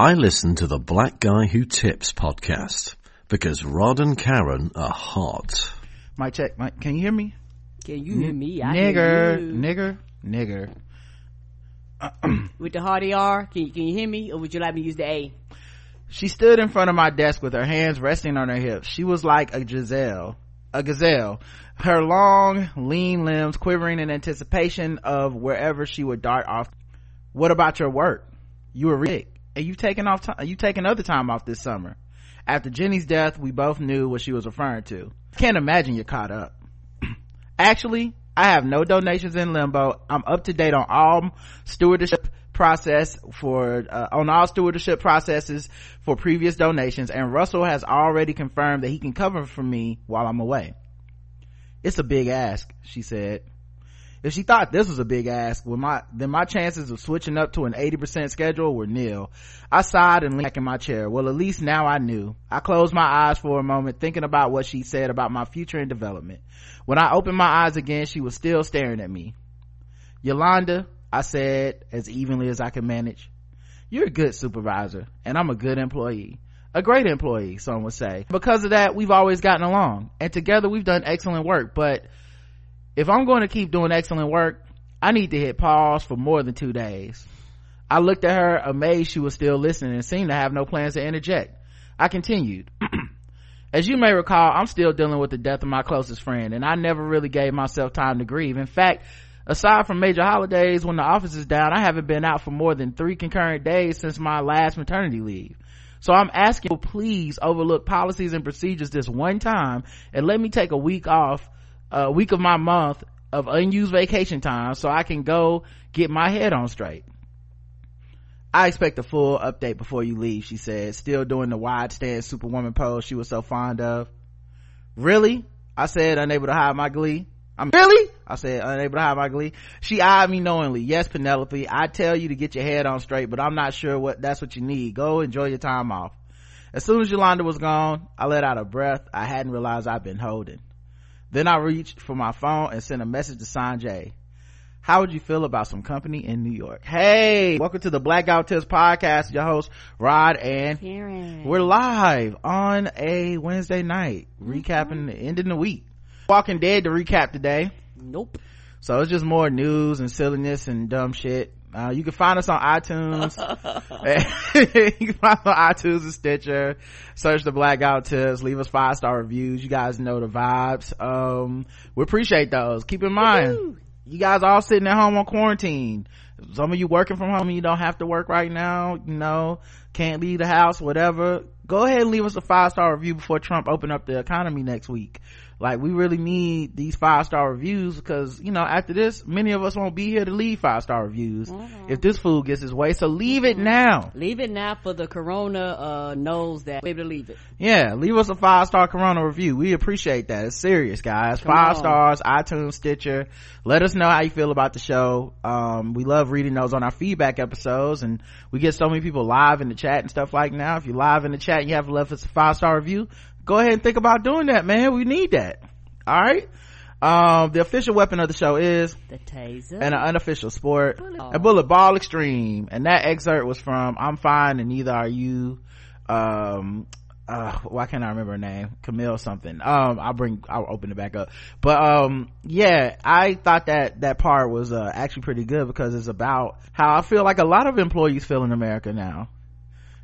I listen to the Black Guy Who Tips podcast because Rod and Karen are hot. Mike, check. Mic, can you hear me? Can you hear me? I nigger, hear you. nigger, nigger. With the hard ER, can you, can you hear me? Or would you like me to use the A? She stood in front of my desk with her hands resting on her hips. She was like a gazelle, a gazelle. Her long, lean limbs quivering in anticipation of wherever she would dart off. What about your work? You were sick, and you taken off. T- you taken other time off this summer. After Jenny's death, we both knew what she was referring to. Can't imagine you're caught up. Actually, I have no donations in limbo. I'm up to date on all stewardship process for uh, on all stewardship processes for previous donations and Russell has already confirmed that he can cover for me while I'm away. It's a big ask, she said. If she thought this was a big ask, well my, then my chances of switching up to an 80% schedule were nil. I sighed and leaned back in my chair. Well, at least now I knew. I closed my eyes for a moment, thinking about what she said about my future and development. When I opened my eyes again, she was still staring at me. Yolanda, I said as evenly as I could manage, you're a good supervisor and I'm a good employee. A great employee, some would say. Because of that, we've always gotten along and together we've done excellent work, but if I'm going to keep doing excellent work, I need to hit pause for more than two days. I looked at her amazed she was still listening and seemed to have no plans to interject. I continued. As you may recall, I'm still dealing with the death of my closest friend and I never really gave myself time to grieve. In fact, aside from major holidays when the office is down, I haven't been out for more than three concurrent days since my last maternity leave. So I'm asking, you please overlook policies and procedures this one time and let me take a week off, a week of my month of unused vacation time so I can go get my head on straight. I expect a full update before you leave, she said, still doing the wide stance superwoman pose she was so fond of. Really? I said, unable to hide my glee. I'm really? I said, unable to hide my glee. She eyed me knowingly. Yes, Penelope, I tell you to get your head on straight, but I'm not sure what that's what you need. Go enjoy your time off. As soon as Yolanda was gone, I let out a breath I hadn't realized I'd been holding. Then I reached for my phone and sent a message to Sanjay. How would you feel about some company in New York? Hey, welcome to the Black Guy Who Tips podcast. Your host, Rod and Karen. we're live on a Wednesday night, mm-hmm. recapping the end of the week. Walking Dead to recap today. Nope. So it's just more news and silliness and dumb shit. Uh, you can find us on iTunes. you can find us on iTunes and Stitcher. Search the Black Guy Who Tips. Leave us five star reviews. You guys know the vibes. Um, we appreciate those. Keep in mind, Woo-hoo. you guys all sitting at home on quarantine. Some of you working from home, you don't have to work right now, you know, can't leave the house, whatever. Go ahead and leave us a five star review before Trump open up the economy next week. Like we really need these five star reviews because, you know, after this, many of us won't be here to leave five star reviews if this fool gets his way. So leave it now. Leave it now for the corona, uh, knows that. We're able to leave it. Yeah, leave us a five star Corona review. We appreciate that. It's serious, guys. Come five on. stars, iTunes, Stitcher. Let us know how you feel about the show. Um, we love reading those on our feedback episodes, and we get so many people live in the chat and stuff like now. If you're live in the chat, and you have left us a five star review. Go ahead and think about doing that, man. We need that. All right. Um, the official weapon of the show is The taser. and an unofficial sport Bullet a bullet ball extreme and that excerpt was from i'm fine and neither are you um uh why can't i remember her name camille something um i'll bring i'll open it back up but um yeah i thought that that part was uh actually pretty good because it's about how i feel like a lot of employees feel in america now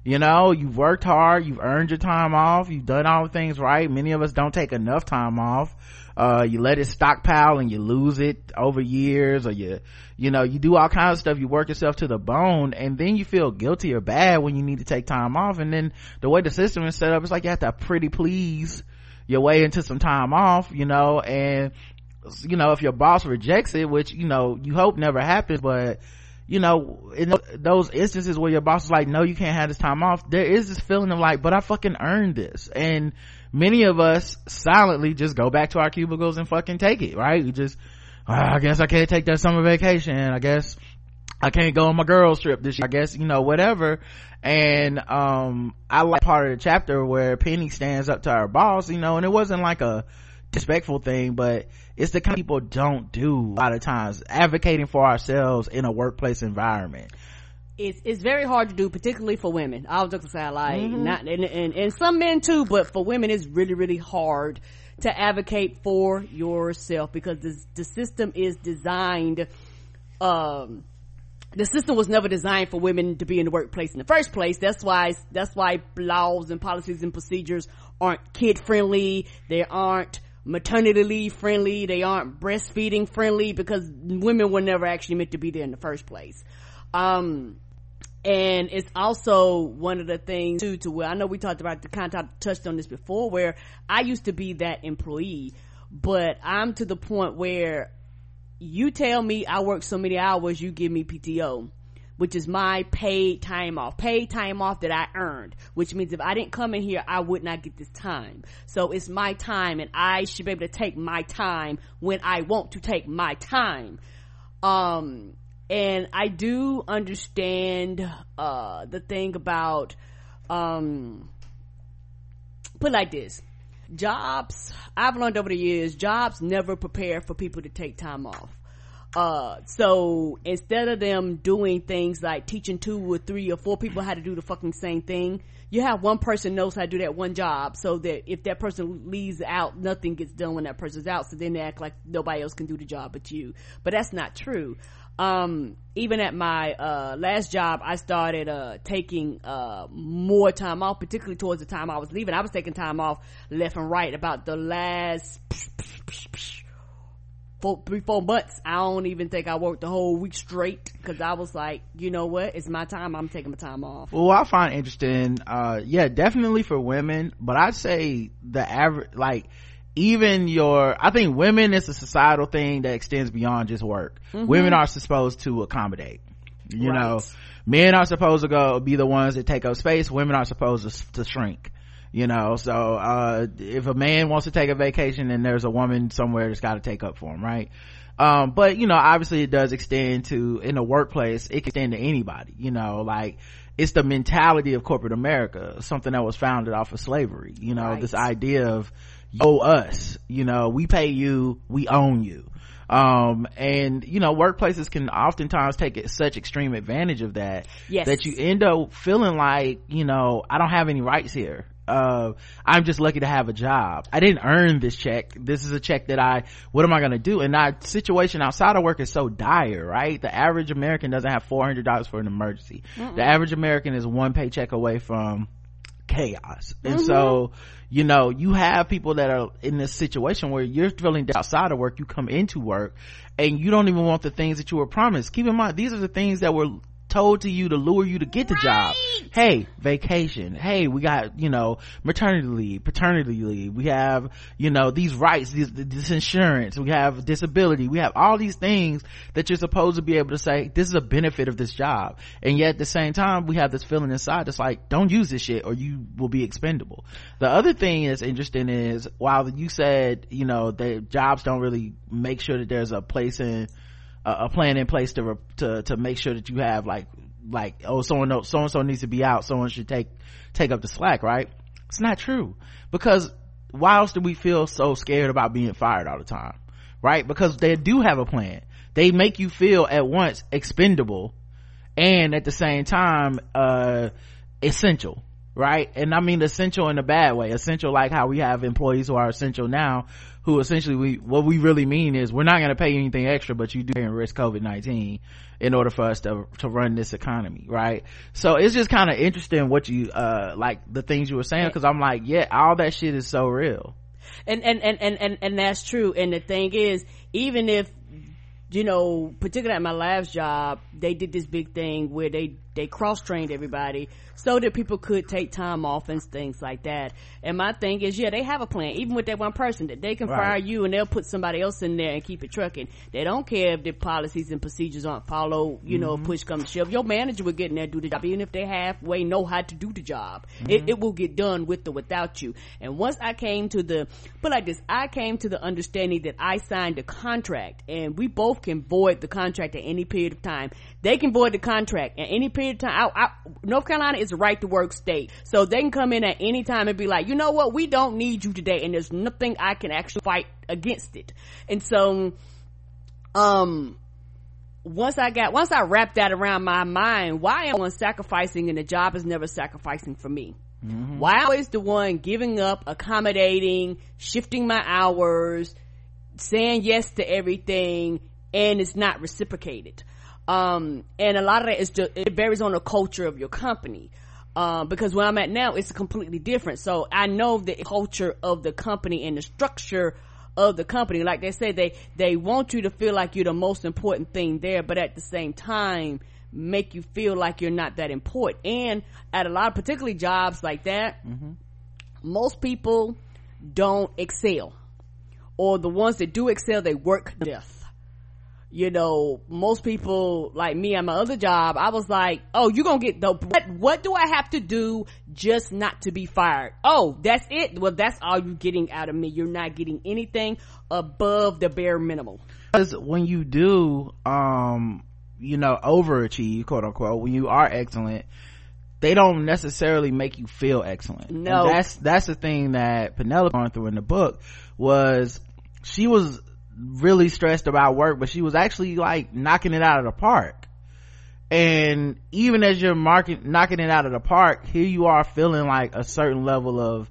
you know you've worked hard you've earned your time off you've done all the things right. Many of us don't take enough time off. Uh you let it stockpile and you lose it over years or you you know you do all kinds of stuff. You work yourself to the bone and then you feel guilty or bad when you need to take time off. And then the way the system is set up it's like you have to pretty please your way into some time off you know and you know if your boss rejects it which you know you hope never happens but you know in those instances where your boss is like no you can't have this time off there is this feeling of like but i fucking earned this and many of us silently just go back to our cubicles and fucking take it right we just "Ah, i guess i can't take that summer vacation i guess I can't go on my girls trip this year. I guess, you know, whatever. And, um, I like part of the chapter where Penny stands up to her boss, you know, and it wasn't like a disrespectful thing, but it's the kind of people don't do a lot of times, advocating for ourselves in a workplace environment. it's it's very hard to do, particularly for women. I was just say like mm-hmm. not and, and and some men too, but for women it's really really hard to advocate for yourself because the the system is designed um the system was never designed for women to be in the workplace in the first place. That's why, that's why laws and policies and procedures aren't kid friendly. They aren't maternity leave friendly. They aren't breastfeeding friendly because women were never actually meant to be there in the first place. Um, and it's also one of the things too to where I know we talked about the kind of touched on this before where I used to be that employee, but I'm to the point where you tell me I work so many hours, you give me PTO, which is my paid time off, paid time off that I earned, which means if I didn't come in here, I would not get this time. So it's my time and I should be able to take my time when I want to take my time. Um, and I do understand, uh, the thing about, um, put like this jobs i've learned over the years jobs never prepare for people to take time off uh, so instead of them doing things like teaching two or three or four people how to do the fucking same thing you have one person knows how to do that one job so that if that person leaves out nothing gets done when that person's out. So then they act like nobody else can do the job but you. But that's not true. Um, even at my uh, last job i started uh, taking uh, more time off particularly towards the time i was leaving. I was taking time off left and right about the last four, three, four months. I don't even think I worked the whole week straight because I was like, you know what? It's my time. I'm taking my time off. Well, I find interesting, uh, yeah, definitely for women, but I'd say the average, like, even your, I think women is a societal thing that extends beyond just work. Mm-hmm. Women are supposed to accommodate. You right. know, men are supposed to go be the ones that take up space. Women are supposed to, to shrink you know so uh, if a man wants to take a vacation and there's a woman somewhere that's got to take up for him right um, but you know obviously it does extend to in the workplace it can extend to anybody you know like it's the mentality of corporate america something that was founded off of slavery you know right. this idea of owe us you know we pay you we own you um and you know workplaces can oftentimes take such extreme advantage of that yes. that you end up feeling like you know i don't have any rights here uh, i'm just lucky to have a job. I didn't earn this check. This is a check that i what am i gonna do? And that situation outside of work is so dire right? The average american doesn't have $400 for an emergency. Mm-mm. the average american is one paycheck away from chaos. And mm-hmm. so you know you have people that are in this situation where you're feeling outside of work you come into work and you don't even want the things that you were promised. Keep in mind these are the things that were told to you to lure you to get the right. job. Hey, vacation. Hey, we got, you know, maternity leave, paternity leave. We have, you know, these rights, this, this insurance. We have disability. We have all these things that you're supposed to be able to say, this is a benefit of this job. And yet at the same time, we have this feeling inside that's like, don't use this shit or you will be expendable. The other thing that's interesting is while you said, you know, that jobs don't really make sure that there's a place in, a, plan in place to to to make sure that you have like like oh someone so and so needs to be out someone should take take up the slack right? It's not true. Because why else do we feel so scared about being fired all the time right? Because they do have a plan. They make you feel at once expendable and at the same time uh essential right? And i mean essential in a bad way. Essential like how we have employees who are essential now who essentially we what we really mean is we're not going to pay you anything extra but you do risk covid-19 in order for us to to run this economy right? So it's just kind of interesting what you uh like the things you were saying because i'm like yeah all that shit is so real. And and and and and, and that's true. And the thing is even if you know particularly at my last job they did this big thing where they they cross trained everybody so that people could take time off and things like that. And my thing is, yeah, they have a plan, even with that one person that they can right. fire you and they'll put somebody else in there and keep it trucking. They don't care if the policies and procedures aren't followed, you mm-hmm. know, push comes to shove. Your manager will get in there do the job, even if they halfway know how to do the job. Mm-hmm. It, it will get done with or without you. And once I came to the, put like this, I came to the understanding that I signed a contract and we both can void the contract at any period of time. They can void the contract at any period of time. I, I, North Carolina is a right to work state. So they can come in at any time and be like, you know what? We don't need you today. And there's nothing I can actually fight against it. And so, um, once I got, once I wrapped that around my mind, why am I sacrificing and the job is never sacrificing for me? Mm-hmm. Why always the one giving up, accommodating, shifting my hours, saying yes to everything, and it's not reciprocated. Um, and a lot of that is just, it varies on the culture of your company. Uh, because where I'm at now, it's completely different. So I know the culture of the company and the structure of the company. Like they say, they, they want you to feel like you're the most important thing there, but at the same time, make you feel like you're not that important. And at a lot of particularly jobs like that, mm-hmm. most people don't excel. Or the ones that do excel, they work death. You know, most people like me at my other job, I was like, oh, you're gonna get the, what, what do I have to do just not to be fired? Oh, that's it? Well, that's all you're getting out of me. You're not getting anything above the bare minimum. Because when you do, um, you know, overachieve, quote unquote, when you are excellent, they don't necessarily make you feel excellent. No. And that's, that's the thing that Penelope going through in the book was she was really stressed about work, but she was actually like knocking it out of the park. And even as you're marking, knocking it out of the park, here you are feeling like a certain level of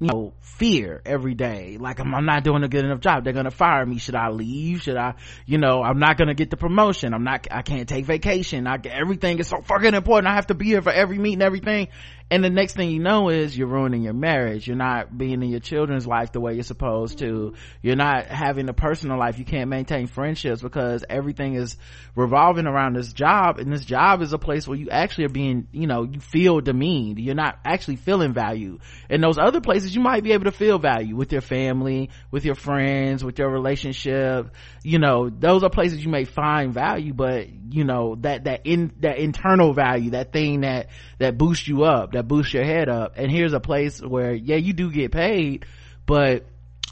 you know fear every day. Like I'm, I'm, not doing a good enough job. They're gonna fire me. Should i leave? Should i you know i'm not gonna get the promotion. I'm not i can't take vacation. I, everything is so fucking important. I have to be here for every meeting everything and the next thing you know is you're ruining your marriage. You're not being in your children's life the way you're supposed to. You're not having a personal life. You can't maintain friendships because everything is revolving around this job. And this job is a place where you actually are being you know you feel demeaned. You're not actually feeling value in those other places you might be able to feel value with your family with your friends with your relationship. You know those are places you may find value but you know that that in that internal value that thing that that boosts you up that boosts your head up and here's a place where yeah you do get paid but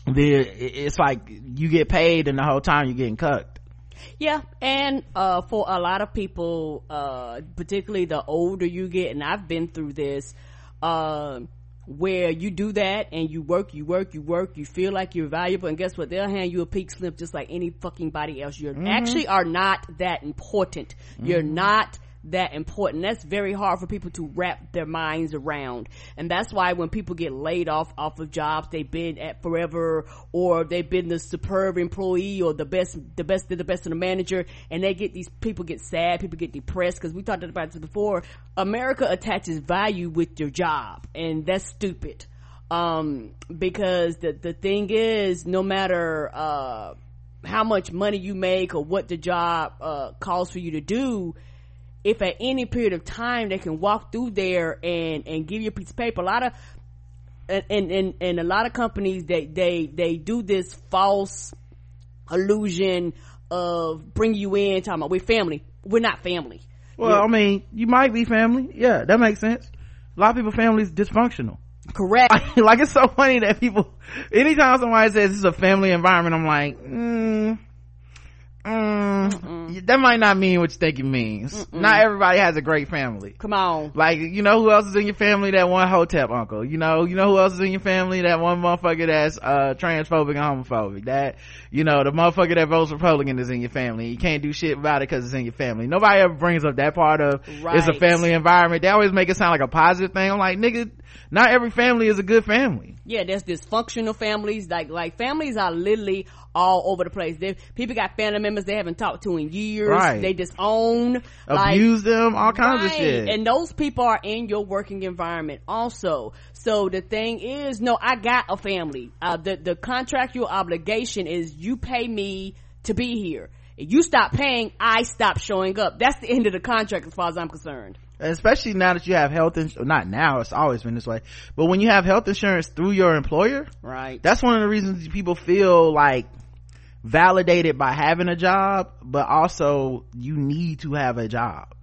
the it's like you get paid and the whole time you're getting cut yeah and uh, for a lot of people uh, particularly the older you get and i've been through this uh, where you do that and you work, you work, you work, you feel like you're valuable, and guess what? They'll hand you a pink slip just like any fucking body else. You mm-hmm. actually are not that important. Mm-hmm. You're not that important. That's very hard for people to wrap their minds around. And that's why when people get laid off off of jobs they've been at forever or they've been the superb employee or the best, the best, the best of the manager and they get these people get sad, people get depressed because we talked about this before. America attaches value with your job and that's stupid. Um, because the, the thing is no matter, uh, how much money you make or what the job, uh, calls for you to do, if at any period of time they can walk through there and and give you a piece of paper. A lot of and and and a lot of companies they they they do this false illusion of bring you in talking about we're family. We're not family. Well i mean you might be family. Yeah that makes sense. A lot of people families dysfunctional. Correct. Like it's so funny that people anytime somebody says this is a family environment i'm like mm, Mm, that might not mean what you think it means. Mm-mm. Not everybody has a great family. Come on. Like, you know who else is in your family? That one hotep uncle. You know, you know who else is in your family? That one motherfucker that's, uh, transphobic and homophobic. That, you know, the motherfucker that votes Republican is in your family. You can't do shit about it cause it's in your family. Nobody ever brings up that part of, right. it's a family environment. They always make it sound like a positive thing. I'm like, nigga, not every family is a good family. Yeah, there's dysfunctional families. Like, like families are literally all over the place. They, people got family members they haven't talked to in years. Right. They disown, abuse like, them, all kinds right. of shit. And those people are in your working environment also. So the thing is, no, I got a family. Uh, the the contractual obligation is you pay me to be here. If you stop paying, I stop showing up. That's the end of the contract as far as I'm concerned especially now that you have health insurance not now it's always been this way but when you have health insurance through your employer right. that's one of the reasons people feel like validated by having a job but also you need to have a job.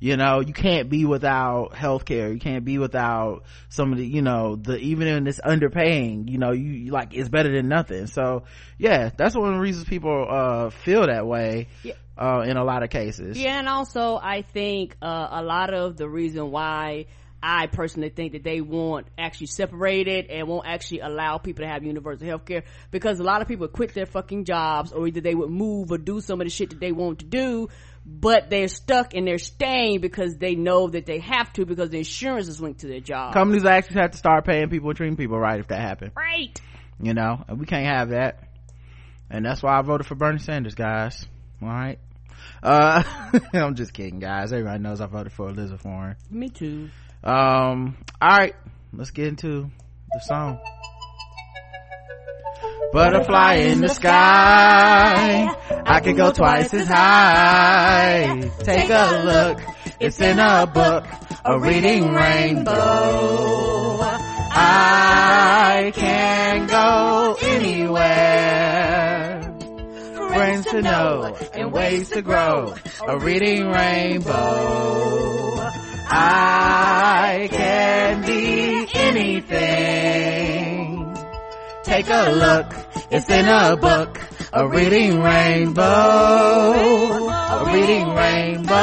You know you can't be without health care you can't be without some of the you know the even in this underpaying you know you like it's better than nothing. So yeah that's one of the reasons people uh feel that way. Yeah. Uh in a lot of cases yeah and also i think uh a lot of the reason why I personally think that they won't actually separate it and won't actually allow people to have universal health care because a lot of people quit their fucking jobs or either they would move or do some of the shit that they want to do, but they're stuck and they're staying because they know that they have to because the insurance is linked to their job. Companies actually have to start paying people and treating people right if that happens. Right. You know, and we can't have that. And that's why I voted for Bernie Sanders, guys. All right. Uh, I'm just kidding, guys. Everybody knows I voted for Elizabeth Warren. Me too. Um, all right, let's get into the song. Butterfly in the sky, I could go twice as high. Take a look, it's in a book, a reading rainbow. I can go anywhere. Friends to know and ways to grow, a reading rainbow. I can be anything. Take a look, it's in a book, a reading rainbow, a reading rainbow.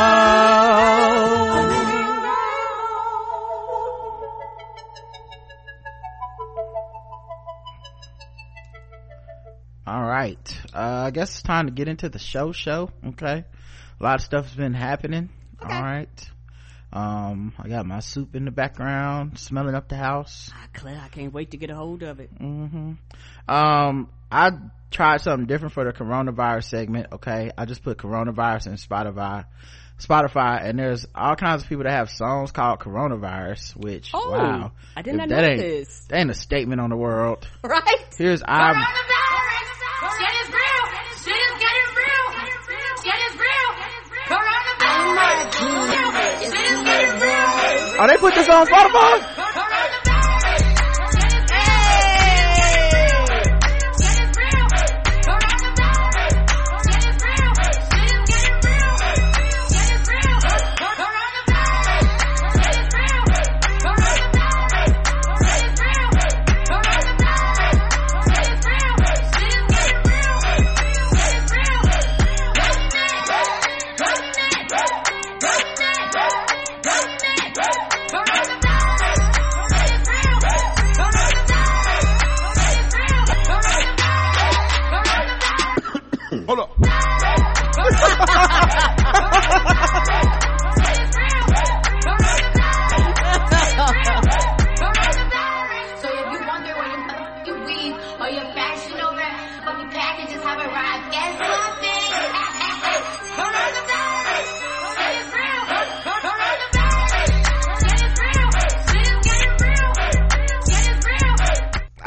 All right, uh, I guess it's time to get into the show. Show, okay. A lot of stuff's been happening. Okay. All right. Um, I got my soup in the background, smelling up the house. Ah, Claire, I can't wait to get a hold of it. hmm Um, I tried something different for the coronavirus segment. Okay, I just put coronavirus in Spotify, Spotify, and there's all kinds of people that have songs called coronavirus. Which Oh, wow, I did not know ain't, this. That ain't a statement on the world. Right? Here's I'm. Coronavirus! مرے پچھلے سو سروا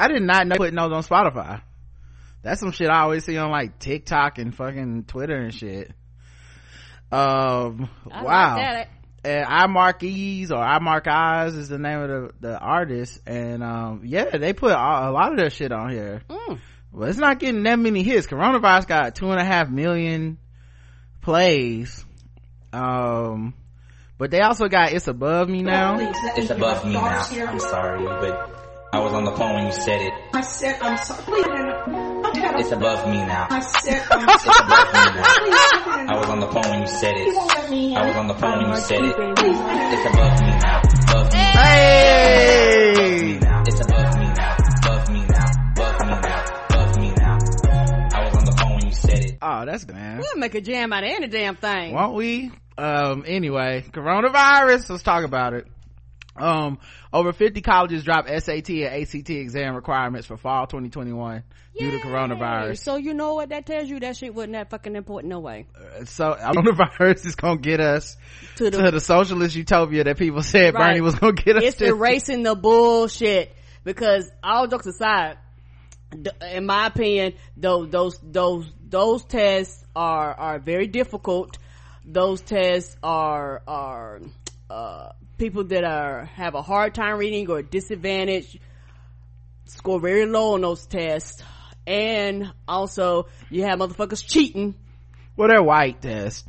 I did not know putting those on Spotify. That's some shit I always see on like TikTok and fucking Twitter and shit. Um, I wow. that. and I Mark Ease or I Mark Eyes is the name of the, the artist. And, um, yeah, they put a, a lot of their shit on here. Mm. Well, it's not getting that many hits. Coronavirus got two and a half million plays. Um, but they also got It's Above Me now. It's above me now. I'm sorry, but I was on the phone when you said it. I said, I'm sorry. Please, It's above me now. I said, I'm sorry. It's above me now. I was on the phone when you said it. I was on the phone when you said it. It's above me now. Above me. Above Hey! now. It's above me now. Above me now. Above me now. Above me now. I was on the phone when you said it. Oh, that's good. We'll make a jam out of any damn thing. won't we um anyway coronavirus let's talk about it um over 50 colleges dropped sat and act exam requirements for fall 2021 due to coronavirus So you know what that tells you? That shit wasn't that fucking important, no way. so coronavirus is gonna get us To to the, the socialist utopia that people said Right. bernie was gonna get us it's to erasing the bullshit because all jokes aside, in my opinion, those those those those tests are are very difficult. Those tests are are uh, people that are have a hard time reading or disadvantaged score very low on those tests, and also you have motherfuckers cheating. well they're white tests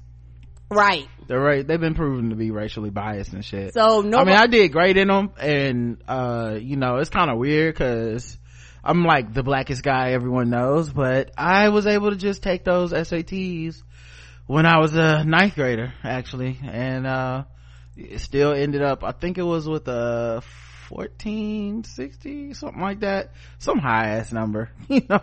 Right. they're ra- they've been proven to be racially biased and shit So no. I mean, I did great in them, and uh, you know, it's kind of weird because I'm like the blackest guy everyone knows, but I was able to just take those SATs when I was a ninth grader, actually, and uh, it still ended up i think it was with a 1460 something like that some high ass number you know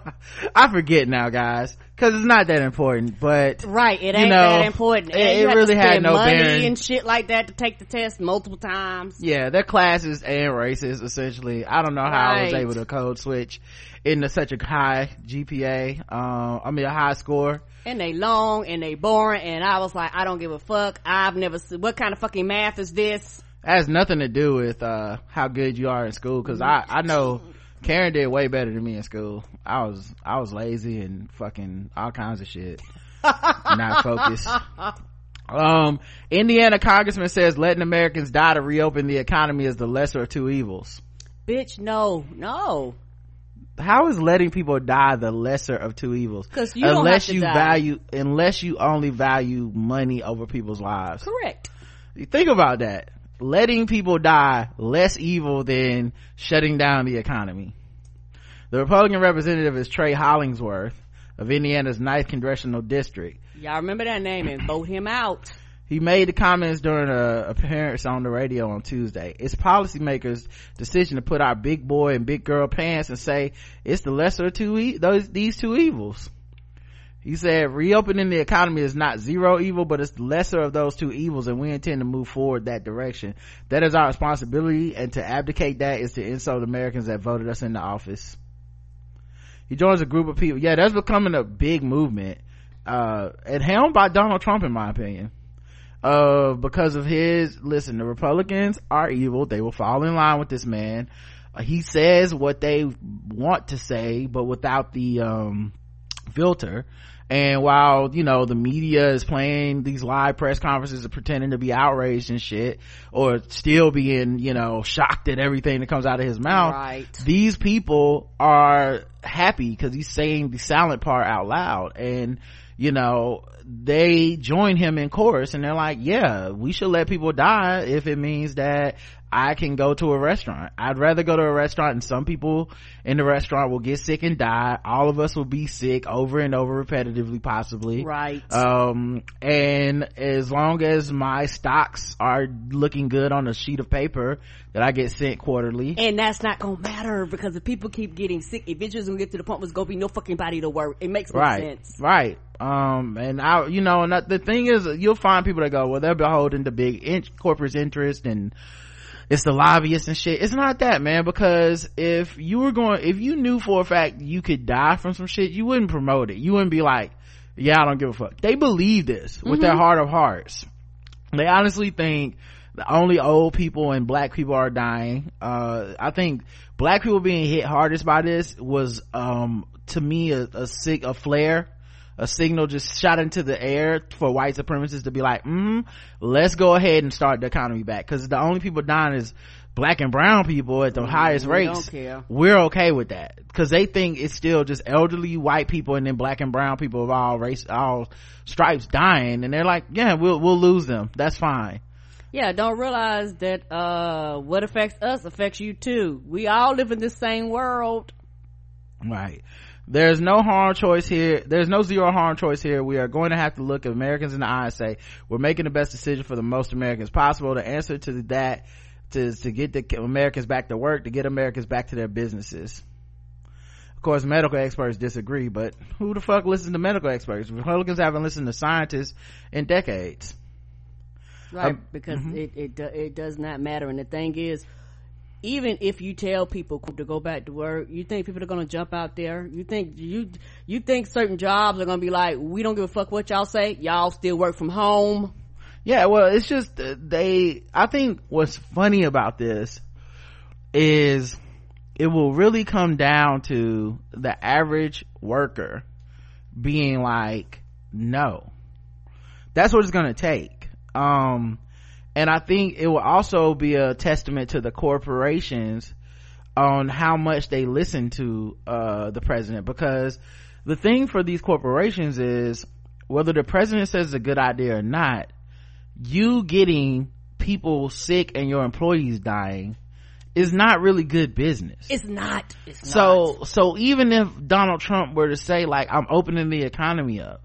i forget now guys because it's not that important but Right, it ain't know, that important. it- it really had no money bearing. and shit like that to take the test multiple times. yeah they're classes and races essentially i don't know how i was able to code switch into such a high gpa um i mean a high score And they long and they boring and I was like, I don't give a fuck. I've never seen, what kind of fucking math is this? Has nothing to do with uh how good you are in school because i i know karen did way better than me in school. I was i was lazy and fucking all kinds of shit. Not focused. Um indiana congressman says letting americans die to reopen the economy is the lesser of two evils. Bitch, no, no. how is letting people die the lesser of two evils? 'Cause you unless you die. value unless you only value money over people's lives. Correct. You think about that letting people die less evil than shutting down the economy. The republican representative is trey hollingsworth of indiana's 9th congressional district. Y'all remember that name and vote him out. he made the comments during a appearance on the radio on tuesday. It's policymakers decision to put our big boy and big girl pants and say it's the lesser of two e- those these two evils he said reopening the economy is not zero evil but it's the lesser of those two evils and we intend to move forward that direction. That is our responsibility and to abdicate that is to insult americans that voted us into office. He joins a group of people. Yeah that's becoming a big movement. Uh and helmed by donald trump in my opinion. Uh because of his listen the republicans are evil. They will fall in line with this man. Uh, he says what they want to say but without the um filter and while you know the media is playing these live press conferences and pretending to be outraged and shit or still being you know shocked at everything that comes out of his mouth Right. these people are happy because he's saying the silent part out loud and you know they join him in chorus and they're like yeah we should let people die if it means that i can go to a restaurant i'd rather go to a restaurant and some people in the restaurant will get sick and die all of us will be sick over and over repetitively possibly Right. um and as long as my stocks are looking good on a sheet of paper that i get sent quarterly and that's not gonna matter because if people keep getting sick, eventually gonna get to the point where it's gonna be no fucking body to work. It makes no right sense. right um and i you know and the thing is you'll find people that go well they're beholden to big in- corporate interest and it's the lobbyists and shit. It's not that man because if you were going if you knew for a fact you could die from some shit you wouldn't promote it. You wouldn't be like yeah i don't give a fuck. They believe this with their heart of hearts. They honestly think the only old people and black people are dying. Uh i think black people being hit hardest by this was um to me a, a sig a flare a signal just shot into the air for white supremacists to be like mm let's go ahead and start the economy back. Because the only people dying is black and brown people at the highest we rates. we're okay with that. Because they think it's still just elderly white people and then black and brown people of all race all stripes dying. And they're like yeah we'll we'll lose them. That's fine. Yeah, don't realize that uh what affects us affects you too. We all live in this same world. Right. There's no harm choice here. There's no zero harm choice here. We are going to have to look at Americans in the eye and say, we're making the best decision for the most Americans possible. The answer to that to, to get the Americans back to work, to get Americans back to their businesses. Of course, medical experts disagree, but who the fuck listens to medical experts? Republicans haven't listened to scientists in decades. Right, Um, because it, it it does not matter. And the thing is, even if you tell people to go back to work, you think people are going to jump out there? You think you you think certain jobs are going to be like, we don't give a fuck what y'all say. Y'all still work from home. Yeah, well, it's just uh, they. I think what's funny about this is it will really come down to the average worker being like, no. That's what it's going to take. Um, and I think it will also be a testament to the corporations on how much they listen to uh the president because the thing for these corporations is whether the president says it's a good idea or not you getting people sick and your employees dying is not really good business It's not. It's so not. so even if donald trump were to say like i'm opening the economy up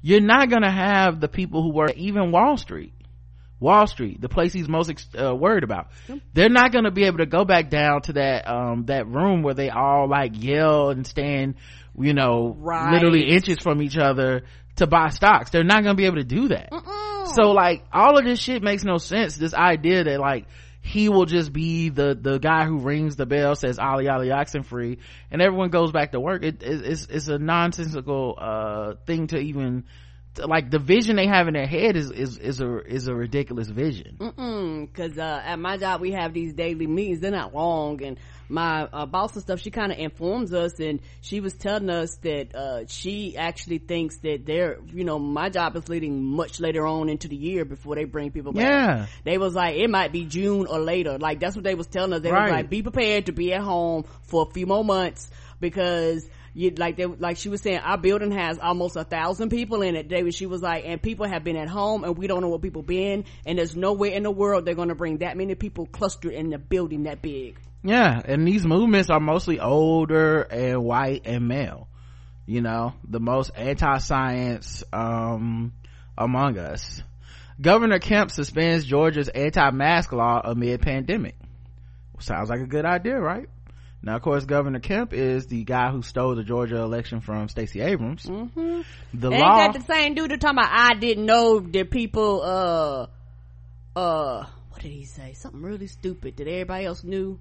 you're not gonna have the people who work even wall street Wall Street, the place he's most uh, worried about. They're not going to be able to go back down to that um that room where they all like yell and stand, you know, Right. literally inches from each other to buy stocks. They're not going to be able to do that. So like all of this shit makes no sense. This idea that like he will just be the the guy who rings the bell, says "Ali Ali Oxenfree," and everyone goes back to work. It, it, it's it's a nonsensical uh thing to even like the vision they have in their head is is is a is a ridiculous vision. Mm, because uh, at my job we have these daily meetings they're not long and my uh, boss and stuff she kind of informs us and she was telling us that uh, she actually thinks that they're you know my job is leading much later on into the year before they bring people back Yeah. they was like it might be june or later like that's what they was telling us they Right. was like be prepared to be at home for a few more months because you like they like she was saying our building has almost a thousand people in it david she was like and people have been at home and we don't know what people been and there's nowhere in the world they're going to bring that many people clustered in a building that big Yeah, and these movements are mostly older and white and male. You know, the most anti-science um among us. Governor Kemp suspends Georgia's anti-mask law amid pandemic. Sounds like a good idea, right? Now, of course, Governor Kemp is the guy who stole the Georgia election from Stacey Abrams. Mm-hmm. The ain't law, that the same dude talking about i didn't know that people uh uh what did he say something really stupid that everybody else knew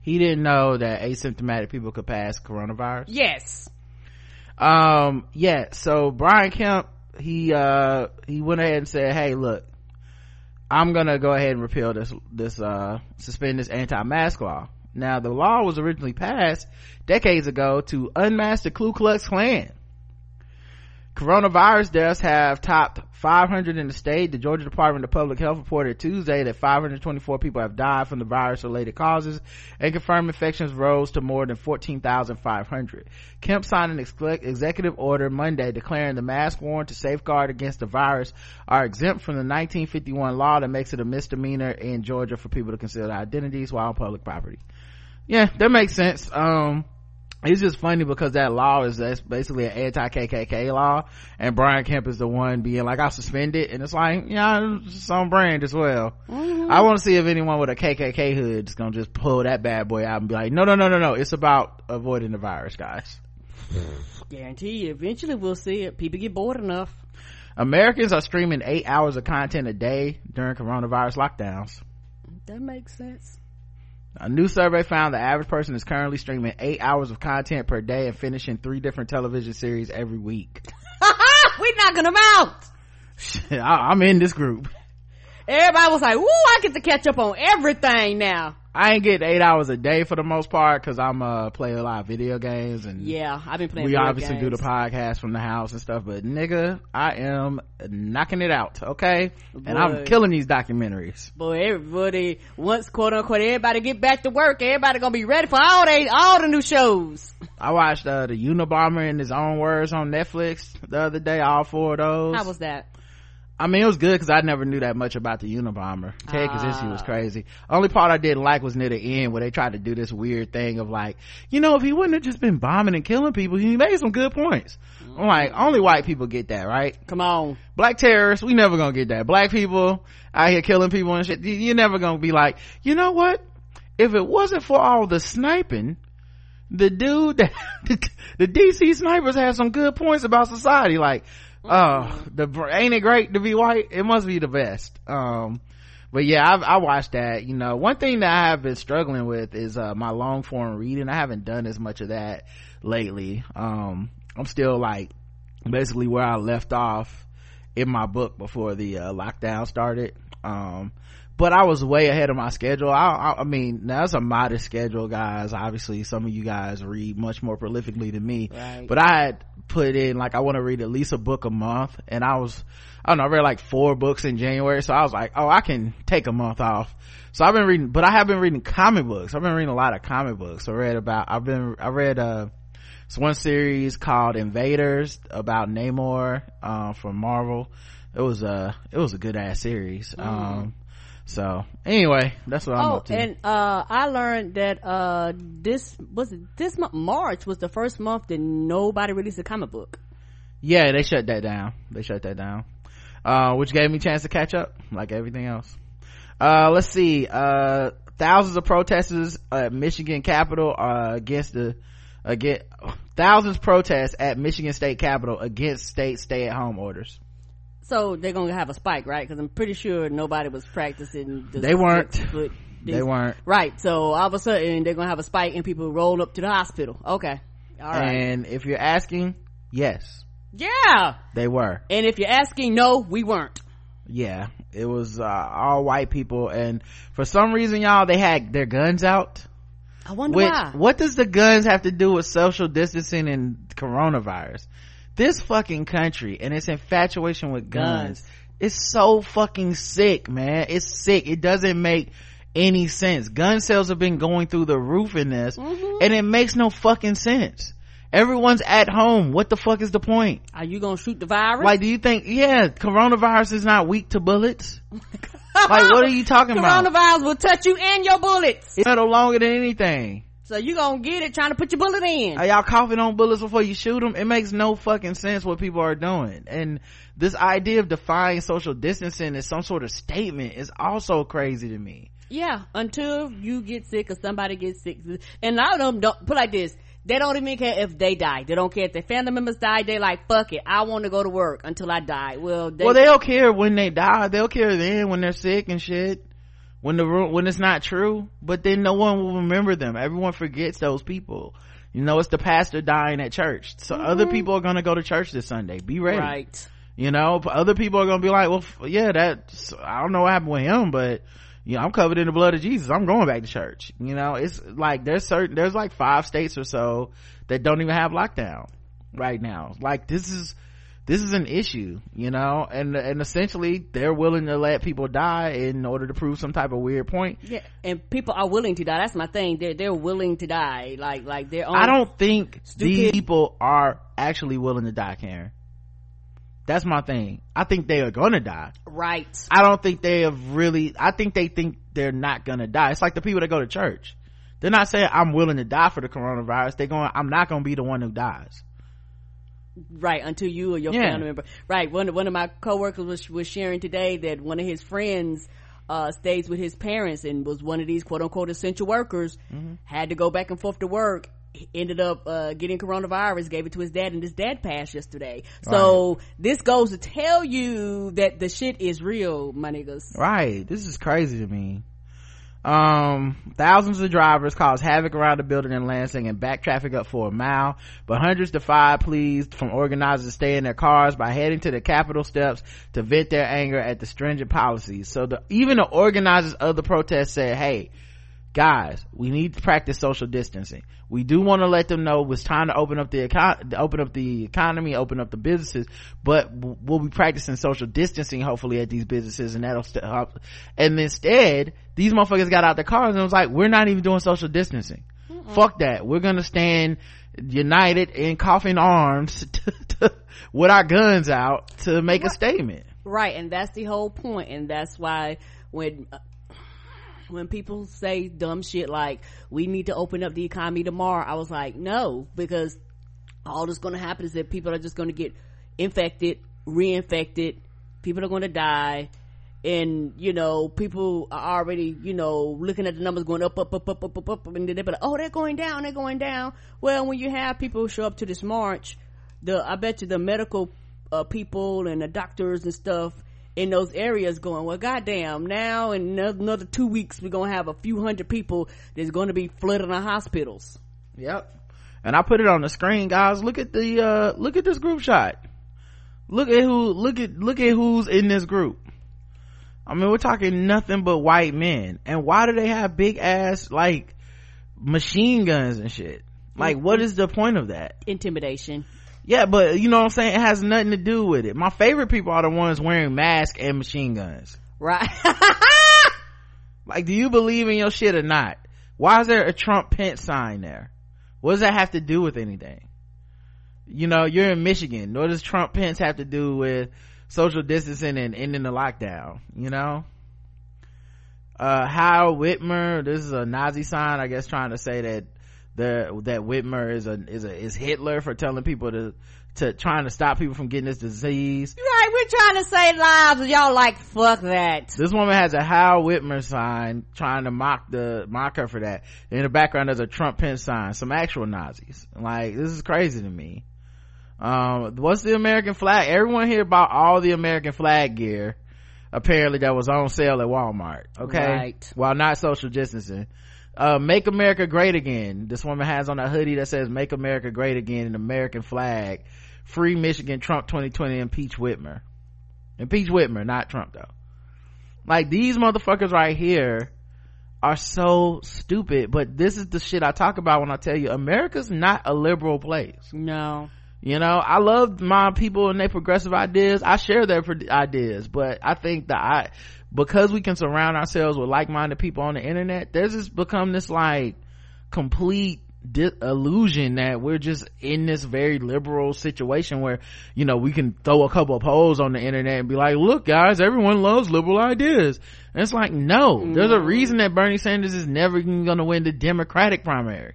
he didn't know that asymptomatic people could pass coronavirus. yes um yeah so brian kemp he uh he went ahead and said hey look i'm gonna go ahead and repeal this this uh suspend this anti-mask law now the law was originally passed decades ago to unmask the ku klux klan Coronavirus deaths have topped 500 in the state. The Georgia Department of Public Health reported Tuesday that 524 people have died from the virus related causes and confirmed infections rose to more than 14,500. Kemp signed an ex- executive order Monday declaring the mask worn to safeguard against the virus are exempt from the 1951 law that makes it a misdemeanor in Georgia for people to conceal their identities while on public property. Yeah, that makes sense. Um, it's just funny because that law is that's basically an anti-KKK law, and Brian Kemp is the one being like, "I'll suspend it," and it's like, yeah, it's on brand as well. I want to see if anyone with a KKK hood is gonna just pull that bad boy out and be like, "No, no, no, no, no, it's about avoiding the virus, guys." guarantee you eventually we'll see it people get bored enough Americans are streaming eight hours of content a day during coronavirus lockdowns. that makes sense A new survey found the average person is currently streaming eight hours of content per day and finishing three different television series every week. We're knocking them out I- I'm in this group. everybody was like "Woo! I get to catch up on everything now." I ain't getting eight hours a day for the most part because I'm uh play a lot of video games and Yeah, I've been playing. we obviously do the podcast from the house and stuff. But nigga, I am knocking it out, okay? And I'm killing these documentaries. Boy, everybody once quote unquote everybody get back to work. Everybody gonna be ready for all they all the new shows. I watched uh the Unabomber in his own words on Netflix the other day. All four of those. How was that? I mean, it was good because I never knew that much about the Unabomber. Ted Kaczynski Ah. was crazy. Only part I didn't like was near the end where they tried to do this weird thing of like, you know, if he wouldn't have just been bombing and killing people, he made some good points. I'm like, only white people get that, right? Come on. Black terrorists, we never gonna get that. Black people out here killing people and shit, you- you're never gonna be like, you know what? If it wasn't for all the sniping, the dude that, the DC snipers had some good points about society. Like, oh, the, ain't it great to be white? It must be the best. Um, but yeah, I've, I watched that. You know, one thing that I have been struggling with is, uh, my long form reading. I haven't done as much of that lately. Um, I'm still like, basically where I left off in my book before the uh, lockdown started. Um, but I was way ahead of my schedule. I, I, I mean, now that's a modest schedule, guys. Obviously, some of you guys read much more prolifically than me. Right. But I had put in like I want to read at least a book a month, and I was, I don't know, I read like four books in January, so I was like, oh, I can take a month off. So I've been reading, but I have been reading comic books. I've been reading a lot of comic books. I read about, I've been, I read uh it's one series called Invaders about Namor, uh, from Marvel. It was a, it was a good ass series. Um, so anyway, that's what I'm oh, up to. and uh, I learned that uh, this was this month March was the first month that nobody released a comic book. yeah, they shut that down. They shut that down. uh, which gave me a chance to catch up like everything else. Uh, let's see. Uh, thousands of protesters at Michigan Capitol uh, against the against thousands protests at Michigan State Capitol against state stay-at-home orders. So they're gonna have a spike, right? Because I'm pretty sure nobody was practicing. The They weren't. foot They weren't. Right. So all of a sudden they're gonna have a spike and people roll up to the hospital. Okay. All right. And if you're asking, yes, yeah. they were. And if you're asking, no, we weren't. Yeah, it was uh, all white people, and for some reason, y'all, they had their guns out. I wonder Which, why. what does the guns have to do with social distancing and coronavirus? This fucking country and its infatuation with guns, Guns. is so fucking sick, man. It's sick. It doesn't make any sense. Gun sales have been going through the roof in this, Mm-hmm. and it makes no fucking sense. Everyone's at home. What the fuck is the point? Are you gonna shoot the virus? Like, do you think, yeah, coronavirus is not weak to bullets? like, what are you talking about? Coronavirus will touch you and your bullets. It's no longer than anything. So you gonna get it trying to put your bullet in. Are y'all coughing on bullets before you shoot them? It makes no fucking sense what people are doing. And this idea of defying social distancing as some sort of statement is also crazy to me. Yeah, until you get sick or somebody gets sick. And a lot of them don't, put like this, they don't even care if they die. They don't care if their family members die. They like, fuck it, I want to go to work until I die. Well, they, well, they'll care when they die. They'll care then when they're sick and shit. When the when it's not true, but then no one will remember them. Everyone forgets those people. You know, it's the pastor dying at church. So other mm-hmm. people are gonna go to church this Sunday. Be ready. right. you know other people are gonna be like well f- yeah that's i don't know what happened with him but you know i'm covered in the blood of jesus i'm going back to church you know it's like there's certain there's like five states or so that don't even have lockdown right now like this is this is an issue you know and and essentially they're willing to let people die in order to prove some type of weird point Yeah, and people are willing to die. That's my thing. They're they're willing to die. Like like they're. I don't think these people are actually willing to die karen that's my thing i think they are gonna die right. I don't think they have really, I think they think they're not gonna die. It's like the people that go to church. They're not saying I'm willing to die for the coronavirus. They're going, I'm not gonna be the one who dies. Right, until you or your Yeah. family member. Right. One one of my coworkers was was sharing today that one of his friends uh stays with his parents and was one of these quote unquote essential workers. Mm-hmm. Had to go back and forth to work. Ended up uh getting coronavirus, gave it to his dad, and his dad passed yesterday. So this goes to tell you that the shit is real, my niggas. Right. This is crazy to me. Um, thousands of drivers caused havoc around the building in Lansing and backed traffic up for a mile, but hundreds defied pleas from organizers to stay in their cars by heading to the Capitol steps to vent their anger at the stringent policies. So the, even the organizers of the protest said, hey, guys, we need to practice social distancing. We do want to let them know it's time to open up the econ- open up the economy, open up the businesses, but we'll be practicing social distancing hopefully at these businesses and that'll st- help. And instead, these motherfuckers got out their cars and was like, we're not even doing social distancing. Fuck that. We're gonna stand united in coughing arms to, to, with our guns out to make a statement. Right, and that's the whole point, and that's why when uh, when people say dumb shit like we need to open up the economy tomorrow, I was like, no, because all that's going to happen is that people are just going to get infected, reinfected, people are going to die. And you know, people are already, you know, looking at the numbers going up, up, up, up, up, up, up, and then they're like, "Oh, they're going down, they're going down." Well, when you have people show up to this march, the I bet you the medical uh, people and the doctors and stuff in those areas going, well, goddamn, now in another two weeks we're gonna have a few hundred people that's gonna be flooding our hospitals. Yep. And I put it on the screen, guys. Look at the uh look at this group shot. Look at who look at look at who's in this group. I mean, we're talking nothing but white men. And why do they have big ass like machine guns and shit? Like what is the point of that? Intimidation. Yeah, but you know what I'm saying? It has nothing to do with it. My favorite people are the ones wearing masks and machine guns. Right. Like, do you believe in your shit or not? Why is there a Trump Pence sign there? What does that have to do with anything? You know, you're in Michigan. What does Trump Pence have to do with social distancing and ending the lockdown? You know? Uh, Hal Whitmer, this is a Nazi sign, I guess, trying to say that the, that Whitmer is a, is a, is Hitler for telling people to to trying to stop people from getting this disease Right, we're trying to save lives, and y'all like fuck that. this woman has a Hal Whitmer sign trying to mock the mock her for that. In the background, there's a Trump Pence sign. Some actual Nazis. Like this is crazy to me. Um, what's the American flag? Everyone here bought all the American flag gear. Apparently, that was on sale at Walmart. Okay, Right. while not social distancing. Uh, make America great again. This woman has on a hoodie that says "Make America Great Again" an American flag. Free Michigan Trump 2020 impeach Whitmer. Impeach Whitmer, not Trump though like these motherfuckers right here are so stupid but this is the shit i talk about when i tell you america's not a liberal place No. you know i love my people and their progressive ideas i share their pro- ideas but i think that i because we can surround ourselves with like-minded people on the internet there's just become this like complete di- illusion that we're just in this very liberal situation where you know we can throw a couple of polls on the internet and be like look guys everyone loves liberal ideas. And it's like no. There's a mm-hmm. reason that bernie sanders is never gonna win the democratic primary.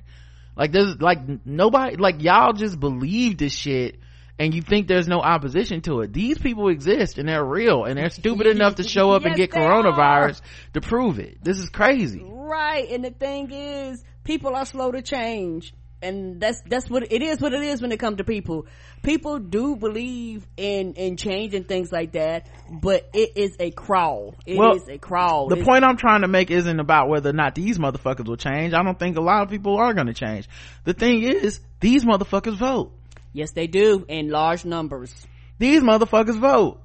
Like there's like nobody like y'all just believe this shit and you think there's no opposition to it these people exist and they're real and they're stupid enough to show up and get coronavirus to prove it this is crazy Right, and the thing is, people are slow to change. And that's, that's what, it is what it is when it comes to people. People do believe in, in change and things like that, but it is a crawl. It is Well, a crawl. the It's- point i'm trying to make isn't about whether or not these motherfuckers will change i don't think a lot of people are going to change the thing is these motherfuckers vote Yes, they do, in large numbers. these motherfuckers vote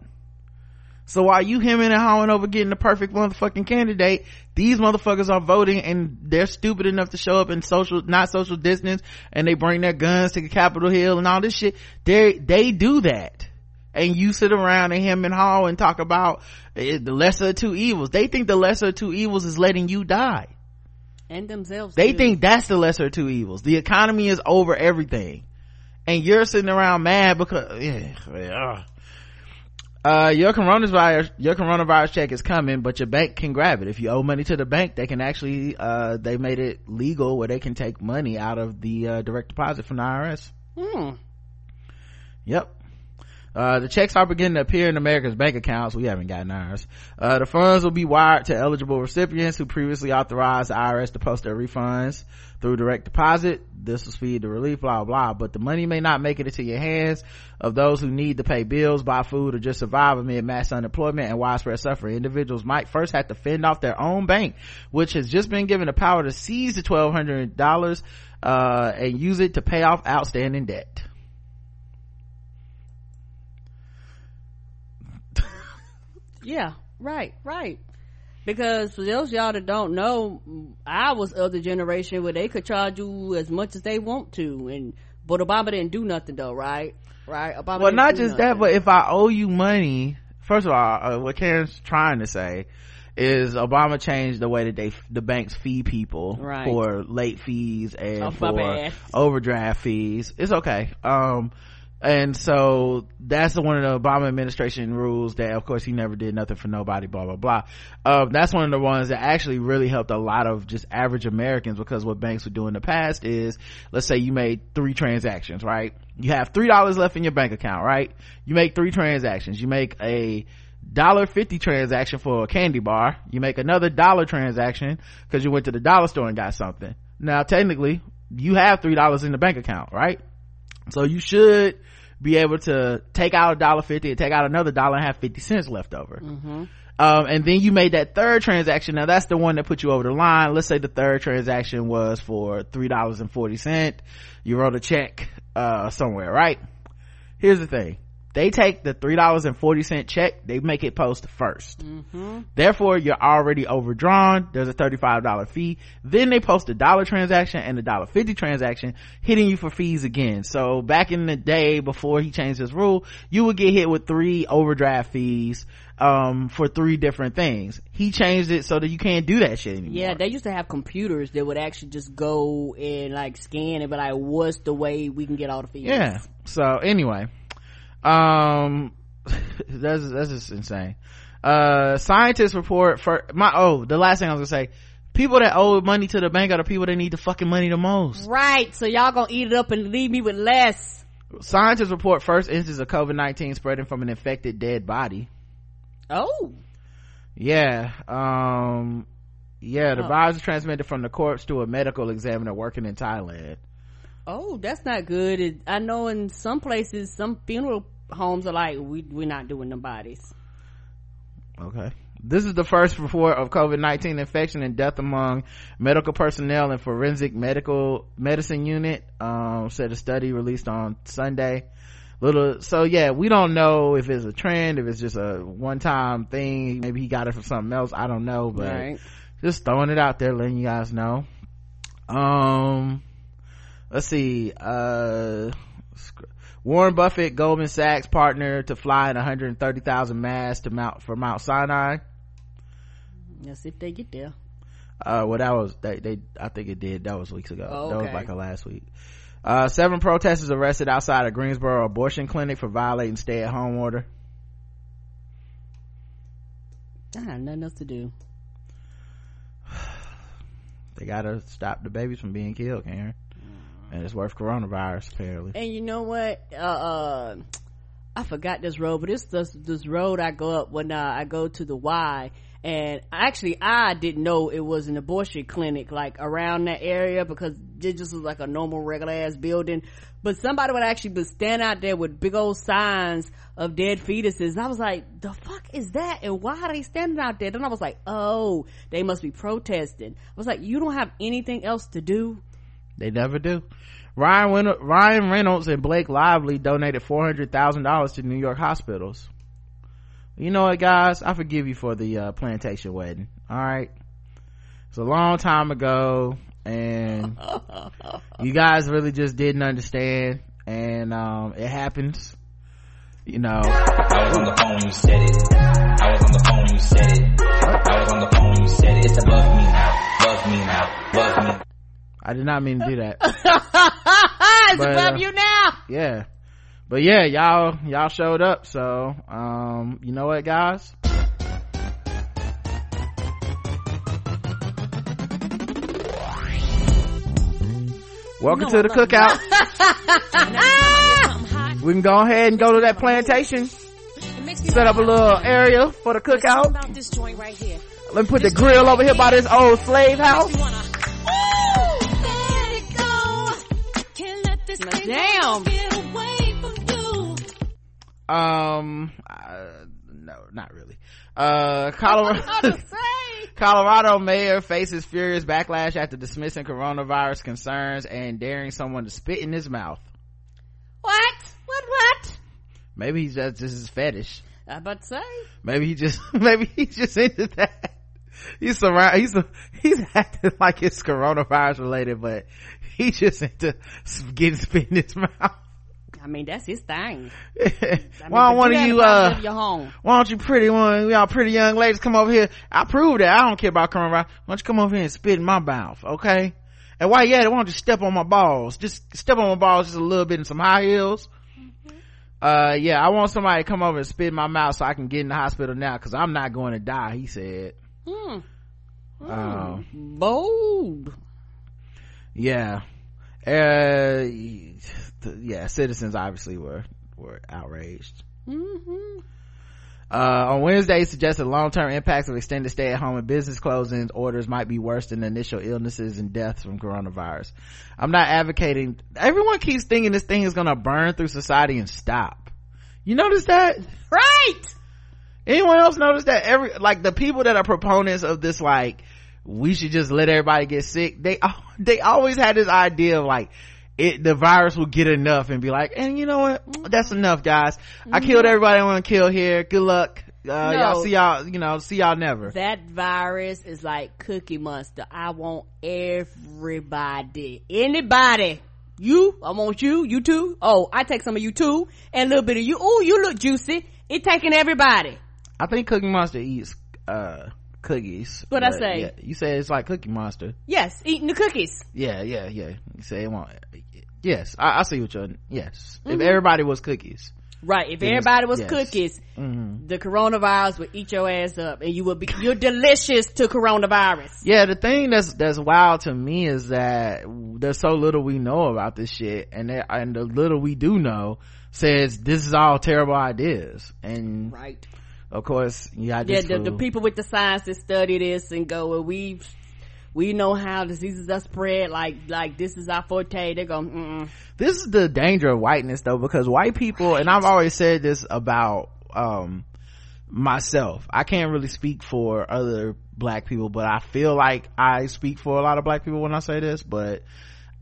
so while you hemming and hawing over getting the perfect motherfucking candidate, these motherfuckers are voting and they're stupid enough to show up in social, not social distance and they bring their guns to Capitol Hill and all this shit. They, they do that. And you sit around and hem and haw and talk about eh, the lesser of two evils. They think the lesser of two evils is letting you die. And themselves. They too. think that's the lesser of two evils. The economy is over everything. And you're sitting around mad because, yeah. Uh, your coronavirus, your coronavirus check is coming, but your bank can grab it. If you owe money to the bank, they can actually, uh, they made it legal where they can take money out of the, uh, direct deposit from the IRS. Hmm. Yep. Uh, the checks are beginning to appear in America's bank accounts. We haven't gotten ours. Uh, the funds will be wired to eligible recipients who previously authorized the IRS to post their refunds through direct deposit. This will speed the relief, blah, blah. But the money may not make it into your hands of those who need to pay bills, buy food, or just survive amid mass unemployment and widespread suffering. Individuals might first have to fend off their own bank, which has just been given the power to seize the $1,200, uh, and use it to pay off outstanding debt. Yeah, right, right. Because for those y'all that don't know, I was of the generation where they could charge you as much as they want to, and but Obama didn't do nothing though, right? Right? Obama. well not just that but if i owe you money first of all uh, what karen's trying to say is obama changed the way that they the banks fee people Right. for late fees and Oh, for overdraft fees it's okay um and so that's one of the obama administration rules that of course he never did nothing for nobody blah blah blah. Um that's one of the ones that actually really helped a lot of just average americans because what banks would do in the past is let's say you made three transactions right? You have three dollars left in your bank account right? You make three transactions. You make a dollar fifty transaction for a candy bar. You make another dollar transaction because you went to the dollar store and got something. Now technically you have three dollars in the bank account right? So you should be able to take out a dollar fifty and take out another dollar and have 50 cents left over. Um, and then you made that third transaction. Now that's the one that put you over the line. Let's say the third transaction was for $3.40. You wrote a check, uh, somewhere, right? Here's the thing. They take the $3.40 check, they make it post 1st Therefore, you're already overdrawn. There's a $35 fee. Then they post a dollar transaction and a dollar fifty transaction, hitting you for fees again. So back in the day before he changed his rule, you would get hit with three overdraft fees, um, for three different things. He changed it so that you can't do that shit anymore. Yeah, they used to have computers that would actually just go and like scan it, but like, what's the way we can get all the fees? yeah so anyway um that's that's just insane uh scientists report for my oh the last thing i was gonna say people that owe money to the bank are the people that need the fucking money the most Right. So y'all gonna eat it up and leave me with less. Scientists report first instance of COVID-19 spreading from an infected dead body. Oh. Yeah. Um, yeah, the Oh. virus is transmitted from the corpse to a medical examiner working in Thailand. Oh, that's not good. It, I know in some places, some funeral homes are like, we, we're not doing the bodies. Okay. This is the first report of COVID-19 infection and death among medical personnel and forensic medical medicine unit, um, said a study released on Sunday. Little, so yeah, we don't know if it's a trend, if it's just a one-time thing. Maybe he got it from something else. I don't know, but Right. just throwing it out there, letting you guys know. Um, let's see, uh, Warren Buffett, Goldman Sachs partner to fly in 130,000 masks to Mount, for Mount Sinai. Let's see if they get there. Uh, well, that was, they, they, I think it did. That was weeks ago. Oh, That was like a last week. Uh, seven protesters arrested outside a Greensboro abortion clinic for violating stay at home order. I have nothing else to do. They gotta stop the babies from being killed, Karen. And it's worth coronavirus, apparently. And you know what? Uh, uh, I forgot this road, but it's this, this road I go up when uh, I go to the Y. And actually, I didn't know it was an abortion clinic, like around that area, because it just was like a normal, regular ass building. But somebody would actually be stand out there with big old signs of dead fetuses. I was like, the fuck is that? And why are they standing out there? Then I was like, oh, they must be protesting. I was like, you don't have anything else to do? They never do. Ryan Win- Ryan Reynolds and Blake Lively donated four hundred thousand dollars to New York hospitals. You know what, guys? I forgive you for the uh, plantation wedding. All right, it's a long time ago, and you guys really just didn't understand, and um, it happens. You know, I was on the phone when you said it. I was on the phone when you said it. I was on the phone when you said it. It's above me now. Above me now. Above me. I did not mean to do that. it's But, above uh, you now. yeah, but yeah, y'all y'all showed up, so um, you know what, guys? Welcome to the cookout. we can go ahead and go to that plantation. Set up a little area for the cookout. About this joint right here. Let me put the grill over here by this old slave house. Damn. get away from you. Um, uh, no, not really. Uh, Colorado, Colorado mayor faces furious backlash after dismissing coronavirus concerns and daring someone to spit in his mouth. What? What? What? Maybe he's just, this is his fetish. I about to say. Maybe he just, maybe he's just into that. He's surround, he's, he's acting like it's coronavirus related, but he's just into getting spit in his mouth. I mean, that's his thing. I mean, Why don't one you of you, uh, your home. why don't you pretty one, y'all pretty young ladies come over here? I prove that. I don't care about coronavirus. Why don't you come over here and spit in my mouth, okay? And why, yeah, why don't you step on my balls? Just step on my balls just a little bit in some high heels. Uh, yeah, I want somebody to come over and spit in my mouth so I can get in the hospital now because I'm not going to die, he said. Hmm. Um, Bold. Yeah. Uh, yeah, citizens obviously were, were outraged. Mm-hmm. Uh, on Wednesday, suggested long-term impacts of extended stay-at-home and business closings orders might be worse than initial illnesses and deaths from coronavirus. I'm not advocating. Everyone keeps thinking this thing is going to burn through society and stop. You notice that? Right. Anyone else notice that? Every like the people that are proponents of this, like we should just let everybody get sick. They they always had this idea of like it the virus will get enough and be like, and you know what? That's enough, guys. I killed everybody I want to kill here. Good luck. Uh, y'all see y'all. You know, see y'all never. That virus is like Cookie Monster. I want everybody, anybody. You, I want you. You too. Oh, I take some of you too, and a little bit of you. Oh, you look juicy. It taking everybody. I think Cookie Monster eats uh cookies. What'd I say? Yeah, you say it's like Cookie Monster. Yes, eating the cookies. Yeah, yeah, yeah. You say it won't. Yes, I, I see what you're. Yes, if Mm-hmm. everybody was cookies. Right. If everybody was yes. cookies, Mhm. the coronavirus would eat your ass up and you would be, you're delicious to coronavirus. Yeah, the thing that's that's wild to me is that there's so little we know about this shit, and that, and the little we do know says this is all terrible ideas, and Right. Of course, yeah, the, the people with the science that study this and go, well, we we know how diseases are spread. Like like this is our forte. They go, this is the danger of whiteness though because white people and i've always said this about um myself i can't really speak for other black people but i feel like i speak for a lot of black people when i say this but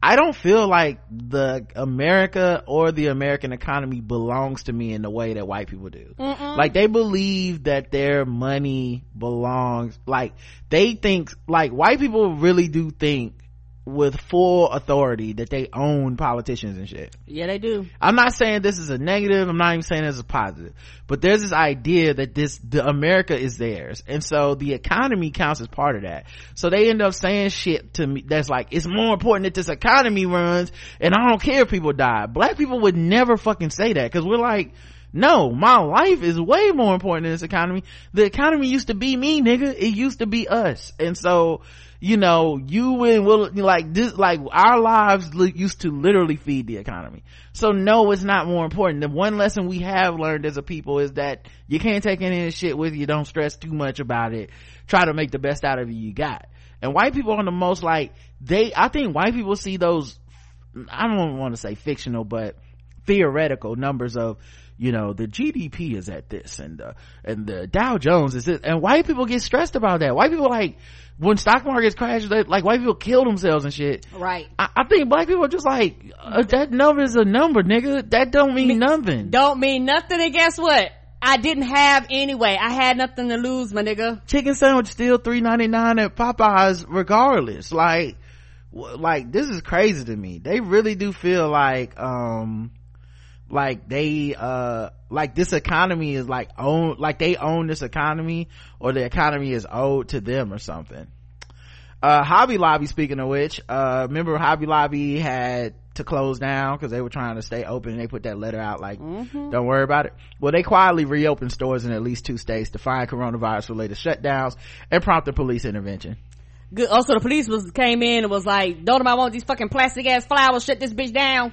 i don't feel like the america or the american economy belongs to me in the way that white people do. Like they believe that their money belongs like they think like white people really do think with full authority that they own politicians and shit yeah, they do. I'm not saying this is a negative. I'm not even saying this is a positive, but there's this idea that this, the America is theirs. And so the economy counts as part of that. So they end up saying shit to me that's like, it's more important that this economy runs and I don't care if people die. Black people would never fucking say that because we're like, no, my life is way more important than this economy. The economy used to be me, nigga. It used to be us. And so, you know, you and will, like this, like our lives li- used to literally feed the economy. So no, it's not more important. The one lesson we have learned as a people is that you can't take any of this shit with you. Don't stress too much about it. Try to make the best out of it you got. And white people are the most like, they, I think white people see those, I don't want to say fictional, but theoretical numbers of, you know, the GDP is at this and the, and the Dow Jones is this. And white people get stressed about that. White people like, when stock markets crash, they, like white people kill themselves and shit. Right. I, I think black people are just like, uh, that number is a number, nigga. That don't mean nothing. Don't mean nothing. And guess what? I didn't have anyway. I had nothing to lose, my nigga. Chicken sandwich still three ninety nine at Popeyes, regardless. Like, like this is crazy to me. They really do feel like, um, like they uh like this economy is like own like they own this economy or the economy is owed to them or something uh hobby lobby speaking of which uh remember hobby lobby had to close down because they were trying to stay open and they put that letter out like don't worry about it well they quietly reopened stores in at least two states to find coronavirus related shutdowns and prompted police intervention Good. Also, the police was came in and was like, "Don't nobody want these fucking plastic ass flowers? Shut this bitch down."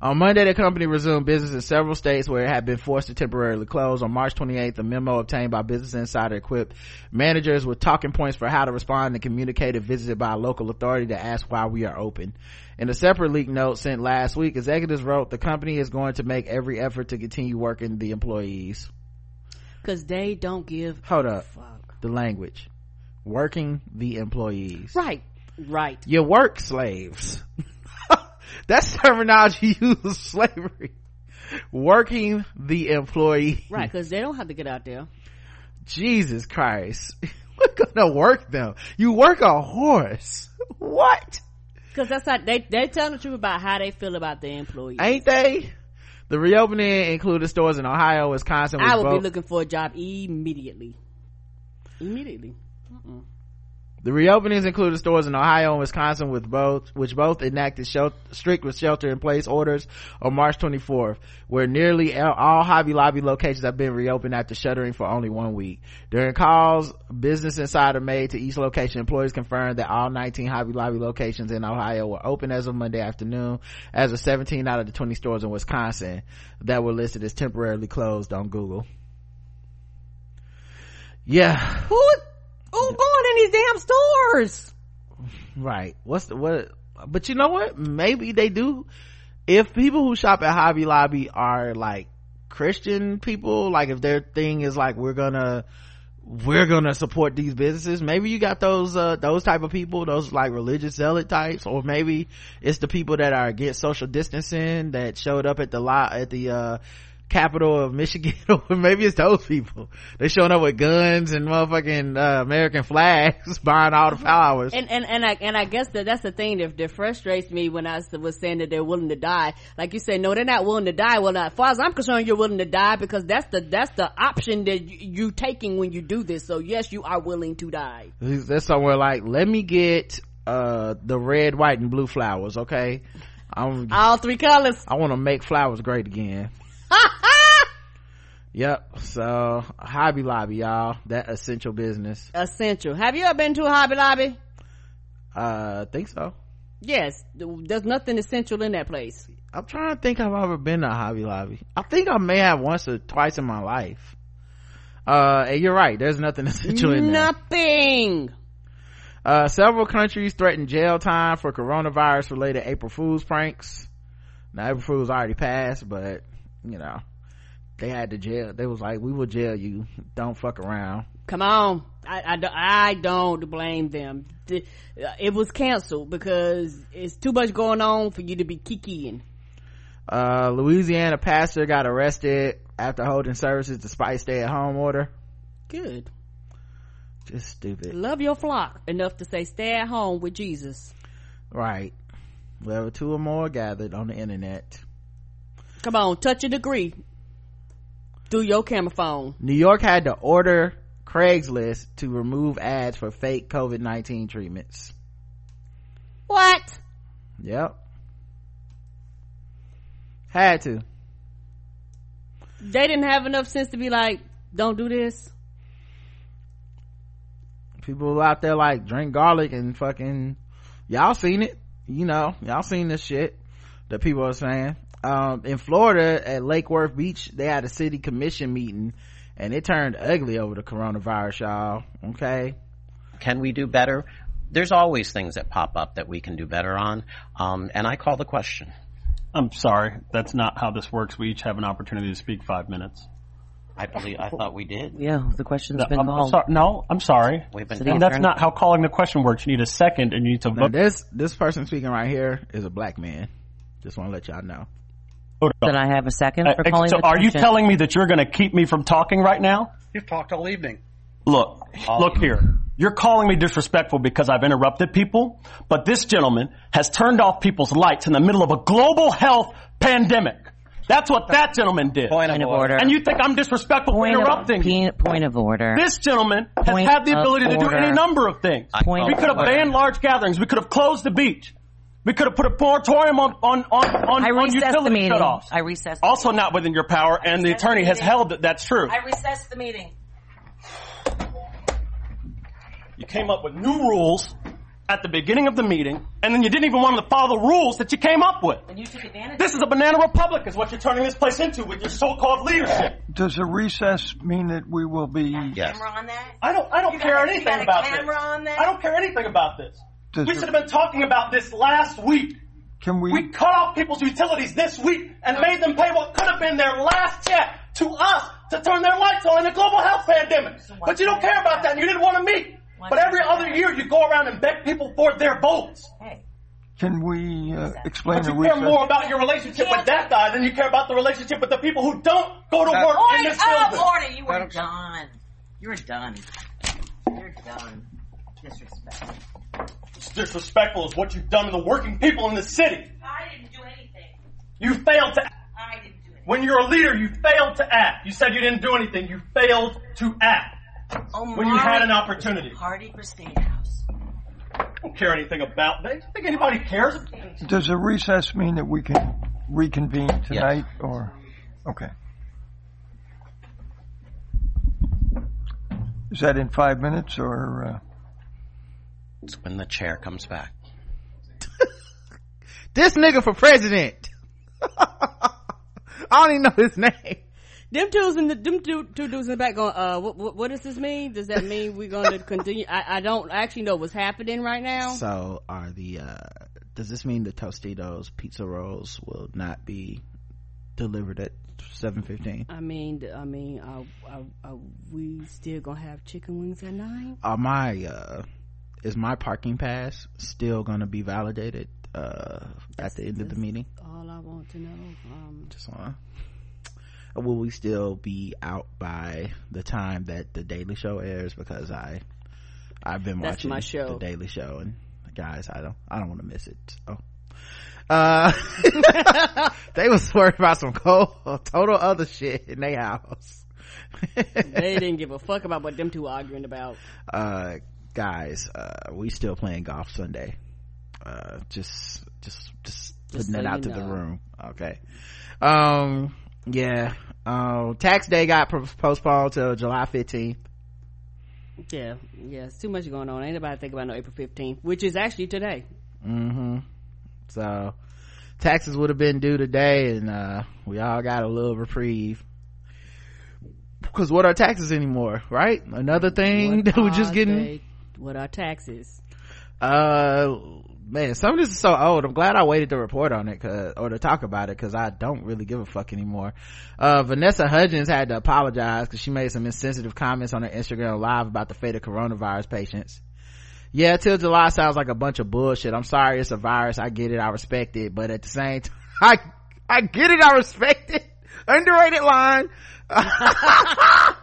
On Monday, the company resumed business in several states where it had been forced to temporarily close. On March 28th, a memo obtained by Business Insider equipped managers with talking points for how to respond and communicated visited by a local authority to ask why we are open. In a separate leak note sent last week, executives wrote the company is going to make every effort to continue working the employees. Cause they don't give Hold up. fuck. The language. Working the employees. Right. Right. You work slaves. That's terminology used in slavery. Working the employee. Right. Cause they don't have to get out there. Jesus Christ. We're gonna work them. You work a horse. What? Cause that's how they, they tell the truth about how they feel about their employees. Ain't they? The reopening included stores in Ohio, Wisconsin, I would be looking for a job immediately. Immediately. The reopenings included stores in Ohio and Wisconsin with both, which both enacted shel- strict with shelter in place orders on March 24th, where nearly all- Hobby Lobby locations have been reopened after shuttering for only one week. During calls Business Insider made to each location, employees confirmed that all 19 Hobby Lobby locations in Ohio were open as of Monday afternoon, as of 17 out of the 20 stores in Wisconsin that were listed as temporarily closed on Google. Yeah, who going in these damn stores? right. What's the, what, but you know what? Maybe they do. If people who shop at Hobby Lobby are like Christian people, like if their thing is like, we're gonna, we're gonna support these businesses, maybe you got those, uh, those type of people, those like religious zealot types, or maybe it's the people that are against social distancing that showed up at the lot, at the, uh, capital of Michigan, or maybe it's those people. They showing up with guns and motherfucking, uh, American flags, buying all the flowers. And and and I and I guess that that's the thing that, that frustrates me when I was saying that they're willing to die. Like you say, no, they're not willing to die. Well, as far as I'm concerned, you're willing to die because that's the that's the option that you, you taking when you do this. So yes, you are willing to die. That's somewhere like, let me get, uh, the red, white, and blue flowers, okay? I'm, All three colors. I want to make flowers great again. Yep. So Hobby Lobby, y'all. That essential business. Essential. Have you ever been to a Hobby Lobby? Uh, think so. Yes. There's nothing essential in that place. I'm trying to think I've ever been to a Hobby Lobby. I think I may have once or twice in my life. Uh, and you're right. There's nothing essential in there. Nothing. Uh, several countries threatened jail time for coronavirus related April Fool's pranks. Now April Fool's already passed, but you know, they had to jail. They was like, we will jail you. Don't fuck around. Come on. I, I, don't- I don't blame them. Uh, It was canceled because it's too much going on for you to be kikiing. Uh, Louisiana pastor got arrested after holding services despite stay at home order. Good. Just stupid. Love your flock enough to say stay at home with Jesus. Right. Wherever two or more gathered on the internet. Come on, touch a degree through your camera phone. New York had to order Craigslist to remove ads for fake COVID-19 treatments. What? Yep. Had to. They didn't have enough sense to be like, don't do this. People out there like drink garlic and fucking, y'all seen it. You know, y'all seen this shit that people are saying. Um, in Florida at Lake Worth Beach, they had a city commission meeting and it turned ugly over the coronavirus, y'all. Okay. Can we do better? There's always things that pop up that we can do better on. Um, and I call the question. I'm sorry. That's not how this works. We each have an opportunity to speak five minutes. I believe, I thought we did. Yeah, the question's No, been I'm, called. sorry. no, I'm sorry. We've been City And that's not how calling the question works. You need a second and you need to Now vote. this, this person speaking right here is a black man. Just want to let y'all know. Hold on. Did I have a second Uh, for calling so the are you telling me that you're going to keep me from talking right now? You've talked all evening. Look, look here. You're calling me disrespectful because I've interrupted people, but this gentleman has turned off people's lights in the middle of a global health pandemic. That's what that gentleman did. Point Point of order. And you think I'm disrespectful Point for of, interrupting? pe- point of order. This gentleman has had the ability to do any number of things. Point we could have banned large gatherings. We could have closed the beach. We could have put a moratorium on on on, on, I on recessed the utility meeting. shutoffs. I recessed. the Also meeting. not within your power, and the recessed the attorney has held that that's true. I recessed the meeting. You came up with new rules at the beginning of the meeting, and then you didn't even want to follow the rules that you came up with. And you took advantage. This is a banana republic, is what you're turning this place into with your so-called leadership. Does a recess mean that we will be? Yes. Camera on that. I don't. I don't You care got a- you anything got a about camera this. on that? I don't care anything about this. Does we the- should have been talking about this last week. Can we? We cut off people's utilities this week and made them pay what could have been their last check to us to turn their lights on in a global health pandemic. But you don't care about that and you didn't want to meet. But every other year you go around and beg people for their votes. Hey, Can we uh, explain But the you care more about your relationship with that guy than you care about the relationship with the people who don't go to work in point this of building. order. You were Madam- done. You're done. You're done. Disrespect. It's disrespectful is what you've done to the working people in the city. I didn't do anything. You failed to I didn't do anything. When you're a leader, you failed to act. You said you didn't do anything. You failed to act when you had an opportunity. Party for State House. I don't care anything about that. Do think anybody cares? Does a recess mean that we can reconvene tonight, or okay? Is that in five minutes, or uh, It's when the chair comes back. This nigga for president. I don't even know his name. Them twos in the them two, two dudes in the back going, uh, what, what, what does this mean? Does that mean we're going to continue? I, I don't actually know what's happening right now. So are the, uh, does this mean the Totino's pizza rolls will not be delivered at 7.15? I mean, I mean, are, are, are we still gonna have chicken wings at nine? Are my, uh, is my parking pass still gonna be validated, uh, at the end of the meeting? All I want to know. Um, Just wanna, will we still be out by the time that the Daily Show airs? Because I, I've been That's watching my show. the Daily Show and guys, I don't, I don't want to miss it. So. Uh, they was worried about some cold, total other shit in their house. they didn't give a fuck about what them two arguing about. uh, guys, uh, we still playing golf Sunday. Uh, just, just, just putting that out to the room. Okay. Um, yeah, Um, tax day got postponed till July 15th. Yeah, yeah, it's too much going on. Ain't nobody think about no April 15th, which is actually today. Mm-hmm. So, taxes would have been due today and, uh, we all got a little reprieve. Cause what are taxes anymore, right? Another thing What that we're just getting, what are taxes? uh, man, some of this is so old. I'm glad I waited to report on it, cause, or to talk about it, cause I don't really give a fuck anymore. Uh, Vanessa Hudgens had to apologize cause she made some insensitive comments on her Instagram live about the fate of coronavirus patients. Yeah, till July sounds like a bunch of bullshit. I'm sorry it's a virus. I get it. I respect it. But at the same time, I, I get it. I respect it. Underrated line.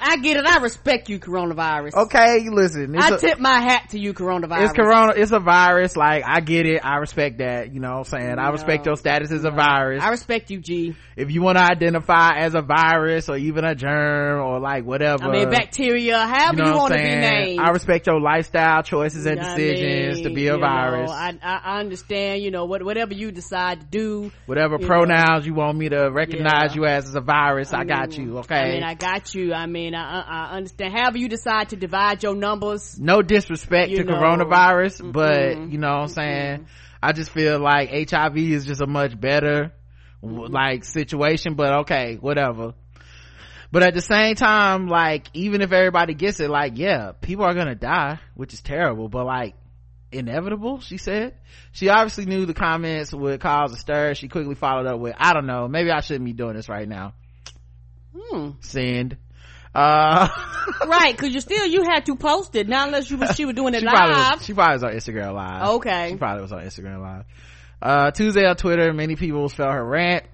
I get it. I respect you, coronavirus. Okay, listen. I a- tip my hat to you, coronavirus. It's corona. It's a virus. Like I get it. I respect that. You know what I'm saying? I respect your status as a virus. I respect you, G. if you want to identify as a virus or even a germ or like whatever. I mean, bacteria, however you, know what want to be named. I respect your lifestyle choices and I decisions to mean, be a you know, virus. I, I, I understand, you know, what, whatever you decide to do. whatever you pronouns you want me to recognize Yeah. you as as a virus, I, got you. Mm. Okay. I mean, I got you. I mean, I, I I understand. However you decide to divide your numbers. no disrespect to know. coronavirus, but Mm-mm. you know what I'm saying? I just feel like HIV is just a much better w- like situation, but okay, whatever. But at the same time, like, even if everybody gets it, like, yeah, people are gonna die, which is terrible, but like, inevitable, she said. She obviously knew the comments would cause a stir. She quickly followed up with, I don't know, maybe I shouldn't be doing this right now. Hmm. Send. Uh, right, because you still you had to post it, not unless you was she was doing it she probably, live. was, she probably was on Instagram live. Okay. She probably was on Instagram live. Uh, Tuesday on Twitter, many people felt her rant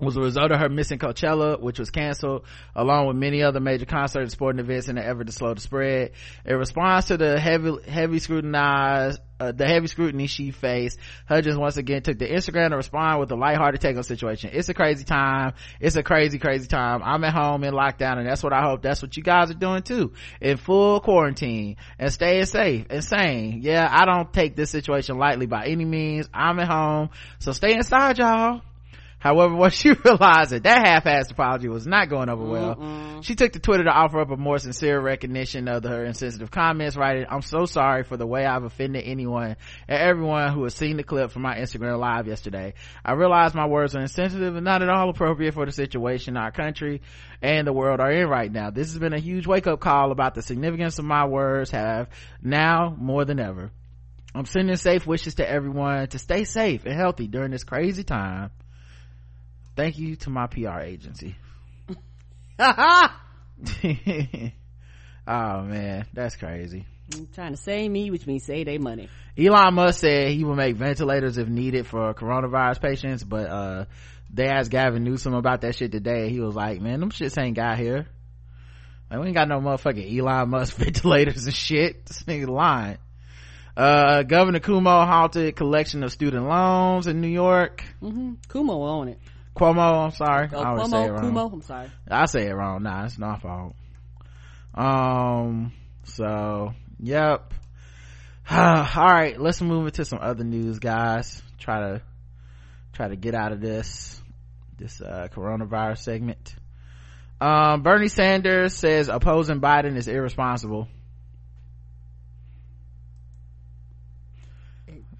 was a result of her missing Coachella, which was canceled, along with many other major concerts and sporting events in an effort to slow the spread. In response to the heavy, heavy scrutinized, uh, the heavy scrutiny she faced, Hudgens once again took the Instagram to respond with a lighthearted take on the situation. It's a crazy time. It's a crazy, crazy time. I'm at home in lockdown and that's what I hope that's what you guys are doing too. In full quarantine and staying safe and sane. Yeah, I don't take this situation lightly by any means. I'm at home, so stay inside y'all. However, once she realized that that half-assed apology was not going over well, she took to Twitter to offer up a more sincere recognition of her insensitive comments, writing, I'm so sorry for the way I've offended anyone and everyone who has seen the clip from my Instagram live yesterday. I realize my words are insensitive and not at all appropriate for the situation our country and the world are in right now. This has been a huge wake-up call about the significance of my words have now more than ever. I'm sending safe wishes to everyone to stay safe and healthy during this crazy time. Thank you to my PR agency. oh man, that's crazy. I'm trying to save me, which means save their money. Elon Musk said he will make ventilators if needed for coronavirus patients, but uh they asked Gavin Newsom about that shit today. He was like, "Man, them shits ain't got here. Like, we ain't got no motherfucking Elon Musk ventilators and shit. This nigga lying." Uh, Governor Cuomo halted collection of student loans in New York. Mm-hmm. Kumo on it. Cuomo, I'm sorry. Oh, I always say it Cuomo, wrong. Kumo, I'm sorry. I say it wrong. Nah, it's not my fault. Um, so, yep. All right, let's move into some other news, guys. Try to, try to get out of this, this, uh, coronavirus segment. Um, Bernie Sanders says opposing Biden is irresponsible.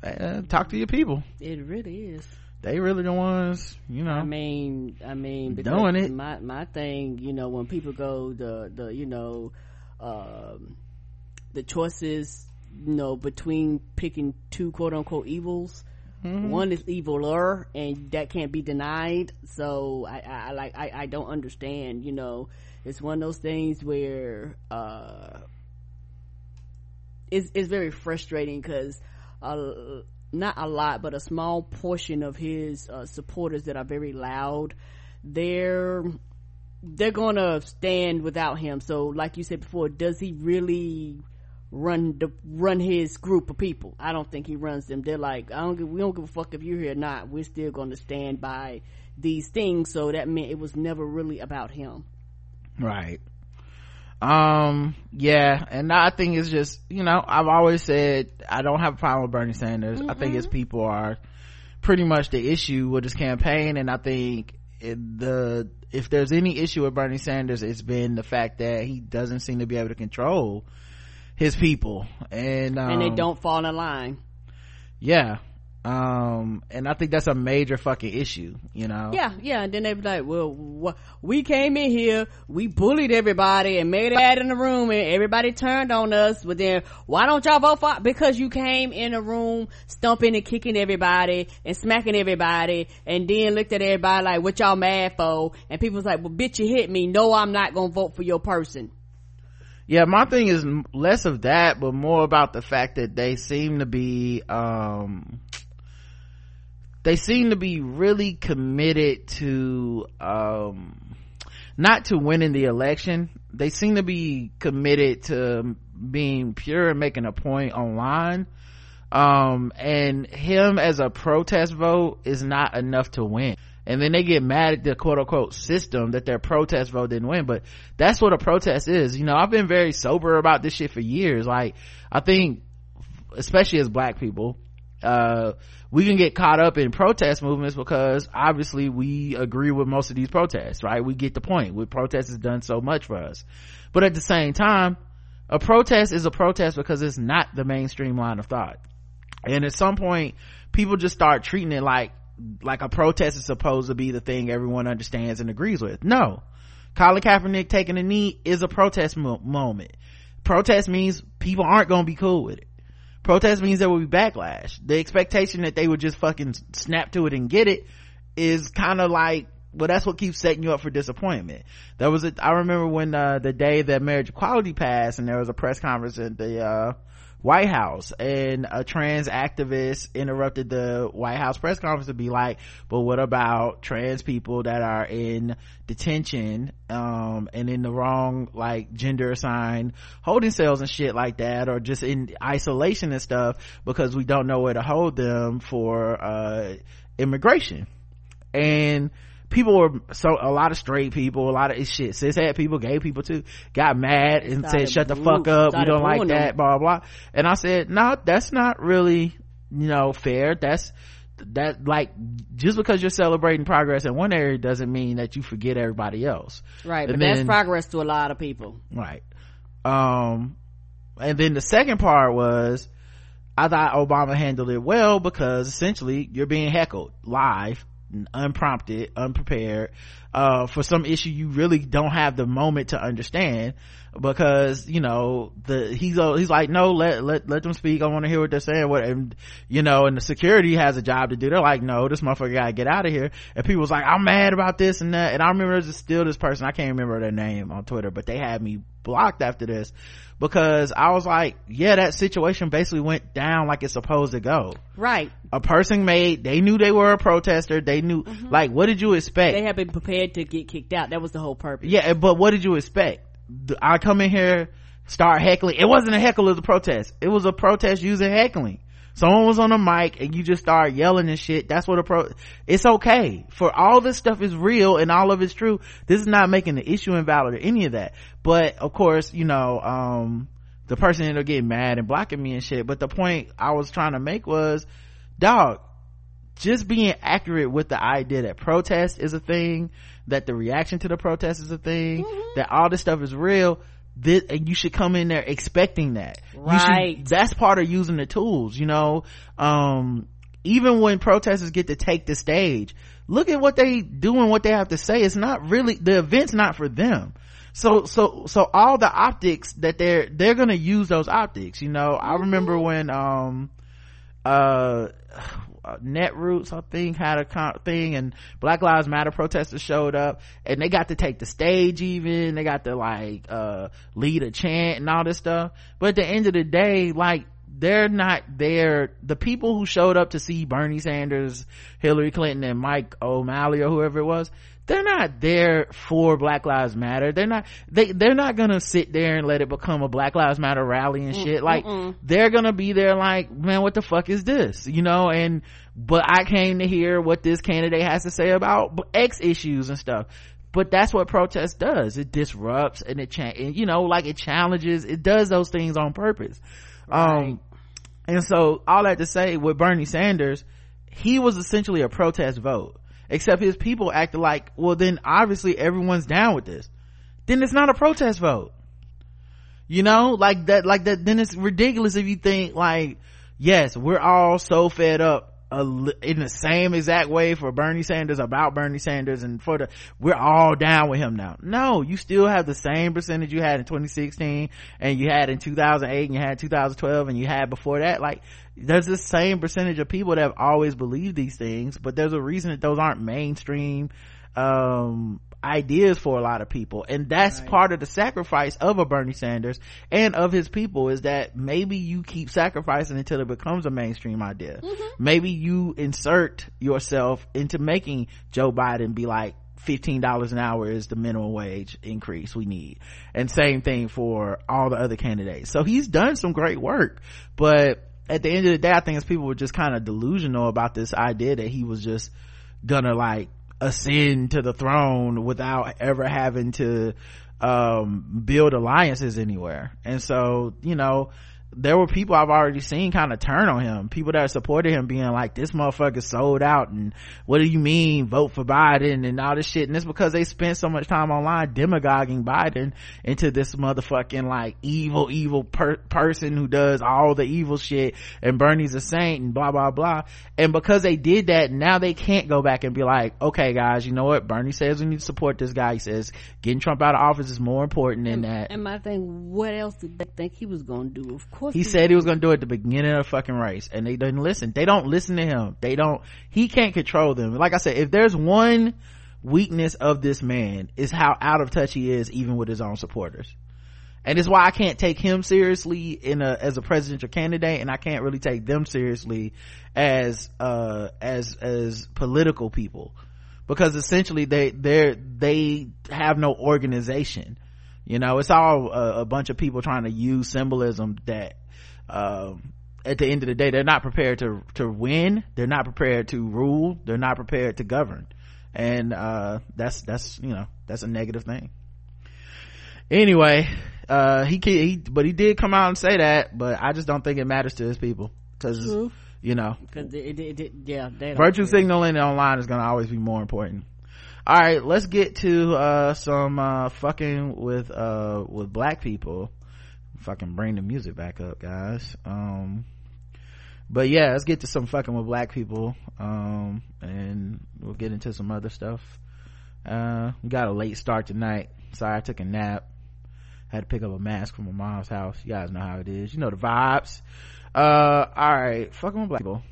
Uh, talk to your people. It really is. They really the ones, you know. I mean, I mean, Doing it. My my thing, you know, when people go the the you know, um, the choices, you know, between picking two quote unquote evils. Mhm. One is eviler, and that can't be denied. So I, I, I like I, I don't understand. You know, it's one of those things where uh, it's it's very frustrating because uh, not a lot, but a small portion of his uh, supporters that are very loud, they're they're gonna stand without him. So, like you said before, does he really run the run his group of people? I don't think he runs them. They're like, I don't give, we don't give a fuck if you're here or not. We're still going to stand by these things. So that meant it was never really about him. right um yeah and i think it's just you know i've always said i don't have a problem with bernie sanders. I think his people are pretty much the issue with his campaign and i think it- the if there's any issue with bernie sanders it's been the fact that he doesn't seem to be able to control his people. And um, and they don't fall in line. yeah um and i think that's a major fucking issue you know Yeah, yeah, and then they'd be like, well, wh- we came in here, we bullied everybody and made it bad in the room and everybody turned on us, but then why don't y'all vote for, because you came in the room stumping and kicking everybody and smacking everybody and then looked at everybody like, what y'all mad for? And people was like, well, bitch, you hit me. No, I'm not gonna vote for your person. yeah my thing is less of that but more about the fact that they seem to be um they seem to be really committed to um not to winning the election. They seem to be committed to being pure and making a point online. Um and him as a protest vote is not enough to win. And then they get mad at the quote unquote system that their protest vote didn't win but that's what a protest is. You know i've been very sober about this shit for years. Like i think especially as black people uh we can get caught up in protest movements because obviously we agree with most of these protests right? We get the point. With protest has done so much for us. But at the same time a protest is a protest because it's not the mainstream line of thought. And at some point people just start treating it like like a protest is supposed to be the thing everyone understands and agrees with. No. Colin kaepernick taking a knee is a protest mo- moment. Protest means people aren't gonna be cool with it protest means there will be backlash. The expectation that they would just fucking snap to it and get it is kind of like well that's what keeps setting you up for disappointment. There was a i remember when uh the day that marriage equality passed and there was a press conference at the uh White House and a trans activist interrupted the White House press conference to be like, but what about trans people that are in detention, um, and in the wrong, like, gender assigned holding cells and shit like that, or just in isolation and stuff because we don't know where to hold them for, uh, immigration. And, people were so a lot of straight people a lot of shit. Cishet people gay people too got mad and Started said shut the fuck up we don't like that them. blah blah. And i said no that's not really you know fair. That's that like just because you're celebrating progress in one area doesn't mean that you forget everybody else. Right, And but that's progress to a lot of people. right. Um and then the second part was i thought obama handled it well because essentially you're being heckled live unprompted unprepared uh for some issue you really don't have the moment to understand because you know the he's uh, he's like no let let let them speak. I want to hear what they're saying. What and you know and the security has a job to do. They're like no this motherfucker gotta get out of here. And people's like i'm mad about this and that. And i remember there's still this person i can't remember their name on twitter but they had me blocked after this because i was like yeah that situation basically went down like it's supposed to go. Right. a person made they knew they were a protester. They knew mm-hmm. like what did you expect? They have been prepared to get kicked out. That was the whole purpose. yeah but what did you expect? I come in here start heckling. It wasn't a heckle of the protest. It was a protest using heckling someone was on a mic and you just start yelling and shit that's what a pro it's okay. For all this stuff is real and all of it's true this is not making the issue invalid or any of that. But of course you know um the person ended up getting mad and blocking me and shit. But the point i was trying to make was dog just being accurate with the idea that protest is a thing, that the reaction to the protest is a thing, that all this stuff is real, this, and you should come in there expecting that. You should- Right. that's part of using the tools, you know. Um, even when protesters get to take the stage, look at what they do and what they have to say. It's not really, the event's not for them. So, so, so all the optics that they're, they're gonna use those optics, you know. I remember when, um, uh netroots i think had a con- thing and black lives matter protesters showed up and they got to take the stage even they got to like uh lead a chant and all this stuff. But at the end of the day like they're not there. The people who showed up to see bernie sanders hillary clinton and mike o'malley or whoever it was they're not there for black lives matter. They're not they they're not gonna sit there and let it become a black lives matter rally and shit. Like mm-mm. they're gonna be there like man what the fuck is this? You know and but i came to hear what this candidate has to say about x issues and stuff. But that's what protest does. It disrupts and it cha- and, you know like it challenges it does those things on purpose. Um and so all that to say with bernie sanders he was essentially a protest vote except his people acted like well then obviously everyone's down with this then it's not a protest vote you know like that like that then it's ridiculous if you think like yes we're all so fed up in the same exact way for Bernie Sanders about Bernie Sanders and for the we're all down with him now. No, you still have the same percentage you had in 2016 and you had in 2008 and you had 2012 and you had before that. Like there's the same percentage of people that have always believed these things, but there's a reason that those aren't mainstream um ideas for a lot of people. And that's part of the sacrifice of a bernie sanders and of his people is that maybe you keep sacrificing until it becomes a mainstream idea. Maybe you insert yourself into making joe biden be like $15 an hour is the minimum wage increase we need. And same thing for all the other candidates. So he's done some great work but at the end of the day i think his people were just kind of delusional about this idea that he was just gonna like ascend to the throne without ever having to um build alliances anywhere. And so you know there were people I've already seen kind of turn on him. People that supported him being like, this motherfucker sold out and what do you mean vote for Biden and all this shit. And it's because they spent so much time online demagoguing Biden into this motherfucking like evil, evil per- person who does all the evil shit and Bernie's a saint and blah, blah, blah. And because they did that, now they can't go back and be like, okay guys, you know what? Bernie says we need to support this guy. He says getting Trump out of office is more important than that. And my thing, what else did they think he was going to do? Of course, He said he was going to do it at the beginning of the fucking race and they didn't listen. They don't listen to him. They don't, he can't control them. Like I said, if there's one weakness of this man is how out of touch he is even with his own supporters. And it's why I can't take him seriously in a, as a presidential candidate and I can't really take them seriously as, uh, as, as political people. Because essentially they, they're, they have no organization you know it's all a, a bunch of people trying to use symbolism that um at the end of the day they're not prepared to to win. They're not prepared to rule. They're not prepared to govern. And uh that's that's you know that's a negative thing. Anyway uh he, he but he did come out and say that but i just don't think it matters to his people. Because you know it, it, it, yeah, virtue signaling online is going to always be more important all right let's get to uh some uh fucking with uh with black people. Fucking bring the music back up guys. Um but yeah let's get to some fucking with black people. Um and we'll get into some other stuff. Uh we got a late start tonight. Sorry i took a nap. Had to pick up a mask from my mom's house. You guys know how it is. You know the vibes. Uh all right fucking with black people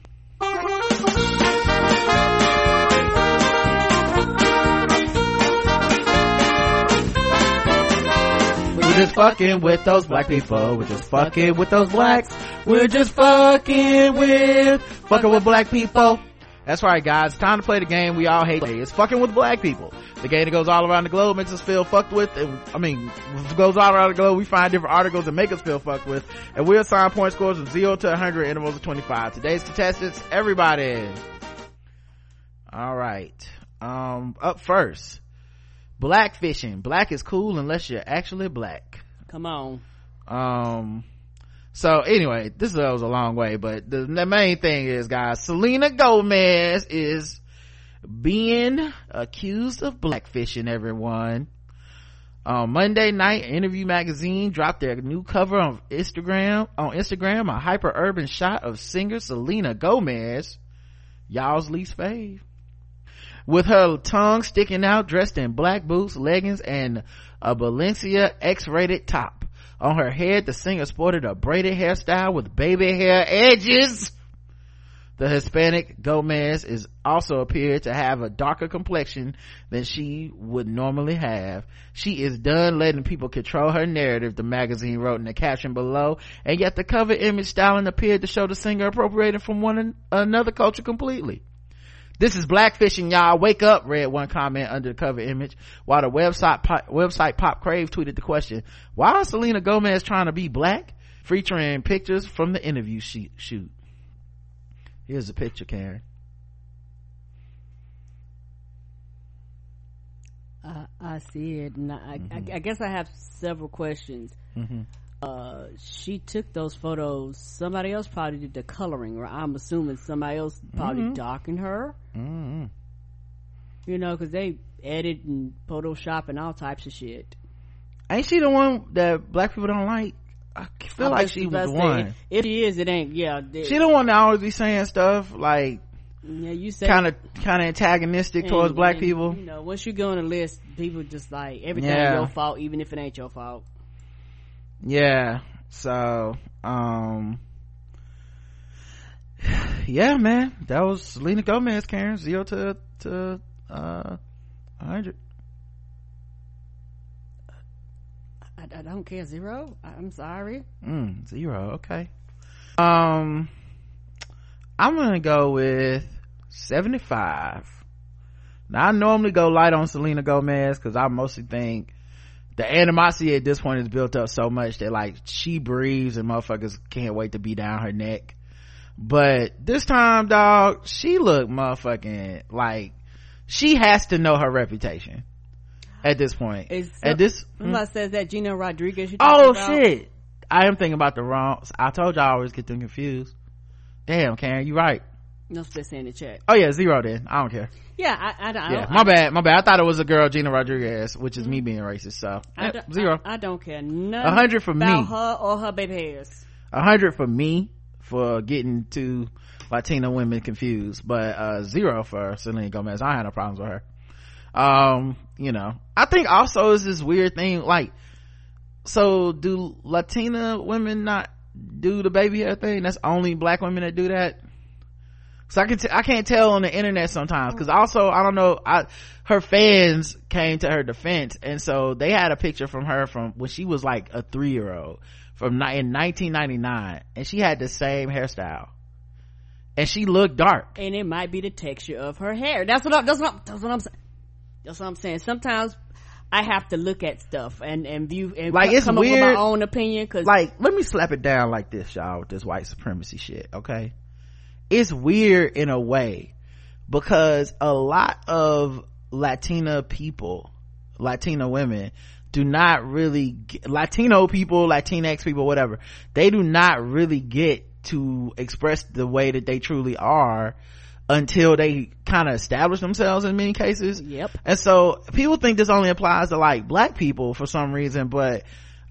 just fucking with those black people. We're just fucking with those blacks. We're just fucking with, fucking with black people. That's right, guys. Time to play the game we all hate. It's fucking with black people. The game that goes all around the globe makes us feel fucked with. And, I mean, goes all around the globe. We find different articles that make us feel fucked with. And we assign point scores from 0 to 100 intervals of 25. Today's contestants, everybody. All right. Um, up first. Black fishing. Black is cool unless you're actually black. Come on. Um, so anyway, this was a long way, but the, the main thing is, guys, Selena Gomez is being accused of blackfishing everyone. On Monday night, Interview Magazine dropped their new cover on Instagram, on Instagram, a hyper urban shot of singer Selena Gomez, y'all's least fave with her tongue sticking out, dressed in black boots, leggings, and a Balenciaga X-rated top. On her head, the singer sported a braided hairstyle with baby hair edges. The Hispanic Gomez is also appeared to have a darker complexion than she would normally have. She is done letting people control her narrative, the magazine wrote in the caption below, and yet the cover image styling appeared to show the singer appropriating from one another culture completely. This is blackfishing, y'all. Wake up, read one comment under the cover image. While the website pop, website Pop Crave tweeted the question, why is Selena Gomez trying to be black? Featuring pictures from the interview she- shoot. Here's a picture, Karen. I, I see it, and I, Mm-hmm. I, I guess I have several questions. Mm-hmm. Uh, she took those photos. Somebody else probably did the coloring, or I'm assuming somebody else probably Mhm. darkened her. Mm-hmm. You know, cause they edit and Photoshop and all types of shit. Ain't she the one that black people don't like? I feel I like she was about the one. If she is, it ain't. Yeah, they- She the one that always be saying stuff like yeah. You say kind of kind of antagonistic towards black and, people. You know, once you go on a list, people just like everything Yeah. your fault, even if it ain't your fault. Yeah. So, um, yeah, man, that was Selena Gomez, Karen, zero to, to, uh, 100. I, I don't care zero. I'm sorry. Mm, zero. Okay. Um, I'm gonna go with 75. Now I normally go light on Selena Gomez because I mostly think the animosity at this point is built up so much that like she breathes and motherfuckers can't wait to be down her neck. But this time, dog, she looked motherfucking like she has to know her reputation at this point. Is at this, somebody mm. says that Gina Rodriguez. Oh about? shit! I am thinking about the wrong. I told y'all I always get them confused. Damn, Karen, you right. They in the chat. Oh yeah, zero then. I don't care. Yeah, I, I, don't- I yeah, my bad, my bad. I thought it was a girl, Gina Rodriguez, which is me being racist. So I zero. I, I don't care. A hundred for about me. her or her baby hairs. A hundred for me for getting two Latina women confused, but uh zero for Selena Gomez. I had no problems with her. Um, you know, I think also is this weird thing like, so do Latina women not do the baby hair thing? That's only black women that do that. So I can t- I can't tell on the internet sometimes because also I don't know I her fans came to her defense and so they had a picture from her from when she was like a three year old from ni- in 1999 and she had the same hairstyle and she looked dark. and it might be the texture of her hair. That's what I, that's what I'm, that's what I'm saying. That's what I'm saying. Sometimes I have to look at stuff and and view and Like, it's come up with my own opinion because Like let me slap it down like this y'all with this white supremacy shit okay it's weird in a way because a lot of Latina people Latina women do not really get, Latino people Latinx people whatever they do not really get to express the way that they truly are until they kind of establish themselves in many cases Yep. and so people think this only applies to like black people for some reason but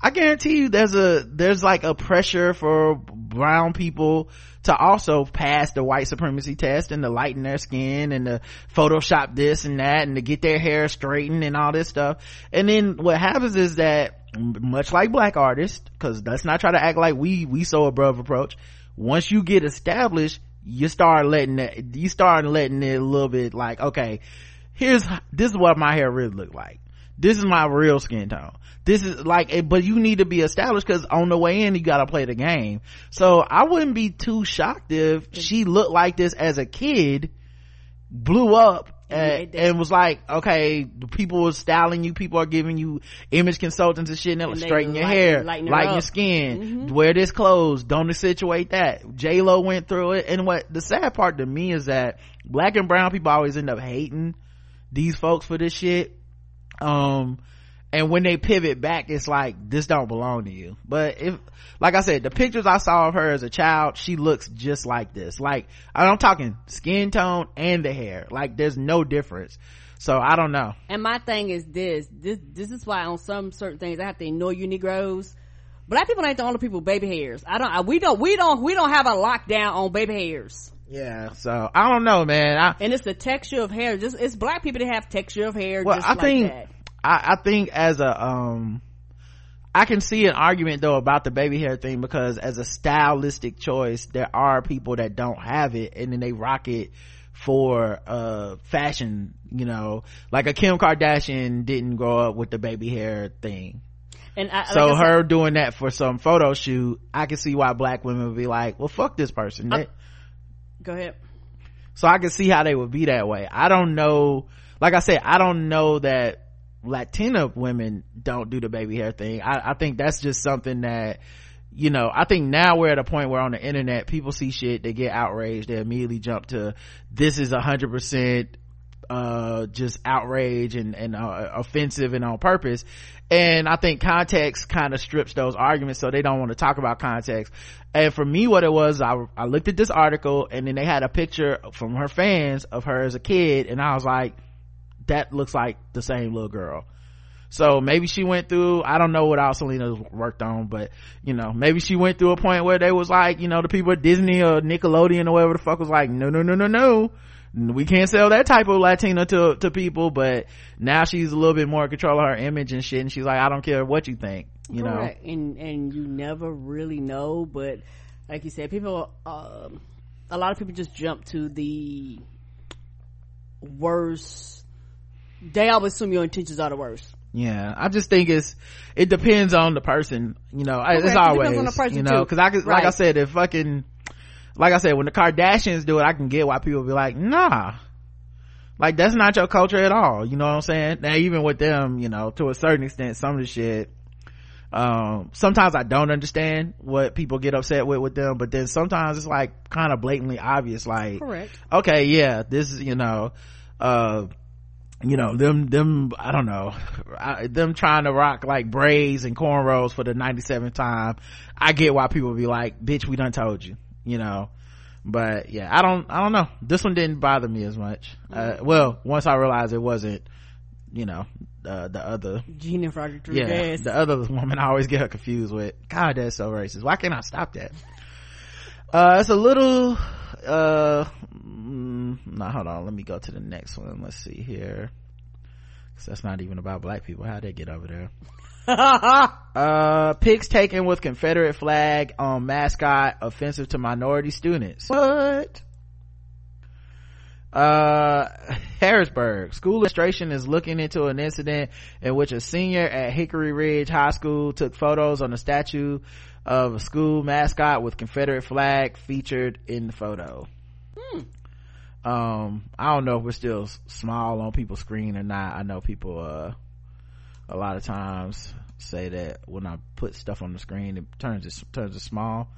I guarantee you there's a there's like a pressure for brown people to also pass the white supremacy test and to lighten their skin and to photoshop this and that and to get their hair straightened and all this stuff. And then what happens is that much like black artists because let's not try to act like we we so above approach once you get established you start letting it you start letting it a little bit like okay here's this is what my hair really look like this is my real skin tone. This is like but you need to be established because on the way in you gotta play the game. So i wouldn't be too shocked if she looked like this as a kid blew up and, and was like okay the people are styling you people are giving you image consultants and shit and, And straighten your lighten- hair lighten lighten your skin mm-hmm. wear this clothes don't accentuate that. J-lo went through it and what the sad part to me is that black and brown people always end up hating these folks for this shit um and when they pivot back it's like this don't belong to you but if like i said the pictures i saw of her as a child she looks just like this like i'm talking skin tone and the hair like there's no difference so i don't know And my thing is this: this this is why on some certain things I have to ignore you Negroes. Black people ain't the only people with baby hairs. I don't. I, we don't. We don't. We don't have a lockdown on baby hairs. Yeah so i don't know man i And it's the texture of hair. Just it's black people that have texture of hair. well just i like think. I, I think as a um I can see an argument though about the baby hair thing because as a stylistic choice, there are people that don't have it and then they rock it for uh fashion, you know, like a Kim Kardashian didn't grow up with the baby hair thing. And I, So like I said- her doing that for some photo shoot, I can see why black women would be like, well fuck this person. They- go ahead. so I can see how they would be that way. I don't know, like I said, I don't know that Latina women don't do the baby hair thing. I, I think that's just something that, you know, I think now we're at a point where on the internet, people see shit, they get outraged, they immediately jump to, this is a hundred percent, uh, just outrage and, and, uh, offensive and on purpose. And I think context kind of strips those arguments, so they don't want to talk about context. And for me, what it was, I, I looked at this article and then they had a picture from her fans of her as a kid and I was like, that looks like the same little girl so maybe she went through i don't know what else selena worked on but you know maybe she went through a point where they was like you know the people at disney or nickelodeon or whatever the fuck was like no no no no no we can't sell that type of latina to to people but now she's a little bit more in control of her image and shit and she's like i don't care what you think you know? And and you never really know but like you said people um a lot of people just jump to the worst. They always assume your intentions are the worst. Yeah i just think it's it depends on the person you know Correct. it's It always depends on the person, you know because i could like i said if fucking like i said when the kardashians do it i can get why people be like nah. Like that's not your culture at all. You know what i'm saying? Now even with them you know to a certain extent some of the shit um sometimes i don't understand what people get upset with with them but then sometimes it's like kind of blatantly obvious like Correct. okay yeah this is you know uh you know them them i don't know I, them trying to rock like braids and cornrows for the 97th time. I get why people be like bitch we done told you you know? But yeah i don't i don't know. This one didn't bother me as much. Uh, well once i realized it wasn't you know uh, the other. Gina Rodriguez. yeah the other woman i always get her confused with. God that's so racist. Why can't i stop that? Uh it's a little uh mm, no hold on. Let me go to the next one. Let's see here. Cause that's not even about black people. How they get over there uh pics taken with confederate flag on mascot offensive to minority students. What? Uh harrisburg. School administration is looking into an incident in which a senior at hickory ridge high school took photos on a statue of a school mascot with confederate flag featured in the photo. Um i don't know if we're still small on people's screen or not. I know people uh a lot of times say that when i put stuff on the screen it turns it turns it small.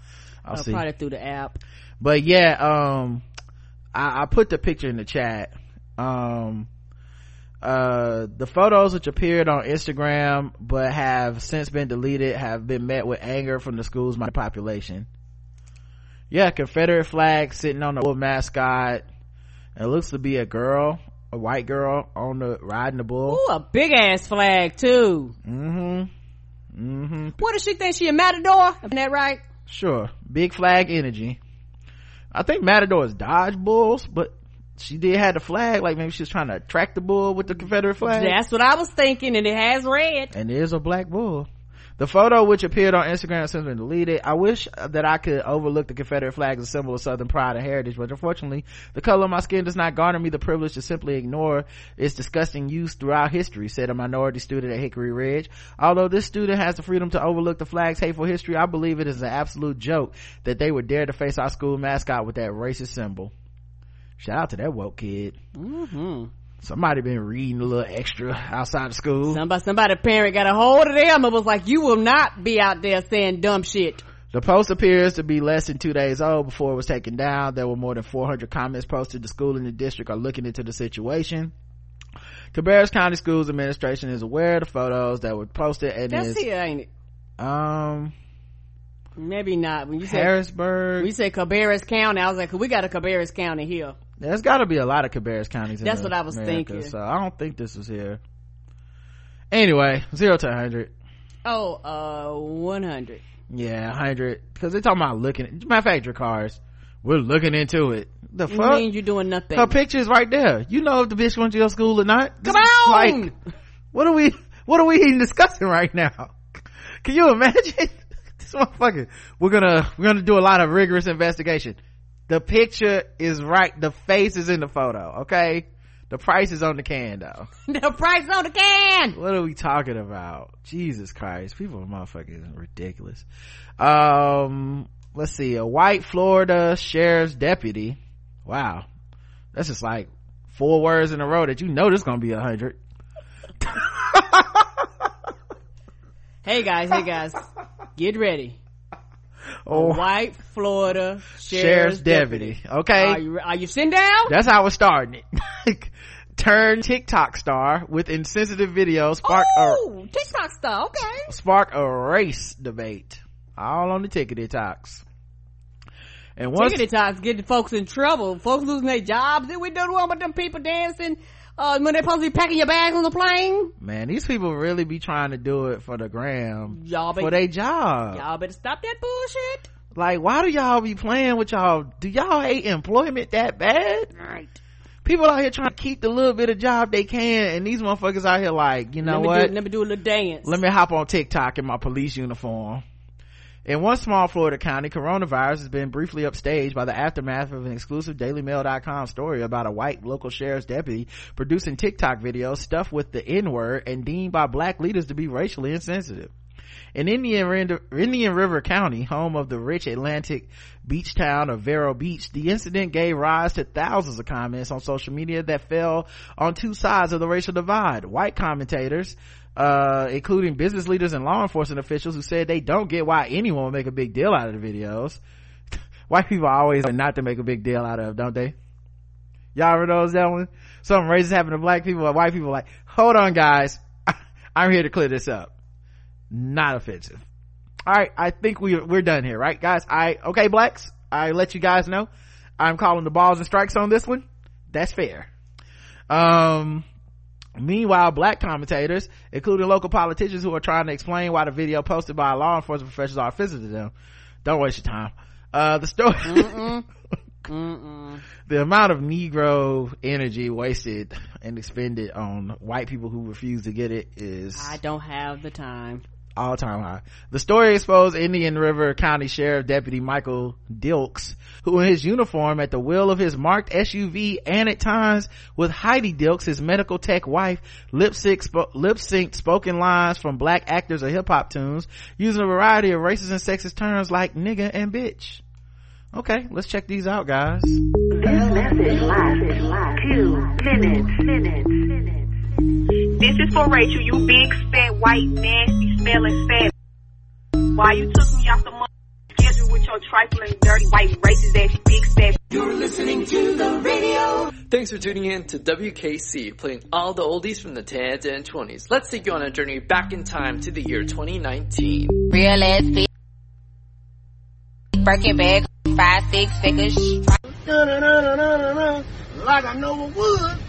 I'll Uh, see. probably through the app. But yeah um I, I put the picture in the chat. Um uh the photos which appeared on instagram but have since been deleted have been met with anger from the school's my population. Yeah confederate flag sitting on the old mascot. It looks to be a girl a white girl on the riding the bull. Ooh, a big ass flag too. Mm-hmm. Mm-hmm. What does she think? She a matador? Isn't that right? Sure. Big flag energy. I think Matadors dodge bulls, but she did have the flag, like maybe she was trying to attract the bull with the Confederate flag. that's what i was thinking and it has red. And there's a black bull. The photo, which appeared on Instagram, has since been deleted. I wish that I could overlook the Confederate flag as a symbol of Southern pride and heritage, but unfortunately, the color of my skin does not garner me the privilege to simply ignore its disgusting use throughout history, said a minority student at Hickory Ridge. Although this student has the freedom to overlook the flag's hateful history, I believe it is an absolute joke that they would dare to face our school mascot with that racist symbol. Shout out to that woke kid. mm-hmm. Somebody been reading a little extra outside of school. somebody somebody parent got a hold of them and was like you will not be out there saying dumb shit The post appears to be less than two days old before it was taken down. There were more than 400 comments posted. The school and the district are looking into the situation. Cabarrus County Schools Administration is aware of the photos that were posted and that's is, here ain't it um, maybe not when you say Harrisburg. you say cabarrus county i was like we got a cabarrus county here There's gotta be a lot of Cabarrus counties in That's what I was America, thinking. So I don't think this was here. Anyway, zero to 100. oh uh 100 Yeah, 100. Cause they're talking about looking, matter of fact, your cars. We're looking into it. The you fuck? mean you're doing nothing Her picture's right there. You know if the bitch went to your school or not. Come on! Like, what are we, what are we even discussing right now? Can you imagine? this motherfucker. We're gonna, we're gonna do a lot of rigorous investigation. The picture is right. The face is in the photo. Okay. The price is on the can though. the price on the can What are we talking about? Jesus Christ. People are motherfucking ridiculous. Um, let's see. A white Florida sheriff's deputy. Wow. That's just like four words in a row that you know this gonna be a hundred. hey guys hey guys get ready Oh, a white florida sheriff's, sheriff's deputy. Okay. are you are you sitting down That's how we're starting it. Turn TikTok star with insensitive videos spark a, oh tiktok star okay spark a race debate all on the tickety talks And once Tickety talks getting folks in trouble. Folks losing their jobs. Then we don't know about them people dancing uh, when they're supposed to be packing your bags on the plane. man, these people really be trying to do it for the gram, Y'all for their job. y'all better stop that bullshit. Like, why do y'all be playing with y'all? Do y'all hate employment that bad? Right. People out here trying to keep the little bit of job they can, and these motherfuckers out here like, you know let what? Do, let me do a little dance. Let me hop on TikTok in my police uniform. In one small Florida county, coronavirus has been briefly upstaged by the aftermath of an exclusive DailyMail.com story about a white local sheriff's deputy producing TikTok videos stuffed with the N-word and deemed by black leaders to be racially insensitive. In Indian, Indian River County, home of the rich Atlantic beach town of Vero Beach, the incident gave rise to thousands of comments on social media that fell on two sides of the racial divide. White commentators, uh, including business leaders and law enforcement officials who said they don't get why anyone would make a big deal out of the videos. White people always are not to make a big deal out of, don't they? Y'all ever notice that one? Something racist happened to black people, and white people like, hold on guys, I'm here to clear this up. Not offensive. All right i think we we're done here right guys? I okay blacks. I let you guys know. I'm calling the balls and strikes on this one. That's fair. Um meanwhile black commentators including local politicians who are trying to explain why the video posted by law enforcement professionals are offensive to them don't waste your time. Uh the story the amount of negro energy wasted and expended on white people who refuse to get it is I don't have the time. All time high. The story exposed Indian River County Sheriff Deputy Michael Dilks, who in his uniform at the wheel of his marked SUV and at times with Heidi Dilks, his medical tech wife, lip synced spoken lines from black actors or hip hop tunes using a variety of racist and sexist terms like nigga and bitch. Okay, let's check these out guys. This message lasts two minutes. minutes. This is for Rachel, you big fat white nasty smelling fat. Why you took me off the mother schedule with your trifling dirty white racist ass big fat. You're listening to the radio. Thanks for tuning in to WKC, playing all the oldies from the 10s and 20s. Let's take you on a journey back in time to the year 2019. Real ass bitch. Birkin bag, five, six figures. Like I know it would.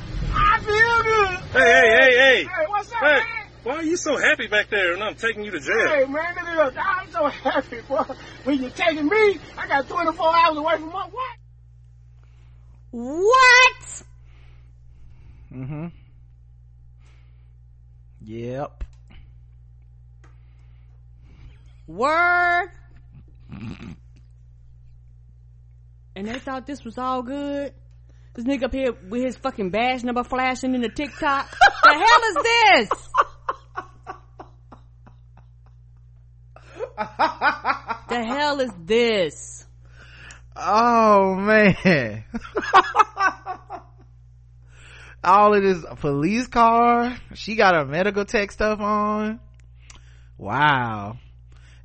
I feel good. Hey, hey, hey, hey. Hey, what's up, Hey, man? why are you so happy back there and I'm taking you to jail? Hey, man, look at this. I'm so happy, bro. When you're taking me, I got 24 hours away from my wife. What? Mm-hmm. Yep. Word. and they thought this was all good. This nigga up here with his fucking badge number flashing in the TikTok. the hell is this? the hell is this? Oh man. All of this police car. She got her medical tech stuff on. Wow.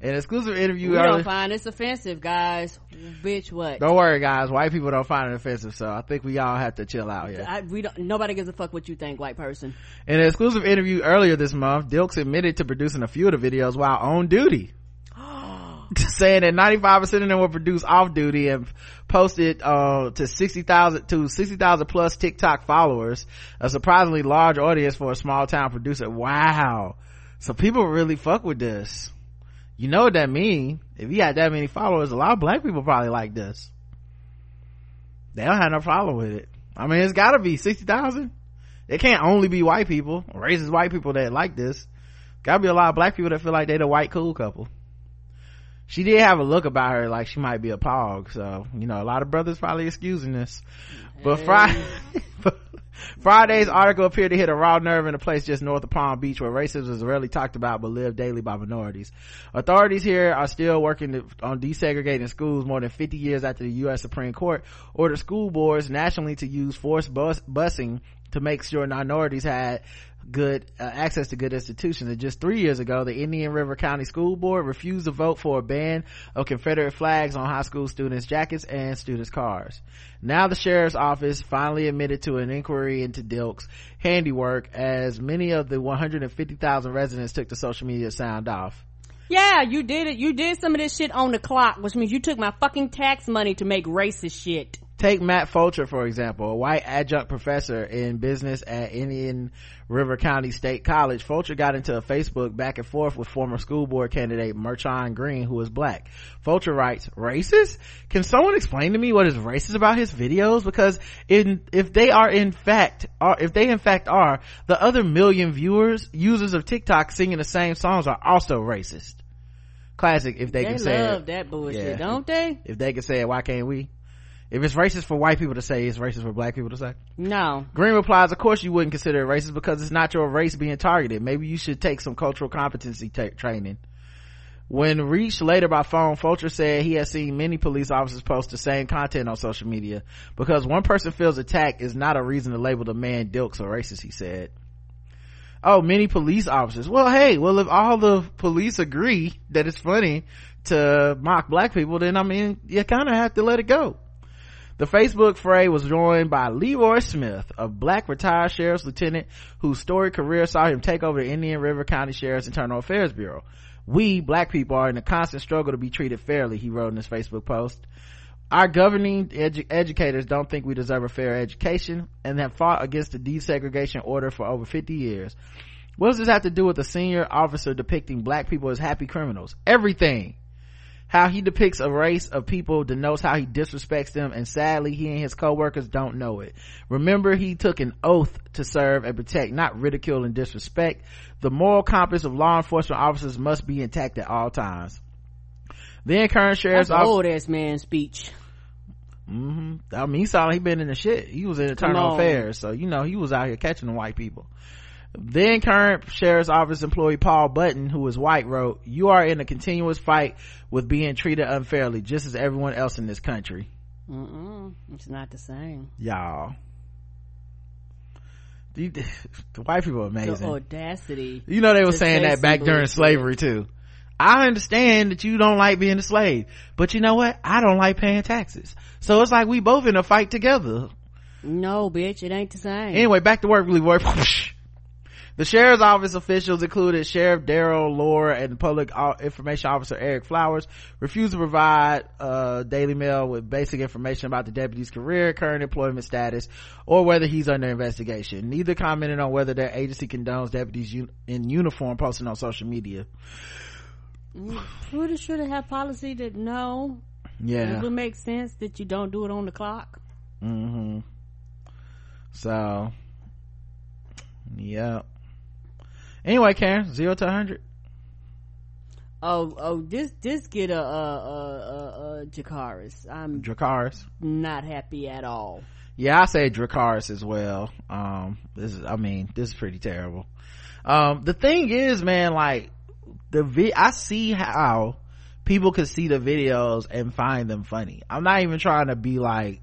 An exclusive interview. We don't find this offensive, guys. Bitch, what? Don't worry, guys. White people don't find it offensive, so I think we all have to chill out here. I, we don't. Nobody gives a fuck what you think, white person. In an exclusive interview earlier this month, Dilks admitted to producing a few of the videos while on duty. saying that 95% of them were produced off duty and posted uh, to 60,000 to 60,000 plus TikTok followers, a surprisingly large audience for a small town producer. Wow. So people really fuck with this. You know what that mean? If you had that many followers, a lot of black people probably like this. They don't have no problem with it. I mean, it's gotta be 60,000. It can't only be white people, racist white people that like this. Gotta be a lot of black people that feel like they the white cool couple. She did have a look about her like she might be a pog, so, you know, a lot of brothers probably excusing this. But Friday, Friday's article appeared to hit a raw nerve in a place just north of Palm Beach where racism is rarely talked about but lived daily by minorities. Authorities here are still working to, on desegregating schools more than 50 years after the U.S. Supreme Court ordered school boards nationally to use forced bus, busing to make sure minorities had good uh, access to good institutions. And just three years ago, the Indian River County School Board refused to vote for a ban of Confederate flags on high school students' jackets and students' cars. Now the sheriff's office finally admitted to an inquiry into Dilk's handiwork as many of the 150,000 residents took to social media to sound off. Yeah, you did it. You did some of this shit on the clock, which means you took my fucking tax money to make racist shit. Take Matt Fulcher, for example, a white adjunct professor in business at Indian River County State College. Fulcher got into a Facebook back and forth with former school board candidate Merchon Green, who is black. Fulcher writes, racist? Can someone explain to me what is racist about his videos? Because in, if they are in fact, are, if they in fact are, the other million viewers, users of TikTok singing the same songs are also racist. Classic, if they, They can say love it. that bullshit, Yeah. don't they? If they can say it, why can't we? If it's racist for white people to say, it's racist for black people to say. No. Green replies, of course you wouldn't consider it racist because it's not your race being targeted. Maybe you should take some cultural competency ta- training. When reached later by phone, Fulcher said he has seen many police officers post the same content on social media. Because one person feels attacked is not a reason to label the man dilks or racist, he said. Oh, many police officers. Well, hey, well, if all the police agree that it's funny to mock black people, then I mean, you kind of have to let it go. The Facebook fray was joined by Leroy Smith, a black retired sheriff's lieutenant whose storied career saw him take over the Indian River County Sheriff's Internal Affairs Bureau. We, black people, are in a constant struggle to be treated fairly, he wrote in his Facebook post. Our governing edu- educators don't think we deserve a fair education and have fought against the desegregation order for over 50 years. What does this have to do with a senior officer depicting black people as happy criminals? Everything how he depicts a race of people denotes how he disrespects them and sadly he and his co-workers don't know it remember he took an oath to serve and protect not ridicule and disrespect the moral compass of law enforcement officers must be intact at all times then current sheriff's That's old ass man speech. Mm-hmm. I mean, he saw he been in the shit. He was in internal affairs, so you know he was out here catching the white people. Then current sheriff's office employee Paul Button, who is white, wrote, "You are in a continuous fight with being treated unfairly, just as everyone else in this country, Mm-mm. It's not the same. y'all." You- The white people are The amazing. audacity. You know they were saying that back during slavery too. I understand that you don't like being a slave, but you know what? I don't like paying taxes. So it's like we both in a fight together. No, bitch, it ain't the same. Anyway, back to work, Leroy. The sheriff's office officials included Sheriff Deryl Loar and Public Information Officer Eric Flowers refused to provide uh, Daily Mail with basic information about the deputy's career, current employment status, or whether he's under investigation. Neither commented on whether their agency condones deputies un- in uniform posting on social media. Sure they have policy that no. Yeah. It would make sense that you don't do it on the clock. hmm So, yeah. Anyway, Karen, zero to 100. Oh, oh, this, this get a, a, a, a, a I'm Dracarys. not happy at all. Yeah, I say Dracarys as well. Um, this is, I mean, this is pretty terrible. Um, the thing is, man, like, the vi- I see how people could see the videos and find them funny. I'm not even trying to be like,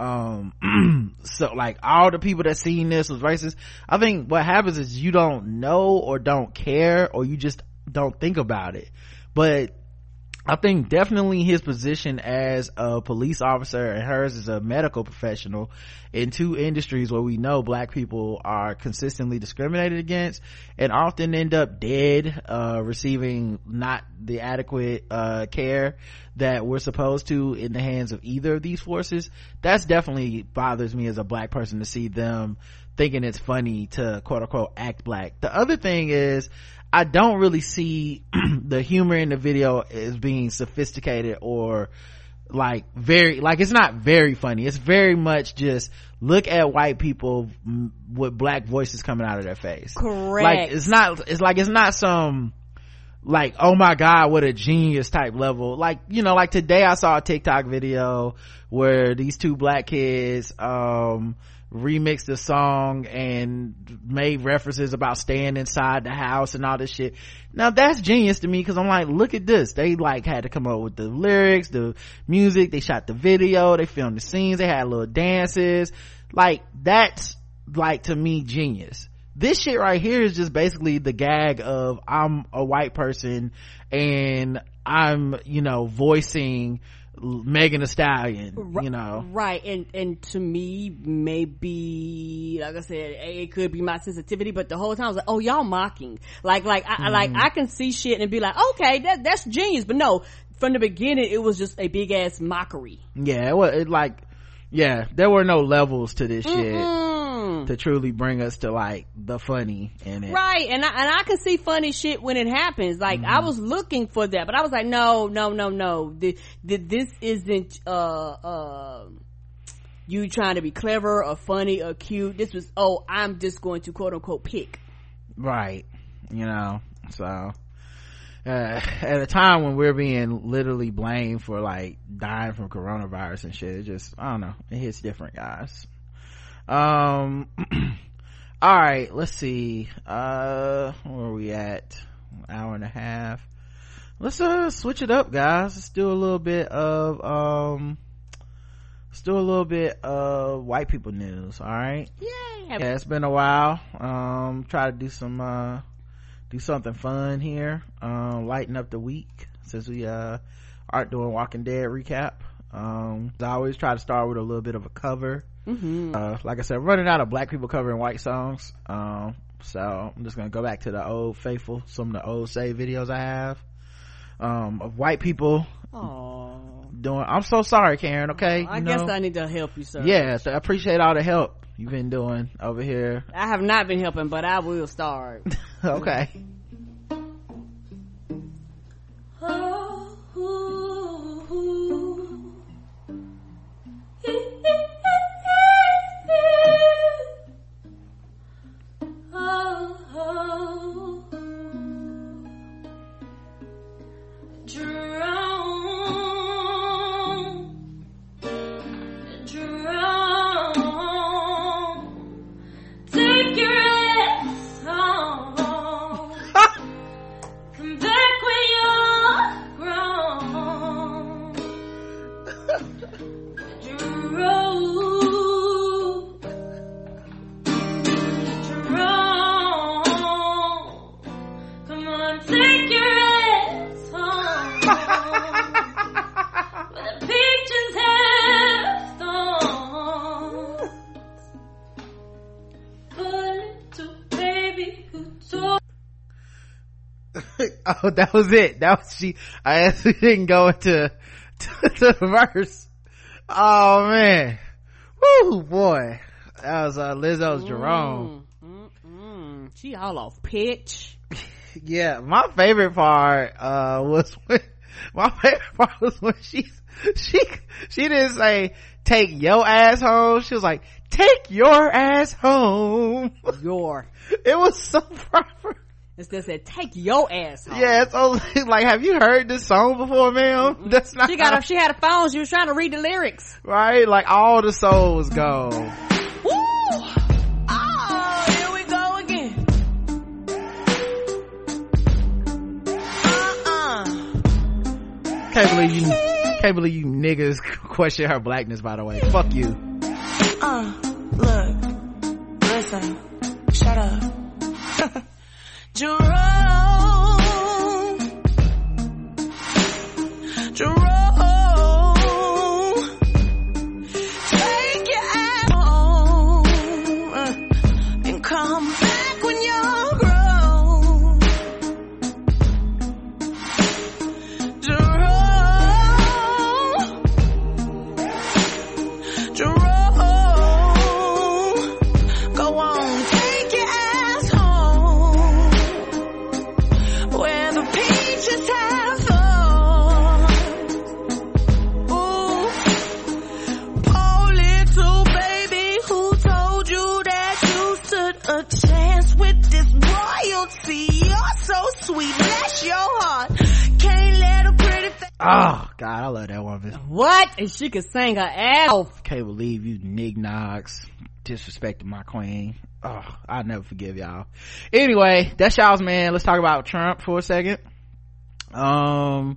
um, so like all the people that seen this was racist. I think what happens is you don't know or don't care or you just don't think about it. But I think definitely his position as a police officer and hers as a medical professional in two industries where we know black people are consistently discriminated against and often end up dead, uh, receiving not the adequate, uh, care that we're supposed to in the hands of either of these forces. That's definitely bothers me as a black person to see them thinking it's funny to quote unquote act black. The other thing is, I don't really see the humor in the video as being sophisticated or like very like it's not very funny. It's very much just look at white people with black voices coming out of their face. Correct. like it's not it's like it's not some like oh my god what a genius type level. Like you know like today i saw a tiktok video where these two black kids um remixed the song and made references about staying inside the house and all this shit. Now that's genius to me because i'm like look at this. They like had to come up with the lyrics the music they shot the video they filmed the scenes they had little dances. Like that's like to me genius. This shit right here is just basically the gag of i'm a white person and i'm you know voicing Megan Thee Stallion, you know. right and and to me maybe like i said it could be my sensitivity but the whole time i was like oh y'all mocking like like i I- like Mhm. i can see shit and be like okay that that's genius but no from the beginning it was just a big ass mockery Yeah, it was it like, yeah, there were no levels to this shit Mm-mm. to truly bring us to like the funny in it. right and I, and I can see funny shit when it happens like Mm-hmm. i was looking for that but i was like no no no no the, the, this isn't uh uh you trying to be clever or funny or cute this was oh i'm just going to quote unquote pick Right. You know, so, uh, at a time when we're being literally blamed for like dying from coronavirus and shit, it just, I don't know, it hits different, guys. Um, all right, let's see, uh, where are we at? Hour and a half. Let's, uh, switch it up, guys. Let's do a little bit of, um, let's do a little bit of white people news, all right? Yay! Yeah, it's been a while. Um, try to do some, uh, do something fun here. Um, lighten up the week since we, uh, aren't doing Walking Dead recap. Um, I always try to start with a little bit of a cover. Mm-hmm. Uh, like I said, running out of black people covering white songs. Um, so I'm just gonna go back to the old faithful, some of the old save videos I have, um, of white people doing, I'm so sorry, Karen, okay? I You guess? I need to help you, sir. Yes, I appreciate all the help you've been doing over here. I have not been helping, but I will start. okay. that was it. That was she. I actually didn't go into to, to the verse. Oh man, woo boy, that was uh, Lizzo's Jerome. Mm, she all off pitch. Yeah, my favorite part uh was when my favorite part was when she she she didn't say take your ass home. She was like take your ass home. Your. It was so proper. Instead said, take your ass home. Yeah, it's only like, have you heard this song before, ma'am? That's not She got a, she had a phone. She was trying to read the lyrics. right? Like all the souls go. Woo! Oh, here we go again. Uh-uh. Can't believe you, can't believe you niggas question her blackness, by the way. Fuck you. Uh, look, listen, shut up. Jerome, Oh, God, I love that woman. What? And she could sing her ass off. Can't believe you Nick nignogs disrespecting my queen. Oh, I'll never forgive y'all. Anyway, that's y'all's man. Let's talk about Trump for a second. Um,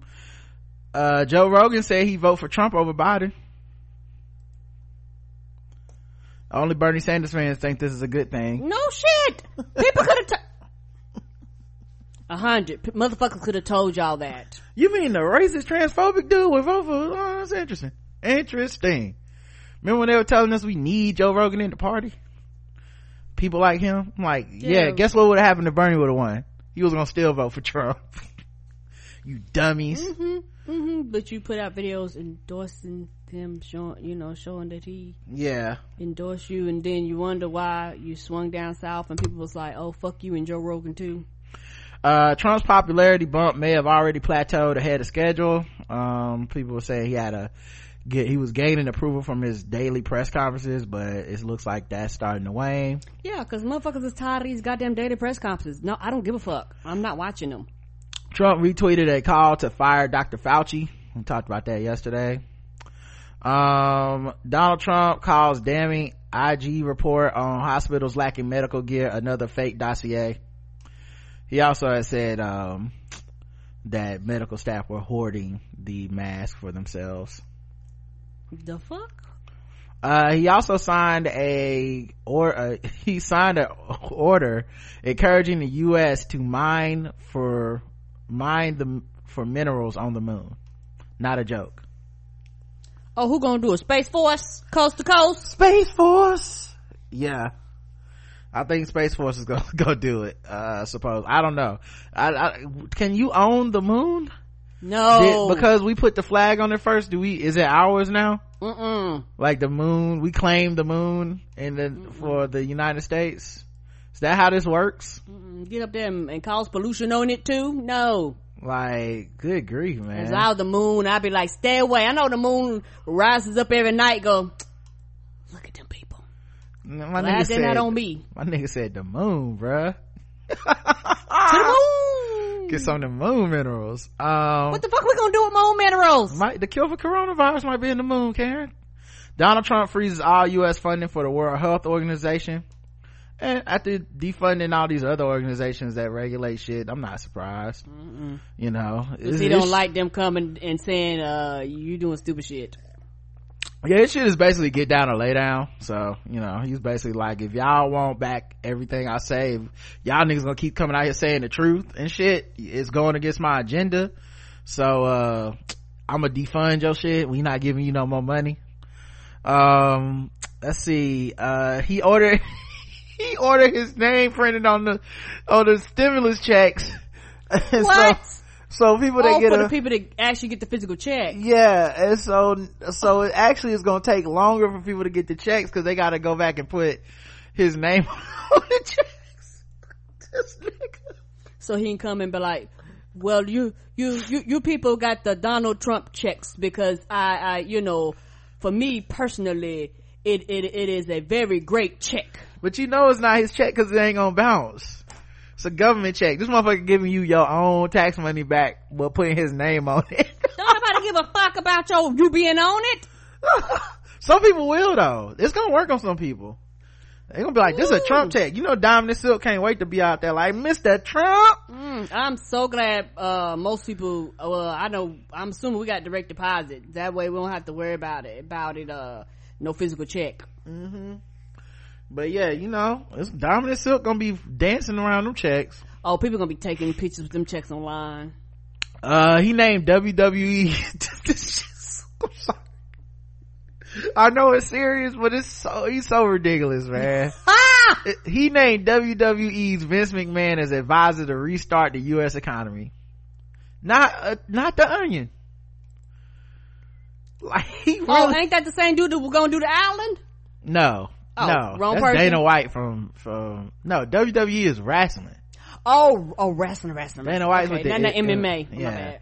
uh, Joe Rogan said he vote for Trump over Biden. Only Bernie Sanders fans think this is a good thing. No shit. People could have. T- A hundred. P- Motherfuckers could have told y'all that. You mean the racist, transphobic dude would vote for? Oh, that's interesting. Interesting. Remember when they were telling us we need Joe Rogan in the party? People like him? I'm like, yeah, Yeah. guess what would have happened if Bernie would have won? He was gonna still vote for Trump. you dummies. hmm hmm But you put out videos endorsing him, showing, you know, showing that he Yeah. endorsed you, and then you wonder why you swung down south, and people was like, "Oh, fuck you and Joe Rogan too." Uh, Trump's popularity bump may have already plateaued ahead of schedule. Um, people were saying he had a get, he was gaining approval from his daily press conferences, but it looks like that's starting to wane. Yeah, because motherfuckers is tired of these goddamn daily press conferences. No, I don't give a fuck. I'm not watching them. Trump retweeted a call to fire Dr. Fauci. We talked about that yesterday. Um, Donald Trump calls damning IG report on hospitals lacking medical gear another fake dossier. He also has said, um, that medical staff were hoarding the mask for themselves. The fuck? Uh, he also signed a or uh, he signed an order encouraging the U.S. to mine for mine the for minerals on the moon. Not a joke. Oh, who gonna do a Space Force, coast to coast. Space Force. Yeah, I think Space Force is gonna go do it. Uh, I suppose I don't know. I, I, can you own the moon? No, Did- because we put the flag on it first. Do we? Is it ours now? Mm-mm. like the moon we claim the moon and then for the united states is that how this works Mm, Get up there and, and cause pollution on it too? No. like good grief man out the moon, I'd be like, stay away. I know the moon rises up every night. Go, look at them people. My Glad nigga said not on me. my nigga said the moon bruh To the moon. get some of the moon minerals um What the fuck we gonna do with moon minerals? might the cure for coronavirus might be in the moon karen donald trump freezes all u.s funding for the world health organization and after defunding all these other organizations that regulate shit i'm not surprised you know he don't like them coming and saying, uh, you doing stupid shit. Yeah this shit is basically get down or lay down. So you know he's basically like if y'all want back everything i say y'all niggas gonna keep coming out here saying the truth and shit it's going against my agenda. So uh i'm gonna defund your shit. We not giving you no more money. Um let's see uh he ordered he ordered his name printed on the on the stimulus checks. What? so, so people that oh, get for a the people that actually get the physical check. yeah, and so so it actually is gonna take longer for people to get the checks because they got to go back and put his name on the checks. This nigga. So he can come and be like, well, you, you, you, you people got the Donald Trump checks because I, I, you know, for me personally, it, it, it is a very great check. But you know it's not his check because it ain't gonna bounce. It's a government check. This motherfucker giving you your own tax money back, but putting his name on it. Don't nobody give a fuck about your, you being on it. some people will though. It's gonna work on some people. They're gonna be like, this is a Trump check. You know, Diamond and Silk can't wait to be out there like, Mr. Trump. Mm, I'm so glad, uh, most people, uh, well, I know, I'm assuming we got direct deposit. That way we don't have to worry about it, about it, uh, no physical check. Mm-hmm. But yeah, you know, it's Diamond and Silk gonna be dancing around them checks. Oh, people gonna be taking pictures with them checks online. Uh, he named WWE. I know it's serious, but it's so, he's so ridiculous, man. It- he named WWE's Vince McMahon as advisor to restart the U.S. economy. Not, uh, not the onion. Like, he really, Oh, ain't that the same dude that was gonna do the island? no, Oh, no. wrong That's person? Dana White from, from, no, WWE is wrestling. Oh, oh, wrestling, wrestling. Dana White's okay, with the not the it- MMA. uh, yeah.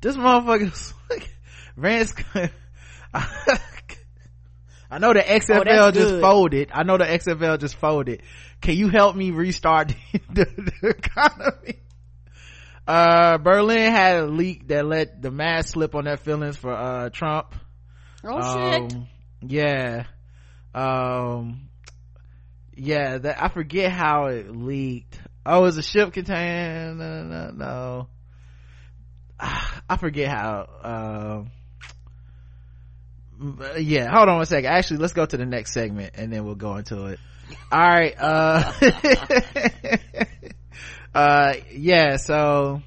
This motherfucker's Vance. I know the XFL Oh, just good. folded. I know the XFL just folded. Can you help me restart the, the economy? Uh, Berlin had a leak that let the mask slip on their feelings for, uh, Trump. Oh shit. Um, yeah. Um, yeah, that, I forget how it leaked. Oh, is a ship contain? No, no, no, no. Ah, I forget how, um, uh, yeah, hold on a second Actually, let's go to the next segment and then we'll go into it. All right, uh, uh yeah so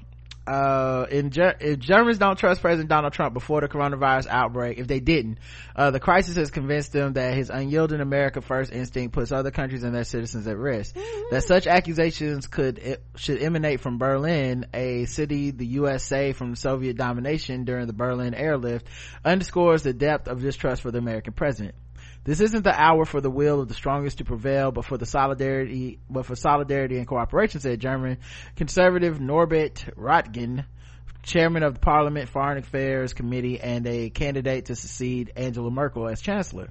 uh in Ger- if germans don't trust president donald trump before the coronavirus outbreak if they didn't uh the crisis has convinced them that his unyielding america first instinct puts other countries and their citizens at risk. That such accusations could should emanate from berlin a city the us saved from soviet domination during the berlin airlift underscores the depth of distrust for the american president this isn't the hour for the will of the strongest to prevail, but for the solidarity, but for solidarity and cooperation, said German conservative Norbert Röttgen, chairman of the Parliament Foreign Affairs Committee and a candidate to succeed Angela Merkel as chancellor.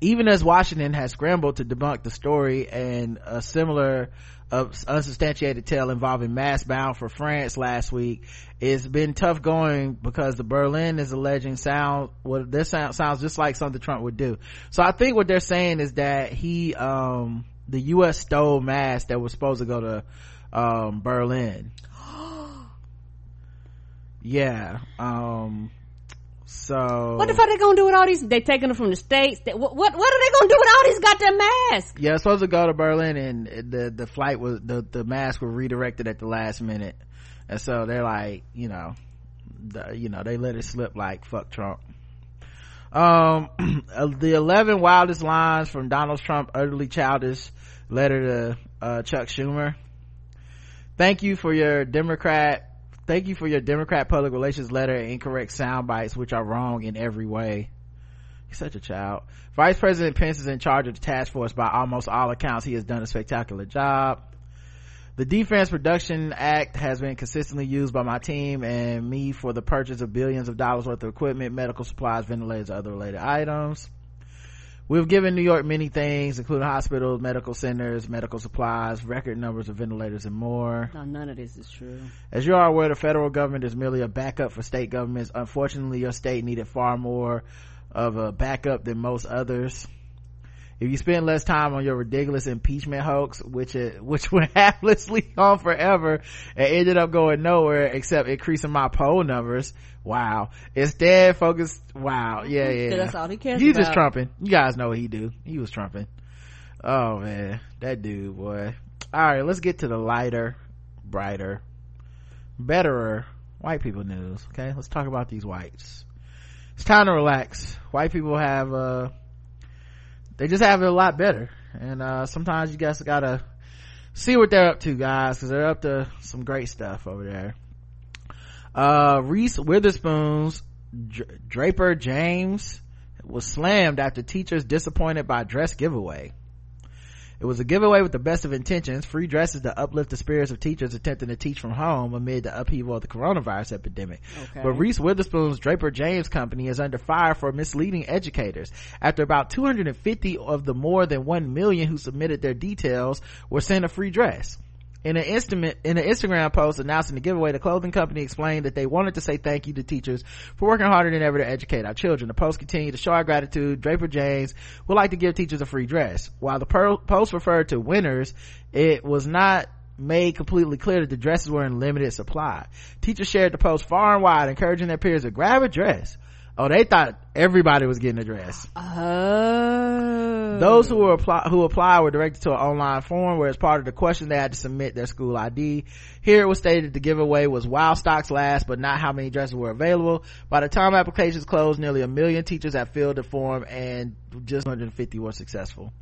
Even as Washington has scrambled to debunk the story and a similar unsubstantiated tale involving mass bound for France last week, it's been tough going because the Berlin is alleging sound, well, this sound, sounds just like something Trump would do. So I think what they're saying is that he, um, the U.S. stole masks that were supposed to go to, um, Berlin. yeah, um, so. What the fuck they gonna do with all these? They taking them from the states. They, what, what what are they gonna do with all these goddamn masks? Yeah, it's supposed to go to Berlin and the, the flight was, the, the masks were redirected at the last minute. And so they're like, you know, the, you know, they let it slip like, fuck Trump. Um, the 11 wildest lines from Donald Trump utterly childish letter to, uh, Chuck Schumer. Thank you for your Democrat, thank you for your Democrat public relations letter and incorrect sound bites, which are wrong in every way. He's such a child. Vice President Pence is in charge of the task force. By almost all accounts, he has done a spectacular job. The Defense Production Act has been consistently used by my team and me for the purchase of billions of dollars worth of equipment, medical supplies, ventilators, other related items. We've given New York many things, including hospitals, medical centers, medical supplies, record numbers of ventilators, and more. No, none of this is true. As you are aware, the federal government is merely a backup for state governments. Unfortunately, your state needed far more of a backup than most others. If you spend less time on your ridiculous impeachment hoax, which it, which went haplessly on forever and ended up going nowhere except increasing my poll numbers. Wow. Instead, focus. Wow. Yeah, yeah. That's all he cares He's just trumping. You guys know what he do. He was trumping. Oh man, that dude, boy. All right, let's get to the lighter, brighter, betterer white people news. Okay, let's talk about these whites. It's time to relax. White people have, uh, they just have it a lot better. And, uh, sometimes you guys gotta see what they're up to, guys, cause they're up to some great stuff over there. Uh, Reese Witherspoon's Dr- Draper James was slammed after teachers disappointed by dress giveaway. It was a giveaway with the best of intentions, free dresses to uplift the spirits of teachers attempting to teach from home amid the upheaval of the coronavirus epidemic. Okay. But Reese Witherspoon's Draper James company is under fire for misleading educators after about 250 of the more than 1 million who submitted their details were sent a free dress. In an instrument, in an Instagram post announcing the giveaway, the clothing company explained that they wanted to say thank you to teachers for working harder than ever to educate our children. The post continued to show our gratitude. Draper James would like to give teachers a free dress. While the post referred to winners, it was not made completely clear that the dresses were in limited supply. Teachers shared the post far and wide, encouraging their peers to grab a dress. Oh, they thought everybody was getting a dress. Oh. Those who were apply, who apply were directed to an online form where as part of the question they had to submit their school ID. Here it was stated the giveaway was while stocks last, but not how many dresses were available. By the time applications closed, nearly a million teachers had filled the form and just 150 were successful.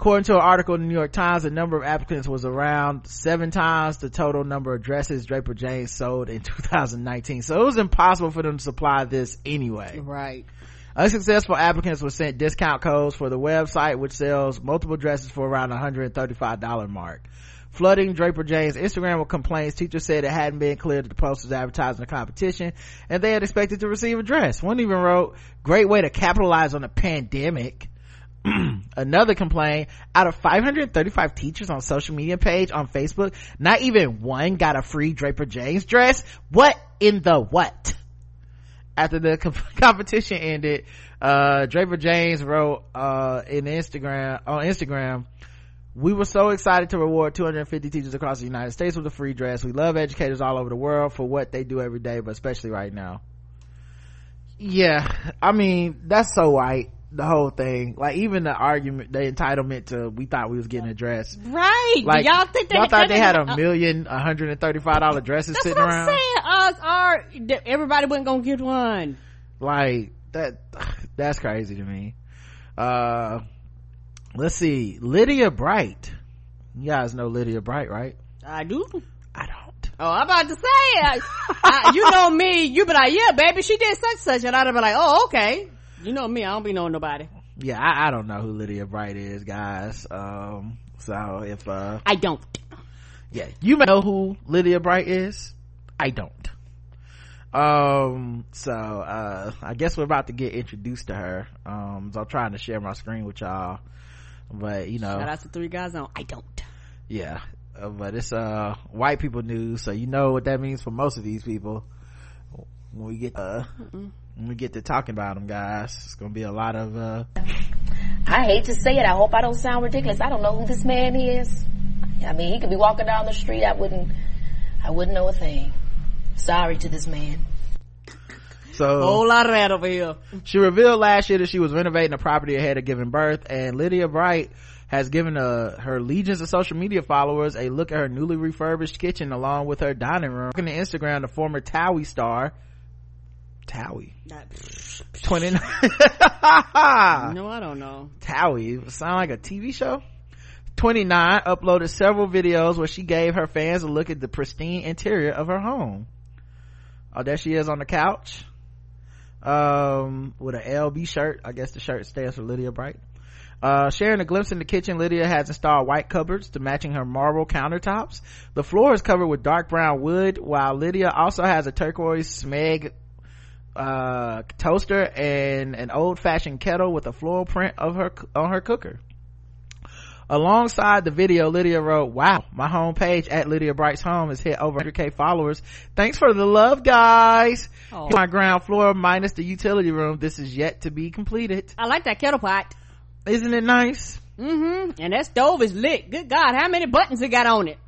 According to an article in the New York Times, the number of applicants was around seven times the total number of dresses Draper James sold in 2019. So it was impossible for them to supply this anyway. Right. Unsuccessful applicants were sent discount codes for the website, which sells multiple dresses for around $135 mark. Flooding Draper James Instagram with complaints, teachers said it hadn't been clear that the post was advertising the competition and they had expected to receive a dress. One even wrote, great way to capitalize on the pandemic. Another complaint, out of 535 teachers on social media page on Facebook, not even one got a free Draper James dress. What in the what? After the com- competition ended, uh, Draper James wrote, uh, in Instagram, on Instagram, we were so excited to reward 250 teachers across the United States with a free dress. We love educators all over the world for what they do every day, but especially right now. Yeah, I mean, that's so white. The whole thing. Like even the argument, the entitlement to we thought we was getting a dress. Right. Like y'all think they, y'all thought they had a million, hundred and thirty five dollar dresses That's sitting what around. I'm saying. Us are everybody wasn't gonna get one. Like that, that's crazy to me. Uh, let's see, Lydia Bright. You guys know Lydia Bright, right? I do. I don't. Oh, I'm about to say, I, I, you know me. You be like, yeah, baby, she did such such, and I'd be like, oh, okay. You know me. I don't be knowing nobody. Yeah, I, I don't know who Lydia Bright is, guys. Um, so if uh, I don't. Yeah, you may know who Lydia Bright is. I don't. Um, so uh, I guess we're about to get introduced to her. Um, so I'm trying to share my screen with y'all, but you know, Shout out to three guys on. I don't. yeah uh, but it's uh white people news so you know what that means for most of these people when we get uh Mm-mm. When we get to talking about them guys it's gonna be a lot of uh I hate to say it. I hope I don't sound ridiculous. I don't know who this man is. I mean, he could be walking down the street. I wouldn't, I wouldn't know a thing. Sorry to this man. so Whole lot of that over here. she revealed last year that she was renovating a property ahead of giving birth and lydia bright has given uh, her legions of social media followers a look at her newly refurbished kitchen along with her dining room. Looking at Instagram, the former Towie star, Towie, 29. no, I don't know. Towie, sound like a TV show? 29 uploaded several videos where she gave her fans a look at the pristine interior of her home. Oh, there she is on the couch. Um, with an LB shirt. I guess the shirt stands for Lydia Bright. Uh, sharing a glimpse in the kitchen, Lydia has installed white cupboards to matching her marble countertops. The floor is covered with dark brown wood, while Lydia also has a turquoise smeg uh, toaster and an old-fashioned kettle with a floral print of her on her cooker. Alongside the video, Lydia wrote, wow, my homepage at Lydia Bright's home has hit over 100k followers. Thanks for the love, guys. Oh. My ground floor minus the utility room. This is yet to be completed. I like that kettle pot. Isn't it nice? Mm-hmm. And that stove is lit. Good God, how many buttons it got on it?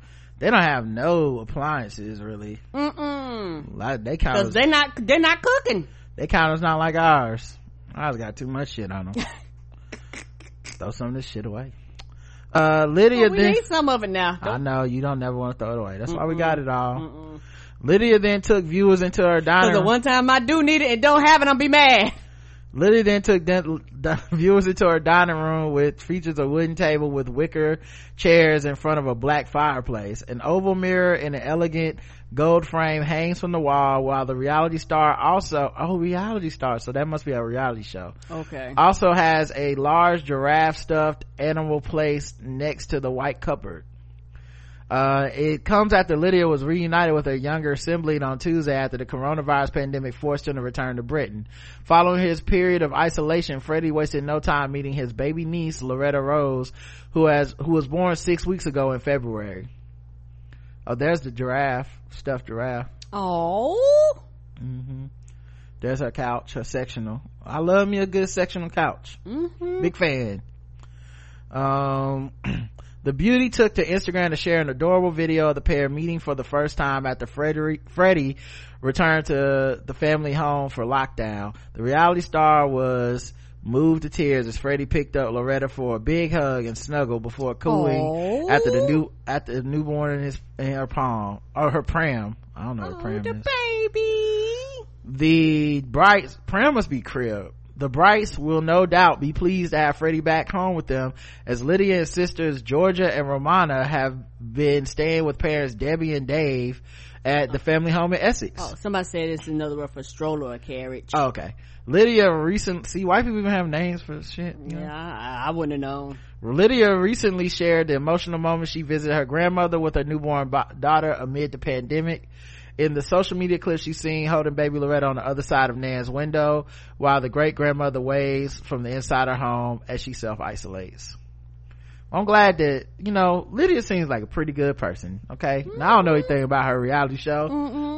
They don't have no appliances really. Mm-mm. Like, they count Cause they're not, they're not cooking. they count as not like ours. Ours got too much shit on them. Throw some of this shit away. Uh, Lydia Well, we then. need some of it now. I know you don't never want to throw it away. That's why we got it all. Mm-mm. Lydia then took viewers into her dining Cause the one time I do need it and don't have it, I'm be mad. Lydia then took den- the viewers into her dining room, which features a wooden table with wicker chairs in front of a black fireplace. An oval mirror in an elegant gold frame hangs from the wall, while the reality star also oh reality star, so that must be a reality show. Okay. Also has a large giraffe stuffed animal placed next to the white cupboard. Uh, it comes after Lydia was reunited with her younger sibling on Tuesday after the coronavirus pandemic forced him to return to Britain. Following his period of isolation, Freddie wasted no time meeting his baby niece, Loretta Rose, who has, who was born six weeks ago in February. Oh, there's the giraffe, stuffed giraffe. Oh. Mm-hmm. There's her couch, her sectional. I love me a good sectional couch. Mm-hmm. Big fan. Um, the beauty took to Instagram to share an adorable video of the pair meeting for the first time after Freddie, Freddie returned to the family home for lockdown. The reality star was moved to tears as Freddie picked up Loretta for a big hug and snuggle before cooing Aw. after the new after the newborn in his in her palm or her pram. I don't know what oh, pram is. The baby. The bright Pram must be crib. The Brights will no doubt be pleased to have Freddie back home with them as Lydia and sisters Georgia and Romana have been staying with parents Debbie and Dave at the family home in Essex. Oh, somebody said it's another word for stroller or carriage. Oh, okay. Lydia recent, see white people even have names for shit. you know? Yeah, I, I wouldn't have known. Lydia recently shared the emotional moment she visited her grandmother with her newborn bo- daughter amid the pandemic. In the social media clip, she's seen holding baby Loretta on the other side of Nan's window while the great grandmother waves from the inside her home as she self isolates. I'm glad that, you know, Lydia seems like a pretty good person. Okay. Now I don't know anything about her reality show.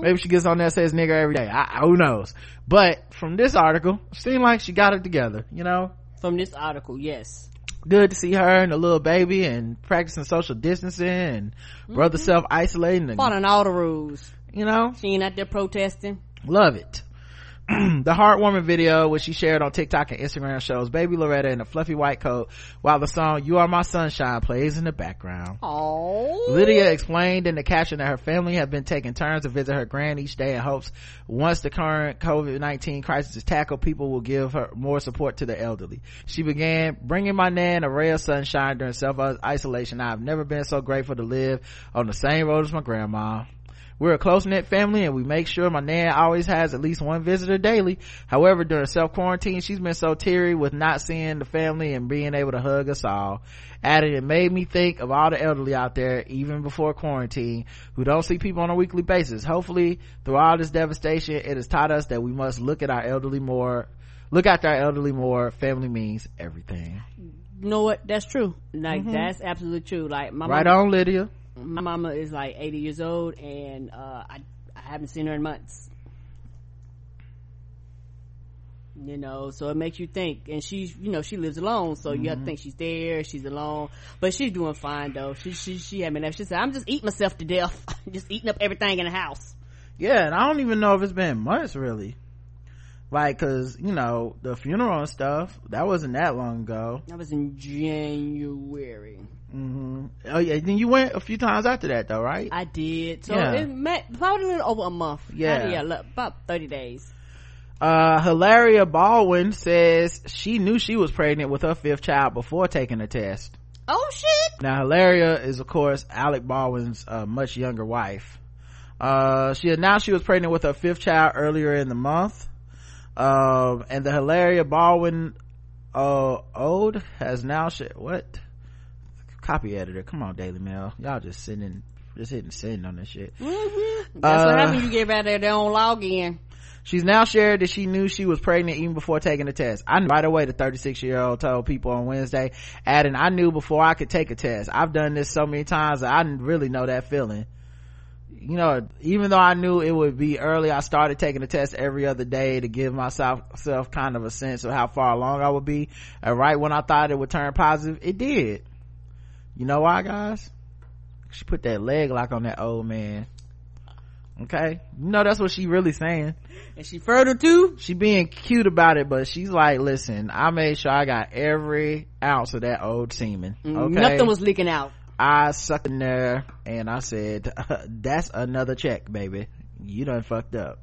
Maybe she gets on there and says nigger every day. I, who knows? But from this article, seemed like she got it together, you know? From this article, yes. good to see her and the little baby and practicing social distancing and brother mm-hmm. self isolating and Following all the rules. You know She ain't out there protesting. love it the heartwarming video which she shared on tiktok and instagram shows baby loretta in a fluffy white coat while the song you are my sunshine plays in the background Oh. Lydia explained in the caption that her family have been taking turns to visit her grand each day in hopes once the current COVID-19 crisis is tackled, people will give her more support to the elderly. She began bringing my nan a ray of sunshine during self-isolation. I've never been so grateful to live on the same road as my grandma. We're a close-knit family and we make sure my nan always has at least one visitor daily. However, during self-quarantine, she's been so teary with not seeing the family and being able to hug us all. Added, it made me think of all the elderly out there, even before quarantine, who don't see people on a weekly basis. Hopefully, through all this devastation, it has taught us that we must look at our elderly more, look after our elderly more. Family means everything. You know what? That's true. Like Mhm. that's absolutely true. Like my right mama, on, Lydia. My mama is like 80 years old, and uh, I I haven't seen her in months. You know, so it makes you think. And she's, you know, she lives alone, so you have to Mhm. think she's there, she's alone, but she's doing fine though. She she she had me laugh. She said, "I'm just eating myself to death, just eating up everything in the house." Yeah, and I don't even know if it's been months really. Like, cause, you know, the funeral and stuff, that wasn't that long ago. That was in January. Hmm Oh yeah, then you went a few times after that though, right? I did. So Yeah. it met probably a little over a month. Yeah. Yeah, look, about 30 days. Uh, Hilaria Baldwin says she knew she was pregnant with her fifth child before taking the test. Oh shit! Now Hilaria is of course Alec Baldwin's uh, much younger wife. Uh, she announced she was pregnant with her fifth child earlier in the month. Um, and the Hilaria Baldwin, uh, Ode has now sh- what? Copy editor, come on Daily Mail. Y'all just sitting, just hitting send on this shit. Mm-hmm. That's what Uh, happens. You get out there, they don't log in. She's now shared that she knew she was pregnant even before taking the test. I knew right away, the 36 year old told people on Wednesday, adding, I knew before I could take a test. I've done this so many times that I didn't really know that feeling. You know, even though I knew it would be early, I started taking the test every other day to give myself self kind of a sense of how far along I would be. And right when I thought it would turn positive, it did. You know why, guys? She put that leg lock on that old man. Okay? You know that's what she really saying. And she further too? She being cute about it, but she's like, listen, I made sure I got every ounce of that old semen. Okay? Mm, Nothing was leaking out. I sucked in there and I said, that's another check, baby. You done fucked up.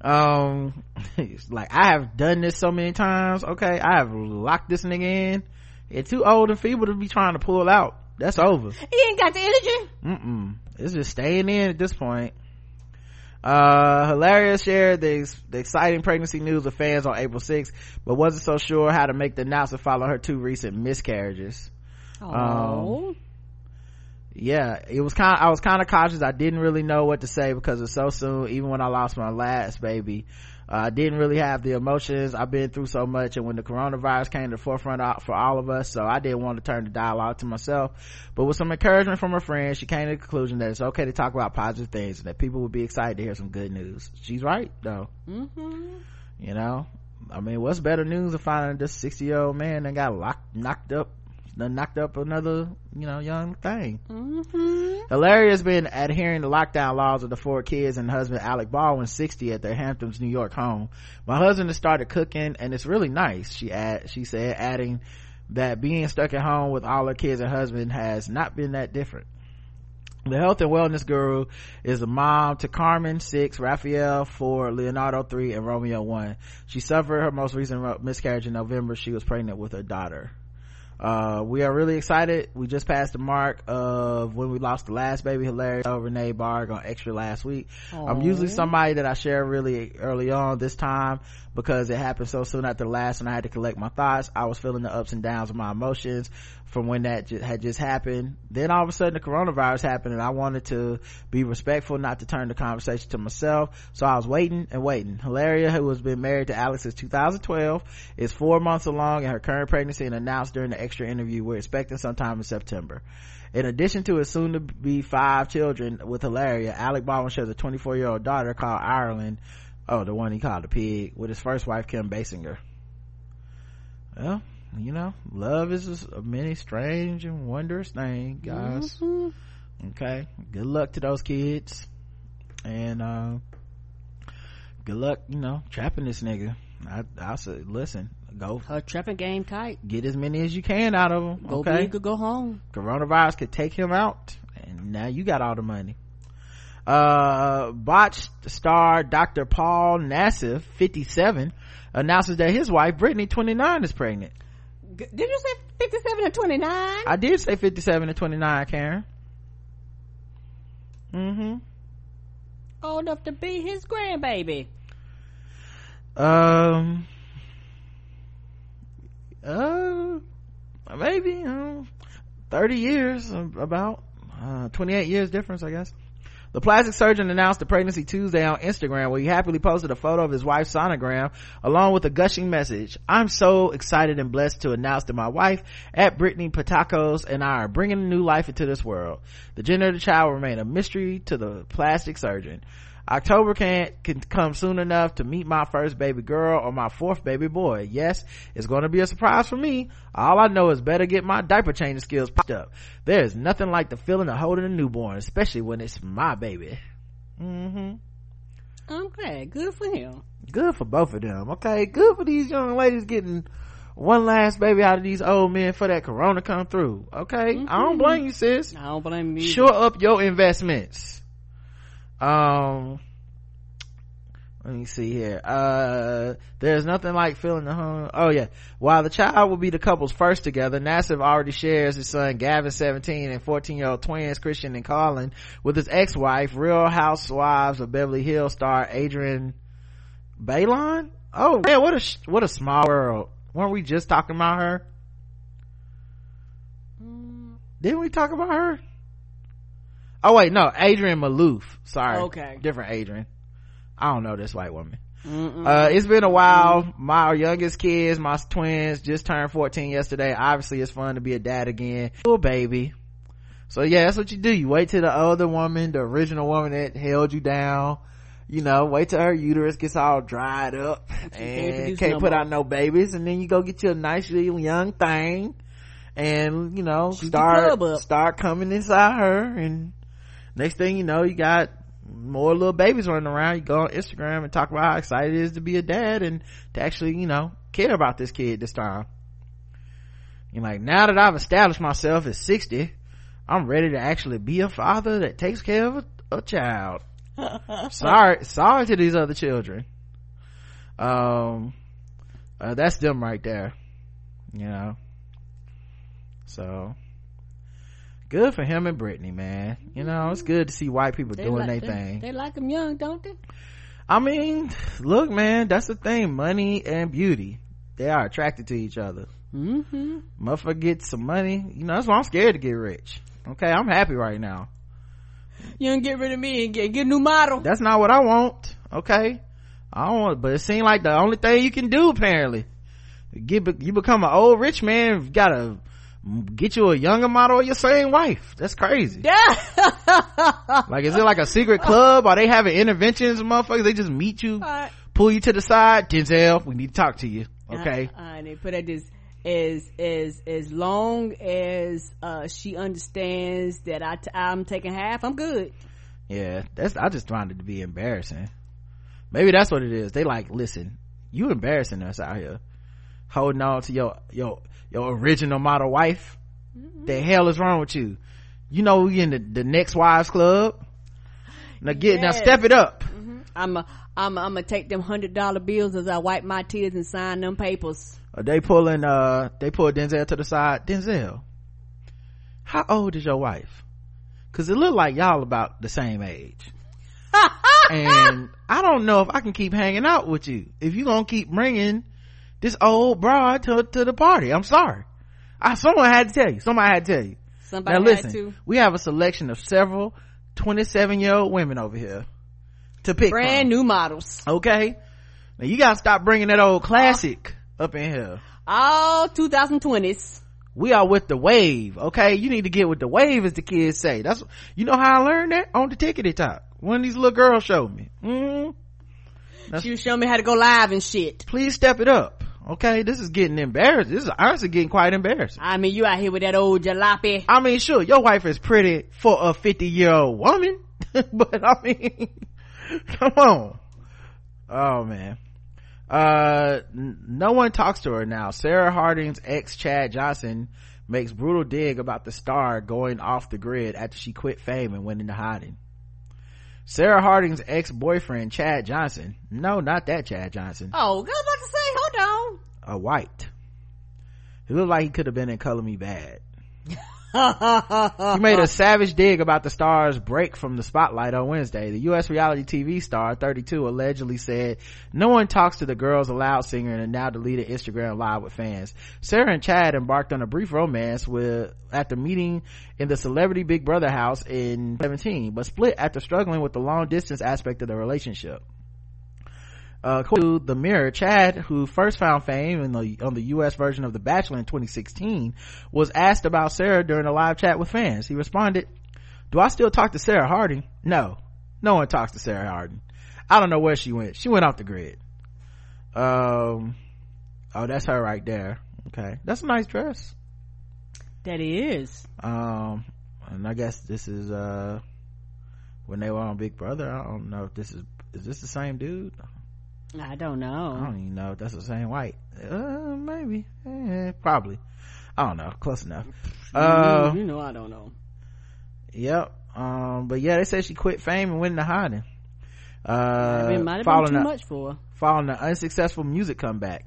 Um, like I have done this so many times. Okay. I have locked this nigga in. It's too old and feeble to be trying to pull out. That's over. He ain't got the energy. Mm-mm. It's just staying in at this point. Uh, Hilaria shared the, ex- the exciting pregnancy news with fans on April 6th, but wasn't so sure how to make the announcement follow her two recent miscarriages. Oh. yeah, it was kind I was kind of cautious. I didn't really know what to say because it's so soon. Even when I lost my last baby, uh, I didn't really have the emotions. I've been through so much, and when the coronavirus came to the forefront for all of us, so I didn't want to turn the dialogue to myself. But with some encouragement from her friends, she came to the conclusion that it's okay to talk about positive things and that people would be excited to hear some good news. She's right, though. Mm-hmm. You know, I mean, what's better news than finding this sixty year old man that got locked, knocked up, done knocked up another, you know, young thing. Mm-hmm. Hilaria has been adhering to lockdown laws of the four kids and husband Alec Baldwin, 60, at their Hamptons, New York home. My husband has started cooking and it's really nice, she add, she said, adding that being stuck at home with all her kids and husband has not been that different. The health and wellness guru is a mom to Carmen, six, Raphael, four, Leonardo, three, and Romeo, one. She suffered her most recent miscarriage in November. She was pregnant with her daughter. Uh, we are really excited. We just passed the mark of when we lost the last baby, Hilaria Renee Barg on extra last week. I'm usually somebody that I share really early on this time because it happened so soon after the last and I had to collect my thoughts. I was feeling the ups and downs of my emotions from when that had just happened. Then all of a sudden the coronavirus happened and I wanted to be respectful, not to turn the conversation to myself. So I was waiting and waiting. Hilaria, who has been married to Alex since 2012, is four months along in her current pregnancy and announced during the extra interview we're expecting sometime in September. In addition to his soon to be five children with Hilaria, Alec Baldwin shares a 24 year old daughter called Ireland. Oh, the one he called a pig with his first wife, Kim Basinger. Well, you know, love is a many strange and wondrous thing, guys. Mm-hmm. Okay. Good luck to those kids. And, uh, good luck you know trapping this nigga i i said listen go her trapping game tight get as many as you can out of him Go okay big or go home. coronavirus could take him out and now you got all the money uh botched star dr paul nassif 57 announces that his wife brittany 29 is pregnant Did you say 57 and 29? i did say 57 and 29 karen mm-hmm Old enough to be his grandbaby. um uh maybe uh, 30 years uh, about uh 28 years difference i guess the plastic surgeon announced the pregnancy Tuesday on Instagram where he happily posted a photo of his wife's sonogram along with a gushing message. I'm so excited and blessed to announce that my wife at Brittany Pattakos and I are bringing a new life into this world. The gender of the child will remain a mystery to the plastic surgeon. October can't can come soon enough to meet my first baby girl or my fourth baby boy. Yes, it's going to be a surprise for me. All I know is better get my diaper changing skills popped up. There is nothing like the feeling of holding a newborn, especially when it's my baby. Mm-hmm. I'm glad. Good for him. Good for both of them. Okay, good for these young ladies getting one last baby out of these old men for that corona come through. Okay, I don't blame you, sis. I don't blame you. Shore up your investments. Um, let me see here. Uh, there's nothing like feeling the home. Oh yeah. While the child will be the couple's first together, Nassif already shares his son Gavin, 17 and 14 year old twins, Christian and Colin, with his ex-wife, Real Housewives of Beverly Hills star Adrienne Bailon. Oh man, what a, sh- what a small world. Weren't we just talking about her? Didn't we talk about her? Oh wait, no, Adrienne Maloof Sorry. Okay. Different Adrian. I don't know this white woman. Uh, it's been a while. My youngest kids, my twins, just turned 14 yesterday. Obviously, it's fun to be a dad again. Little baby. So yeah, that's what you do. You wait till the other woman, the original woman that held you down, you know, wait till her uterus gets all dried up and can't no put more. out no babies, and then you go get you a nice little young thing, and you know, Shoot start start coming inside her, and next thing you know, you got more little babies running around. You go on Instagram and talk about how excited it is to be a dad and to actually, you know, care about this kid this time. You're like, now that I've established myself at 60, I'm ready to actually be a father that takes care of a, a child. sorry, sorry to these other children. Um, uh, that's them right there. You know. So, good for him and Brittany, man. You know, it's good to see white people They doing like, their thing. They like them young, don't they? I mean, look, man, that's the thing. Money and beauty, they are attracted to each other. Mm-hmm. Motherfucker get some money. You know, that's why I'm scared to get rich. Okay, I'm happy right now. You don't get rid of me and get, get a new model. That's not what I want. Okay, I don't want. But it seems like the only thing you can do apparently. Get you become an old rich man. You gotta get you a younger model of your same wife. That's crazy. Yeah. like, is it like a secret club? Are they having interventions, motherfuckers? They just meet you, Uh, pull you to the side. Denzel, we need to talk to you. Okay. Uh, and they put it as as as as long as uh she understands that I t- I'm taking half, I'm good. Yeah, that's I just find it to be embarrassing. Maybe that's what it is. They like, listen, you embarrassing us out here, holding on to your your your original model wife. The hell is wrong with you? You know we in the, the next wives club. Now get now step it up. I'm a, I'm a, I'm gonna take them hundred dollar bills as I wipe my tears and sign them papers. Uh, they pulling uh they pull Denzel to the side. Denzel, how old is your wife? Cause it look like y'all about the same age. and I don't know if I can keep hanging out with you if you gonna keep bringing this old broad to, to the party. I'm sorry. I, someone had to tell you. Somebody had to tell you. Somebody now had listen, to. we have a selection of several 27 year old women over here to pick Brand from. new models. Okay. Now you gotta stop bringing that old classic up in here. All 2020s. We are with the wave, okay? You need to get with the wave, as the kids say. That's you know how I learned that on the tickety talk. One of these little girls showed me. Mm-hmm. She was showing me how to go live and shit. Please step it up, okay? This is getting embarrassing. This is honestly getting quite embarrassing. I mean, you out here with that old jalopy. I mean, sure, your wife is pretty for a fifty year old woman, but I mean, come on. oh man uh n- no one talks to her now sarah harding's ex chad johnson makes brutal dig about the star going off the grid after she quit fame and went into hiding sarah harding's ex-boyfriend chad johnson. No not that chad johnson. Oh, I was about to say, hold on. a white. He looked like he could have been in Color Me Badd he made a savage dig about the star's break from the spotlight on Wednesday. The U.S. reality TV star, 32, allegedly said, no one talks to the Girls Aloud singer and now deleted Instagram live with fans. Sarah and Chad embarked on a brief romance with, after meeting in the celebrity Big Brother house in 17, but split after struggling with the long distance aspect of the relationship uh, according to the mirror chad who first found fame in the on the us version of the bachelor in 2016 was asked about sarah during a live chat with fans. He responded do i still talk to sarah harding? No. No one talks to sarah harding. I don't know where she went. She went off the grid. Um oh that's her right there. Okay. That's a nice dress. That is. um and i guess this is uh when they were on big brother i don't know if this is is this the same dude I don't know. I don't even know if that's the same white. Uh, maybe. Eh, probably. I don't know. Close enough. Uh, you know, I don't know. yep. Um, but yeah, they said she quit fame and went into hiding. Uh, it might have been too a- much for her. Following an unsuccessful music comeback.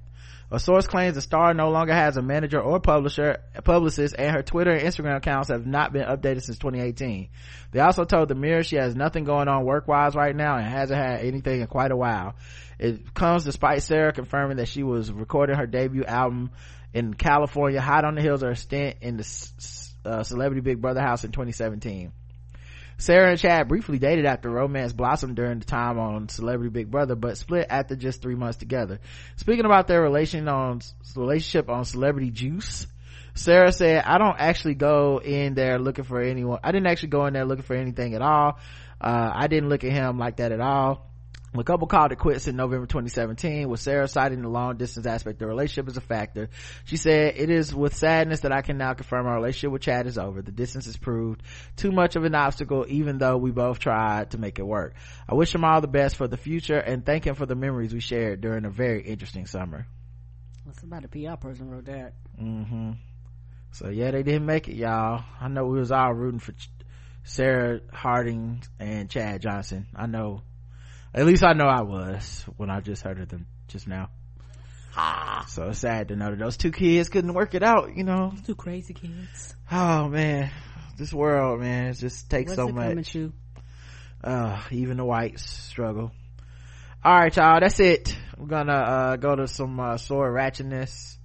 A source claims the star no longer has a manager or publisher, publicist, and her Twitter and Instagram accounts have not been updated since 2018. They also told the Mirror she has nothing going on work-wise right now and hasn't had anything in quite a while. It comes despite Sarah confirming that she was recording her debut album in California, hot on the heels of her stint in the uh, Celebrity Big Brother house in 2017. Sarah and Chad briefly dated after romance blossomed during the time on Celebrity Big Brother, but split after just three months together. Speaking about their relation on relationship on Celebrity Juice, Sarah said, "I don't actually go in there looking for anyone. I didn't actually go in there looking for anything at all. Uh, I didn't look at him like that at all." The couple called it quits in November 2017 with Sarah citing the long distance aspect of the relationship as a factor. She said, it is with sadness that I can now confirm our relationship with Chad is over. The distance has proved too much of an obstacle even though we both tried to make it work. I wish him all the best for the future and thank him for the memories we shared during a very interesting summer. Well, somebody PR person wrote that. Mm-hmm. So yeah, they didn't make it, y'all. I know we was all rooting for Ch- Sarah Harding and Chad Johnson. I know, at least I know I was when I just heard of them just now. So sad to know that those two kids couldn't work it out, you know. Two crazy kids. Oh man, this world, man, it just takes What's so it much. to? Uh, even the whites struggle. All right, y'all, that's it. We're gonna uh, go to some uh, sword ratchetness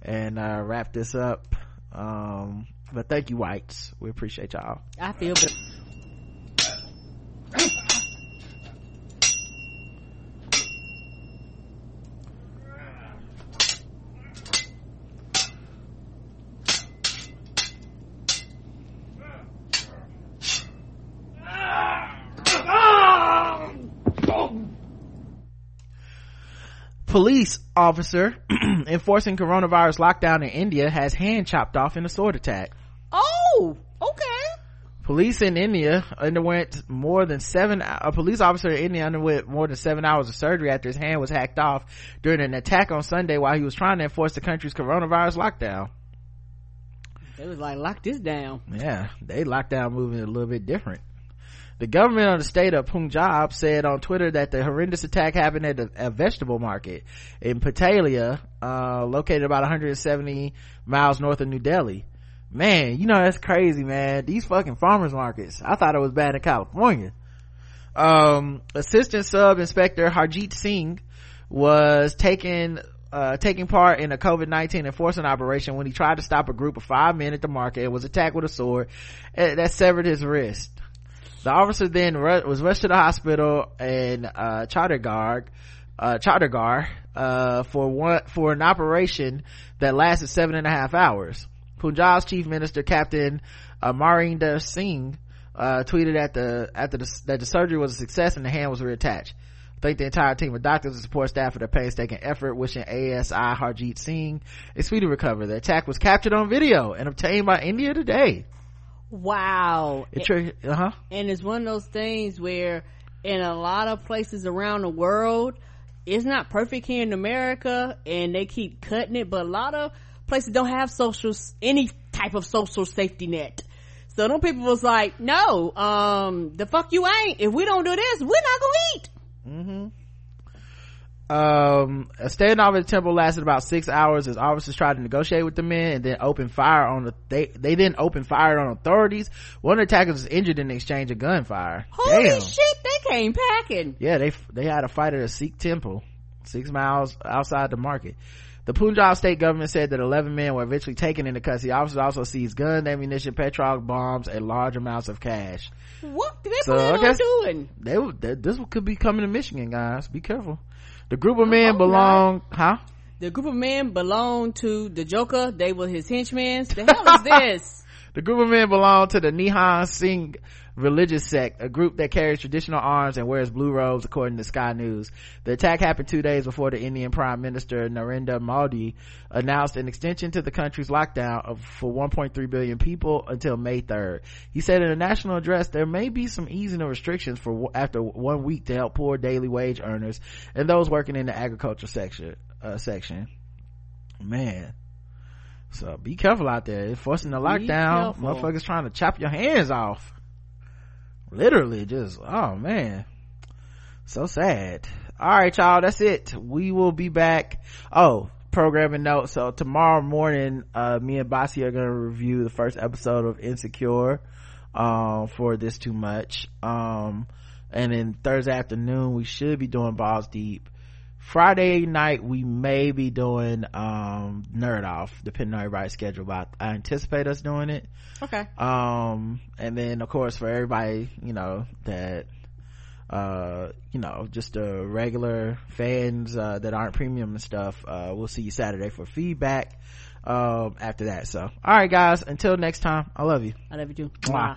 and uh, wrap this up. Um, but thank you, whites. We appreciate y'all. I feel better. Police officer enforcing coronavirus lockdown in India has hand chopped off in a sword attack. Oh, okay. Police in India underwent more than seven, a police officer in India underwent more than seven hours of surgery after his hand was hacked off during an attack on Sunday while he was trying to enforce the country's coronavirus lockdown. They was like, lock this down. Yeah, they lockdown moving a little bit different. The government of the state of Punjab said on Twitter that the horrendous attack happened at a, vegetable market in Patiala, uh, located about 170 miles north of New Delhi. Man, you know that's crazy, man. These fucking farmers markets. I thought it was bad in California. Um, Assistant Sub Inspector Harjeet Singh was taking uh, taking part in a COVID-19 enforcement operation when he tried to stop a group of five men at the market and was attacked with a sword uh, that severed his wrist. The officer then ru- was rushed to the hospital in uh, Chandigarh, uh, uh, for one for an operation that lasted seven and a half hours. Punjab's chief minister, Captain uh, Singh, uh, tweeted at the after the, that the surgery was a success and the hand was reattached. Thank the entire team of doctors and support staff for their painstaking effort, wishing ASI Harjeet Singh a speedy recovery. The attack was captured on video and obtained by India Today. Wow. It uh-huh. And it's one of those things where in a lot of places around the world, it's not perfect here in America and they keep cutting it, but a lot of places don't have social, any type of social safety net. So them people was like, no, um, the fuck you ain't. If we don't do this, we're not gonna eat. Mm-hmm. Um, a standoff at the temple lasted about six hours as officers tried to negotiate with the men and then open fire on the, they, they didn't open fire on authorities. One of the attackers was injured in the exchange of gunfire. Holy Damn. shit, they came packing. Yeah, they, they had a fight at a Sikh temple, six miles outside the market. The Punjab state government said that 11 men were eventually taken into custody. Officers also seized guns, ammunition, petrol bombs, and large amounts of cash. What do they So, plan on doing? They, they, this could be coming to Michigan, guys. Be careful. The group of men belong, huh? The group of men belonged to the Joker. They were his henchmen. The hell is this? The group of men belong to the Nihang Singh religious sect, a group that carries traditional arms and wears blue robes, according to Sky News. The attack happened two days before the Indian Prime Minister Narendra Modi announced an extension to the country's lockdown of, for 1.3 billion people until May 3rd. He said in a national address there may be some easing of restrictions for after one week to help poor daily wage earners and those working in the agriculture section. Uh, section. Man. So be careful out there. Forcing the lockdown, motherfuckers trying to chop your hands off. Literally, just oh man, so sad. All right, y'all, that's it. We will be back. Oh, programming note. So tomorrow morning, uh, me and Bossy are gonna review the first episode of Insecure, um, for this too much. Um, and then Thursday afternoon we should be doing Balls Deep. Friday night we may be doing um Nerd Off, depending on everybody's schedule. But I anticipate us doing it. Okay. Um, and then of course for everybody, you know, that, uh, you know, just the regular fans, uh, that aren't premium and stuff, uh, we'll see you Saturday for feedback, um, after that. So, alright guys, until next time, I love you. I love you too. Mwah. Mwah.